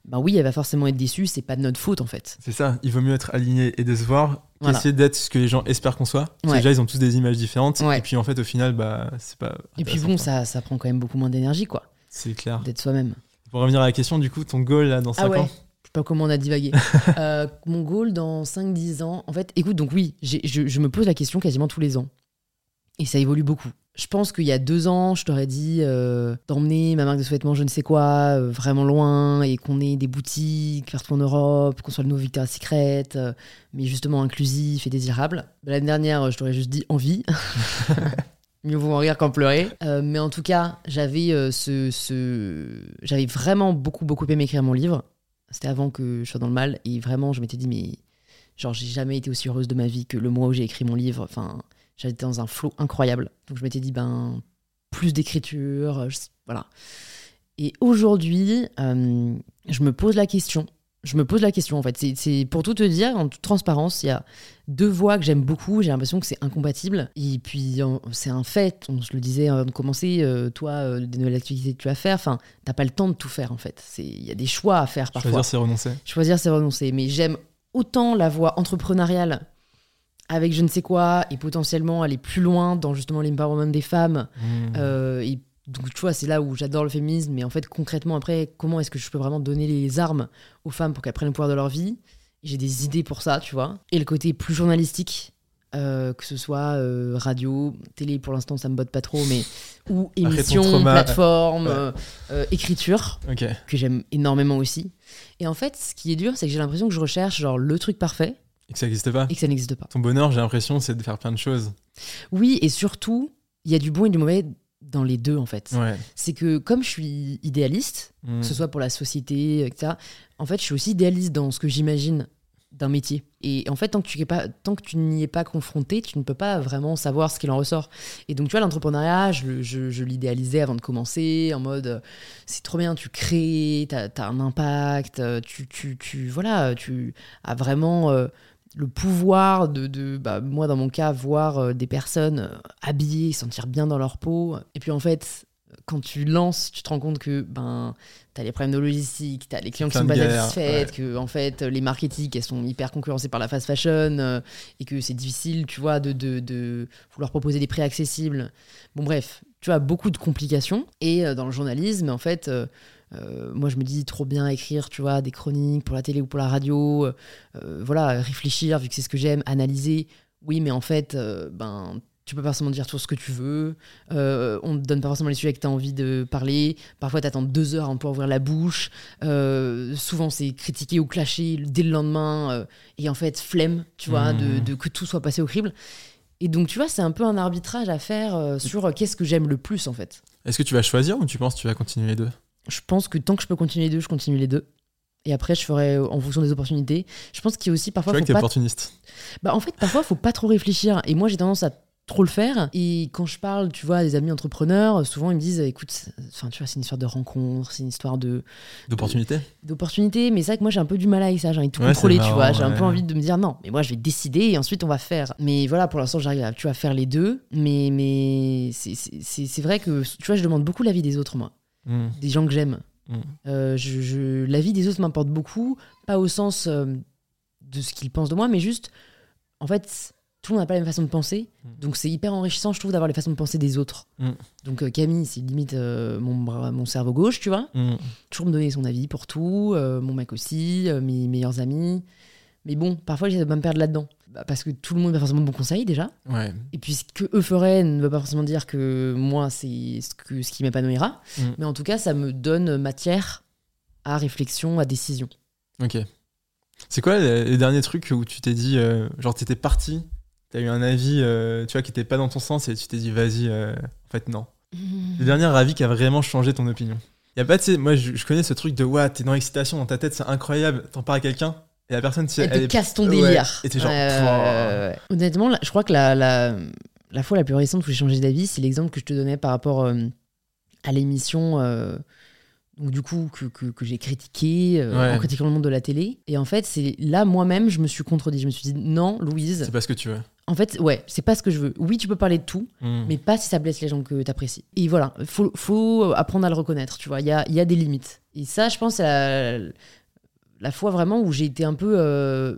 ben oui, elle va forcément être déçue, c'est pas de notre faute en fait. C'est ça, il vaut mieux être aligné et décevoir Voilà. qu'essayer d'être ce que les gens espèrent qu'on soit. Parce que déjà, ils ont tous des images différentes. Ouais. Et puis en fait, au final, bah, c'est pas. Et puis bon, ça, ça prend quand même beaucoup moins d'énergie, quoi, C'est clair. d'être soi-même. Pour revenir à la question, du coup, ton goal là dans 5 Ah ouais. ans sais pas comment on a divagué. (laughs) Euh, mon goal dans 5-10 ans, en fait, écoute, donc oui, je, je me pose la question quasiment tous les ans. Et ça évolue beaucoup. Je pense qu'il y a deux ans, je t'aurais dit euh, d'emmener ma marque de sous-vêtements, je ne sais quoi, euh, vraiment loin, et qu'on ait des boutiques partout en Europe, qu'on soit le nouveau Victoria's Secret, mais justement inclusif et désirable. L'année dernière, je t'aurais juste dit envie. (laughs) Mieux vaut en rire qu'en pleurer. Euh, mais en tout cas, j'avais euh, ce, ce... j'avais vraiment beaucoup, beaucoup aimé écrire mon livre. C'était avant que je sois dans le mal. Et vraiment, je m'étais dit, mais genre, j'ai jamais été aussi heureuse de ma vie que le mois où j'ai écrit mon livre. Enfin, j'étais dans un flot incroyable. Donc je m'étais dit, ben, plus d'écriture, euh, voilà. Et aujourd'hui, euh, je me pose la question. Je me pose la question, en fait. C'est- pour tout te dire, en toute transparence, il y a deux voix que j'aime beaucoup. J'ai l'impression que c'est incompatible. Et puis, c'est un fait. On se le disait avant de commencer. euh, toi, euh, des nouvelles activités que tu vas faire, enfin, t'as pas le temps de tout faire, en fait. Il y a des choix à faire parfois. Choisir, c'est renoncer. Choisir, c'est renoncer. Mais j'aime autant la voie entrepreneuriale avec je ne sais quoi et potentiellement aller plus loin dans justement l'empowerment des femmes. Mm. Euh, et donc, tu vois, c'est là où j'adore le féminisme. Mais en fait, concrètement, après, comment est-ce que je peux vraiment donner les armes aux femmes pour qu'elles prennent le pouvoir de leur vie? J'ai des idées pour ça, tu vois. Et le côté plus journalistique. euh, que ce soit euh, radio, télé pour l'instant ça me botte pas trop, mais ou (laughs) émission, plateforme, ouais. euh, écriture que j'aime énormément aussi. Et en fait, ce qui est dur, c'est que j'ai l'impression que je recherche genre le truc parfait Et que ça n'existe pas. et que ça n'existe pas. Ton bonheur, j'ai l'impression, c'est de faire plein de choses. Oui, et surtout, il y a du bon et du mauvais dans les deux en fait. Ouais. C'est que comme je suis idéaliste, Mm. que ce soit pour la société, etc., en fait, je suis aussi idéaliste dans ce que j'imagine d'un métier. Et en fait, tant que tu es pas, tant que tu n'y es pas confronté, tu ne peux pas vraiment savoir ce qu'il en ressort. Et donc, tu vois, l'entrepreneuriat, je, je- je l'idéalisais avant de commencer, en mode, euh, c'est trop bien, tu crées, tu as, un impact, euh, tu, tu, tu, voilà, tu as vraiment euh, le pouvoir de, de bah, moi, dans mon cas, voir euh, des personnes euh, habillées, sentir bien dans leur peau. Et puis, en fait, quand tu lances, tu te rends compte que ben, tu as les problèmes de logistique, tu as les clients qui sont pas satisfaits, que en fait, les marketing, elles sont hyper concurrencées par la fast fashion euh, et que c'est difficile, tu vois, de, de, de vouloir proposer des prix accessibles. Bon, bref, tu as beaucoup de complications. Et euh, dans le journalisme, en fait, euh, euh, moi, je me dis trop bien écrire, tu vois, des chroniques pour la télé ou pour la radio. euh, euh, voilà, réfléchir, vu que c'est ce que j'aime, analyser. Oui, mais en fait, euh, ben, tu peux pas forcément dire tout ce que tu veux. On te donne pas forcément les sujets que tu as envie de parler. Parfois, tu attends deux heures pouvoir ouvrir la bouche. Souvent, c'est critiqué ou clashé dès le lendemain. et en fait, flemme, tu vois, de, Mhm. de que tout soit passé au crible. Et donc, tu vois, c'est un peu un arbitrage à faire sur qu'est-ce que j'aime le plus, en fait. Est-ce que tu vas choisir ou tu penses que tu vas continuer les deux? Je pense que tant que je peux continuer les deux, je continue les deux. Et après, je ferai euh, en fonction des opportunités. Je pense qu'il y a aussi Je parfois. vois faut que t'es opportuniste. bah, en fait, parfois, faut pas trop réfléchir. Et moi, j'ai tendance à trop le faire. Et quand je parle, tu vois, à des amis entrepreneurs, souvent ils me disent, écoute, enfin, tu vois, c'est une histoire de rencontre, c'est une histoire de D'opportunité d'opportunité. Mais c'est vrai que moi, j'ai un peu du mal avec ça. J'ai envie de tout Ouais, contrôler, tu vois. J'ai un peu envie de me dire non, mais moi, je vais décider et ensuite on va faire. Mais voilà, pour l'instant, j'arrive à, tu vois, faire les deux. Mais mais c'est vrai que tu vois, je demande beaucoup l'avis des autres, moi Mm. des gens que j'aime. Mm. Euh, je, je- la vie des autres m'importe beaucoup, pas au sens euh, de ce qu'ils pensent de moi, mais juste, en fait, tout le monde n'a pas la même façon de penser. Mm. Donc c'est hyper enrichissant, je trouve, d'avoir les façons de penser des autres. Donc euh, Camille, c'est limite euh, mon, bras- mon cerveau gauche, tu vois. Toujours me donner son avis pour tout. euh, mon mec aussi, mes meilleurs amis. Mais bon, parfois, j'essaie de pas me perdre là-dedans. Bah, parce que tout le monde pas forcément de bons conseils, déjà. Ouais. Et puis ce que eux feraient ne veut pas forcément dire que moi, c'est ce, que, ce qui m'épanouira. Mm. Mais en tout cas, ça me donne matière à réflexion, à décision. Ok. C'est quoi les, les derniers trucs où tu t'es dit, euh, genre t'étais parti, t'as eu un avis, euh, tu vois, qui était pas dans ton sens et tu t'es dit, vas-y, euh, en fait, non. Le (laughs) dernier avis qui a vraiment changé ton opinion. Y a pas, tu sais, moi je, je connais ce truc de, ouais, t'es dans l'excitation, dans ta tête, c'est incroyable, t'en parles à quelqu'un et la personne, Elle te elle est- casse ton Ouais. délire. Et t'es genre, oh. Honnêtement, je crois que la, la, la fois la plus récente où j'ai changé d'avis, c'est l'exemple que je te donnais par rapport euh, à l'émission. euh, donc du coup que, que, que j'ai critiqué euh, Ouais. en critiquant le monde de la télé et en fait c'est là moi-même je me suis contredit je me suis dit non Louise c'est pas ce que tu veux. en fait ouais c'est pas ce que je veux oui tu peux parler de tout Mm. mais pas si ça blesse les gens que t'apprécies. Et voilà, faut, faut apprendre à le reconnaître, tu vois, il y a, il y a des limites. Et ça, je pense, c'est la, la fois vraiment où j'ai été un peu euh,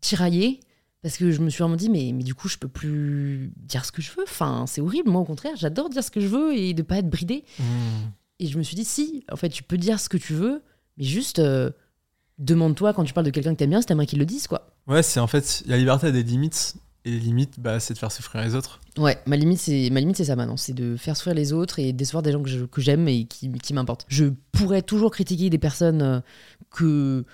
tiraillée, parce que je me suis vraiment dit, mais, mais du coup, je peux plus dire ce que je veux. Enfin, c'est horrible, moi, au contraire, j'adore dire ce que je veux et de pas être bridée. Mm. Et je me suis dit, si, en fait, tu peux dire ce que tu veux, mais juste euh, demande-toi quand tu parles de quelqu'un que t'aimes bien, si t'aimerais qu'il le dise, quoi. Ouais, c'est en fait, la liberté a des limites et les limites, bah, c'est de faire souffrir les autres. Ouais, ma limite, c'est ma limite, c'est ça maintenant, c'est de faire souffrir les autres et décevoir des gens que j'aime et qui, qui m'importent. Je pourrais toujours critiquer des personnes euh, que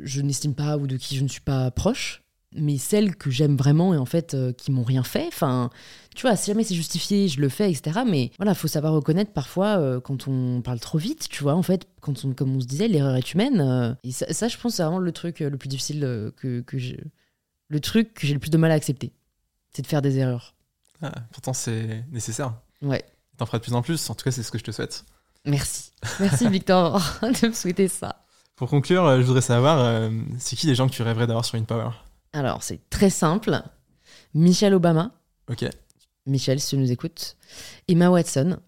je n'estime pas ou de qui je ne suis pas proche, mais celles que j'aime vraiment et en fait euh, qui m'ont rien fait. Enfin, tu vois, si jamais c'est justifié, je le fais, etc. Mais voilà, faut savoir reconnaître parfois euh, quand on parle trop vite, tu vois. En fait, quand on, comme on se disait, l'erreur est humaine. et ça, ça, je pense, c'est vraiment le truc le plus difficile que, que je, le truc que j'ai le plus de mal à accepter, c'est de faire des erreurs. Ah, pourtant, c'est nécessaire. Ouais. T'en feras de plus en plus, en tout cas, c'est ce que je te souhaite. Merci. Merci (laughs) Victor (laughs) de me souhaiter ça. Pour conclure, euh, je voudrais savoir, euh, c'est qui les gens que tu rêverais d'avoir sur InPower? Alors, c'est très simple. Michelle Obama, Ok. Michelle, si tu nous écoutes, Emma Watson,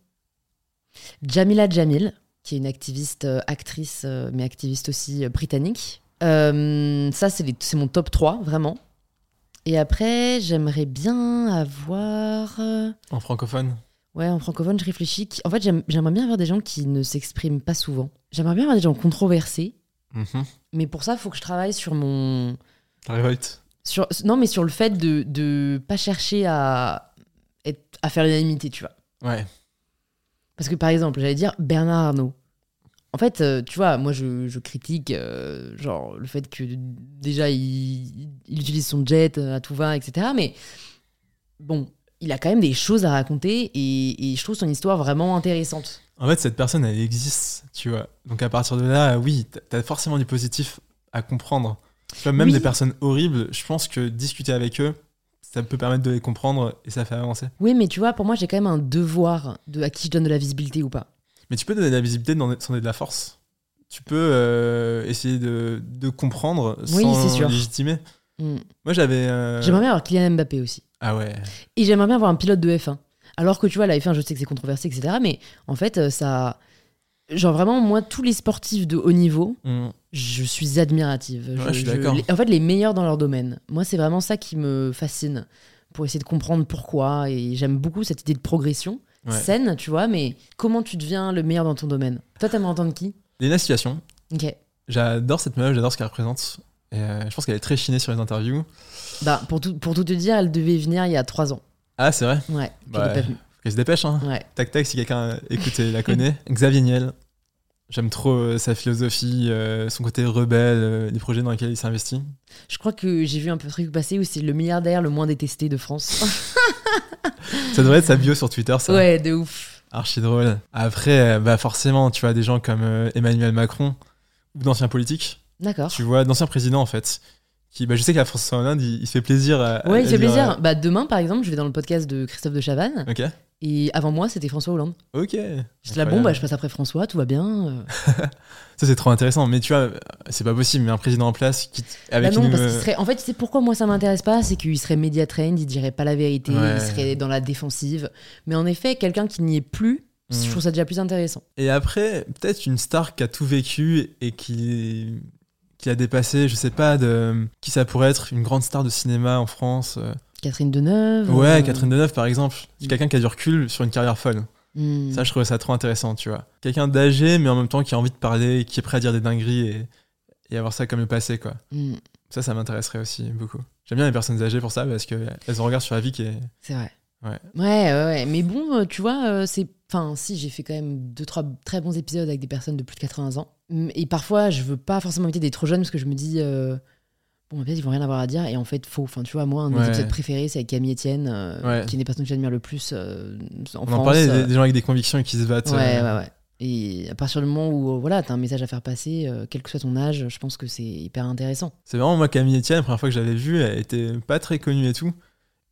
Jamila Jamil, qui est une activiste, euh, actrice, euh, mais activiste aussi britannique. Ça, c'est mon top 3, vraiment. Et après, j'aimerais bien avoir... euh, En francophone? Ouais, en francophone, je réfléchis. En fait, j'aime- j'aimerais bien avoir des gens qui ne s'expriment pas souvent. J'aimerais bien avoir des gens controversés. Mhm. Mais pour ça, il faut que je travaille sur mon... La révolte. Sur, non, mais sur le fait de ne pas chercher à, être, à faire l'unanimité, tu vois. Ouais. Parce que par exemple, j'allais dire Bernard Arnault. En fait, euh, tu vois, moi je, je critique euh, genre le fait que déjà il, il utilise son jet euh, à tout va, etc. Mais bon, il a quand même des choses à raconter et, et je trouve son histoire vraiment intéressante. En fait, cette personne, elle existe, tu vois. Donc à partir de là, oui, t'as forcément du positif à comprendre. Tu vois, même Oui. des personnes horribles, je pense que discuter avec eux, ça peut permettre de les comprendre et ça fait avancer. Oui, mais tu vois, pour moi, j'ai quand même un devoir de à qui je donne de la visibilité ou pas. Mais tu peux donner de la visibilité sans donner de la force. Tu peux euh, essayer de, de comprendre Oui, sans sûr. légitimer. Hmm. Moi, j'avais. euh, J'aimerais bien avoir Kylian Mbappé aussi. Ah ouais. Et j'aimerais bien avoir un pilote de F1. Alors que tu vois, la F1, je sais que c'est controversé, etc. Mais en fait, euh, ça. Genre vraiment, moi, tous les sportifs de haut niveau, Mm. je suis admirative. Ouais, je suis d'accord. en fait, les meilleurs dans leur domaine. Moi, c'est vraiment ça qui me fascine pour essayer de comprendre pourquoi. Et j'aime beaucoup cette idée de progression Ouais. saine, tu vois. Mais comment tu deviens le meilleur dans ton domaine Toi, t'aimerais entendre qui Léna Situation, Ok. j'adore cette meuf, j'adore ce qu'elle représente. Et euh, je pense qu'elle est très chinée sur les interviews. Bah, pour tout, pour tout te dire, elle devait venir il y a trois ans. Ah, c'est vrai Ouais. Bah, elle est pas venue. Faut qu'elle se dépêche, hein. Ouais. Tac tac, si quelqu'un écoute et la connaît. (laughs) Xavier Niel. J'aime trop euh, sa philosophie, euh, son côté rebelle, euh, les projets dans lesquels il s'investit. Je crois que j'ai vu un peu de truc passer où c'est le milliardaire le moins détesté de France. (laughs) Ça devrait être sa bio sur Twitter, ça. ouais, de ouf. Archi drôle. Après, bah forcément, tu vois des gens comme Emmanuel Macron ou d'anciens politiques. D'accord. Tu vois d'anciens présidents en fait. Qui, bah, je sais qu'à François Hollande, il, il se fait plaisir. À, Ouais, à il fait dire, plaisir. Bah, demain, par exemple, je vais dans le podcast de Christophe de Chavannes. euh, Ok. Et avant moi, c'était François Hollande. Ok. J'étais là, Incroyable. bon, bah, je passe après François, tout va bien. euh. (laughs) Ça c'est trop intéressant. Mais tu vois, c'est pas possible. Mais un président en place qui avec Bah non, une. parce qu'il serait. En fait, tu sais pourquoi moi ça m'intéresse pas C'est qu'il serait média il dirait pas la vérité, Ouais. il serait dans la défensive. Mais en effet, quelqu'un qui n'y est plus, Mm. je trouve ça déjà plus intéressant. Et après, peut-être une star qui a tout vécu et qui qui a dépassé, je sais pas, de qui ça pourrait être, une grande star de cinéma en France. euh. Catherine Deneuve. Ouais, euh, Catherine Deneuve, par exemple. C'est quelqu'un qui a du recul sur une carrière folle. hmm. Ça, je trouvais ça trop intéressant, tu vois. Quelqu'un d'âgé, mais en même temps qui a envie de parler, qui est prêt à dire des dingueries et, et avoir ça comme le passé, quoi. Hmm. Ça, ça m'intéresserait aussi beaucoup. J'aime bien les personnes âgées pour ça parce qu'elles ont un regard sur la vie qui est. C'est vrai. Ouais. Ouais, ouais. Mais bon, euh, tu vois, c'est. Enfin, si, j'ai fait quand même deux, trois très bons épisodes avec des personnes de plus de 80 ans. Et parfois, je veux pas forcément éviter d'être trop jeune parce que je me dis. euh, Bon, peut-être ils vont rien avoir à dire. Et en fait, faux. Enfin, tu vois, moi, un de mes Ouais. épisodes préférés, c'est avec Camille Etienne, euh, Ouais. qui est une des personnes que j'admire le plus euh, en On France. en parlait des, euh, des gens avec des convictions et qui se battent. Ouais, euh, ouais, ouais. Et à partir du moment où, voilà, t'as un message à faire passer, euh, quel que soit ton âge, je pense que c'est hyper intéressant. C'est vraiment moi, Camille Etienne, la première fois que je l'avais vue, elle était pas très connue et tout.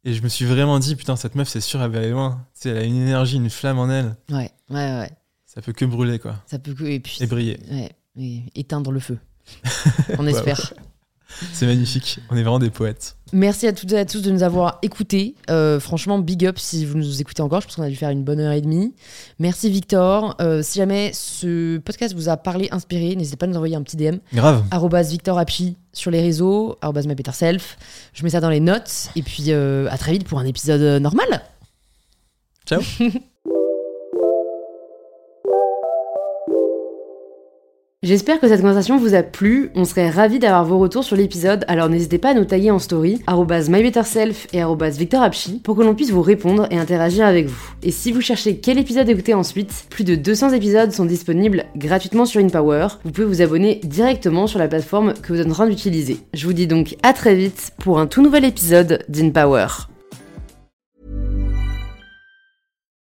Et je me suis vraiment dit, putain, cette meuf, c'est sûr, elle va aller loin. Tu sais, elle a une énergie, une flamme en elle. Ouais, ouais, ouais. Ça peut que brûler, quoi. Ça peut que. Et puis. Et briller. Ouais, et éteindre le feu. (laughs) On Ouais, espère. C'est magnifique. On est vraiment des poètes. Merci à toutes et à tous de nous avoir écoutés. Euh, franchement, big up si vous nous écoutez encore. Je pense qu'on a dû faire une bonne heure et demie. Merci Victor. Euh, si jamais ce podcast vous a parlé, inspiré, n'hésitez pas à nous envoyer un petit DM. Grave. Arrobas Victor Happy sur les réseaux. Arrobas mypetterself. Je mets ça dans les notes. Et puis euh, à très vite pour un épisode normal. Ciao. (laughs) J'espère que cette conversation vous a plu. On serait ravis d'avoir vos retours sur l'épisode, alors n'hésitez pas à nous taguer en story, mybetterself et victorapchi, pour que l'on puisse vous répondre et interagir avec vous. Et si vous cherchez quel épisode écouter ensuite, plus de 200 épisodes sont disponibles gratuitement sur InPower. Vous pouvez vous abonner directement sur la plateforme que vous êtes en train d'utiliser. Je vous dis donc à très vite pour un tout nouvel épisode d'InPower.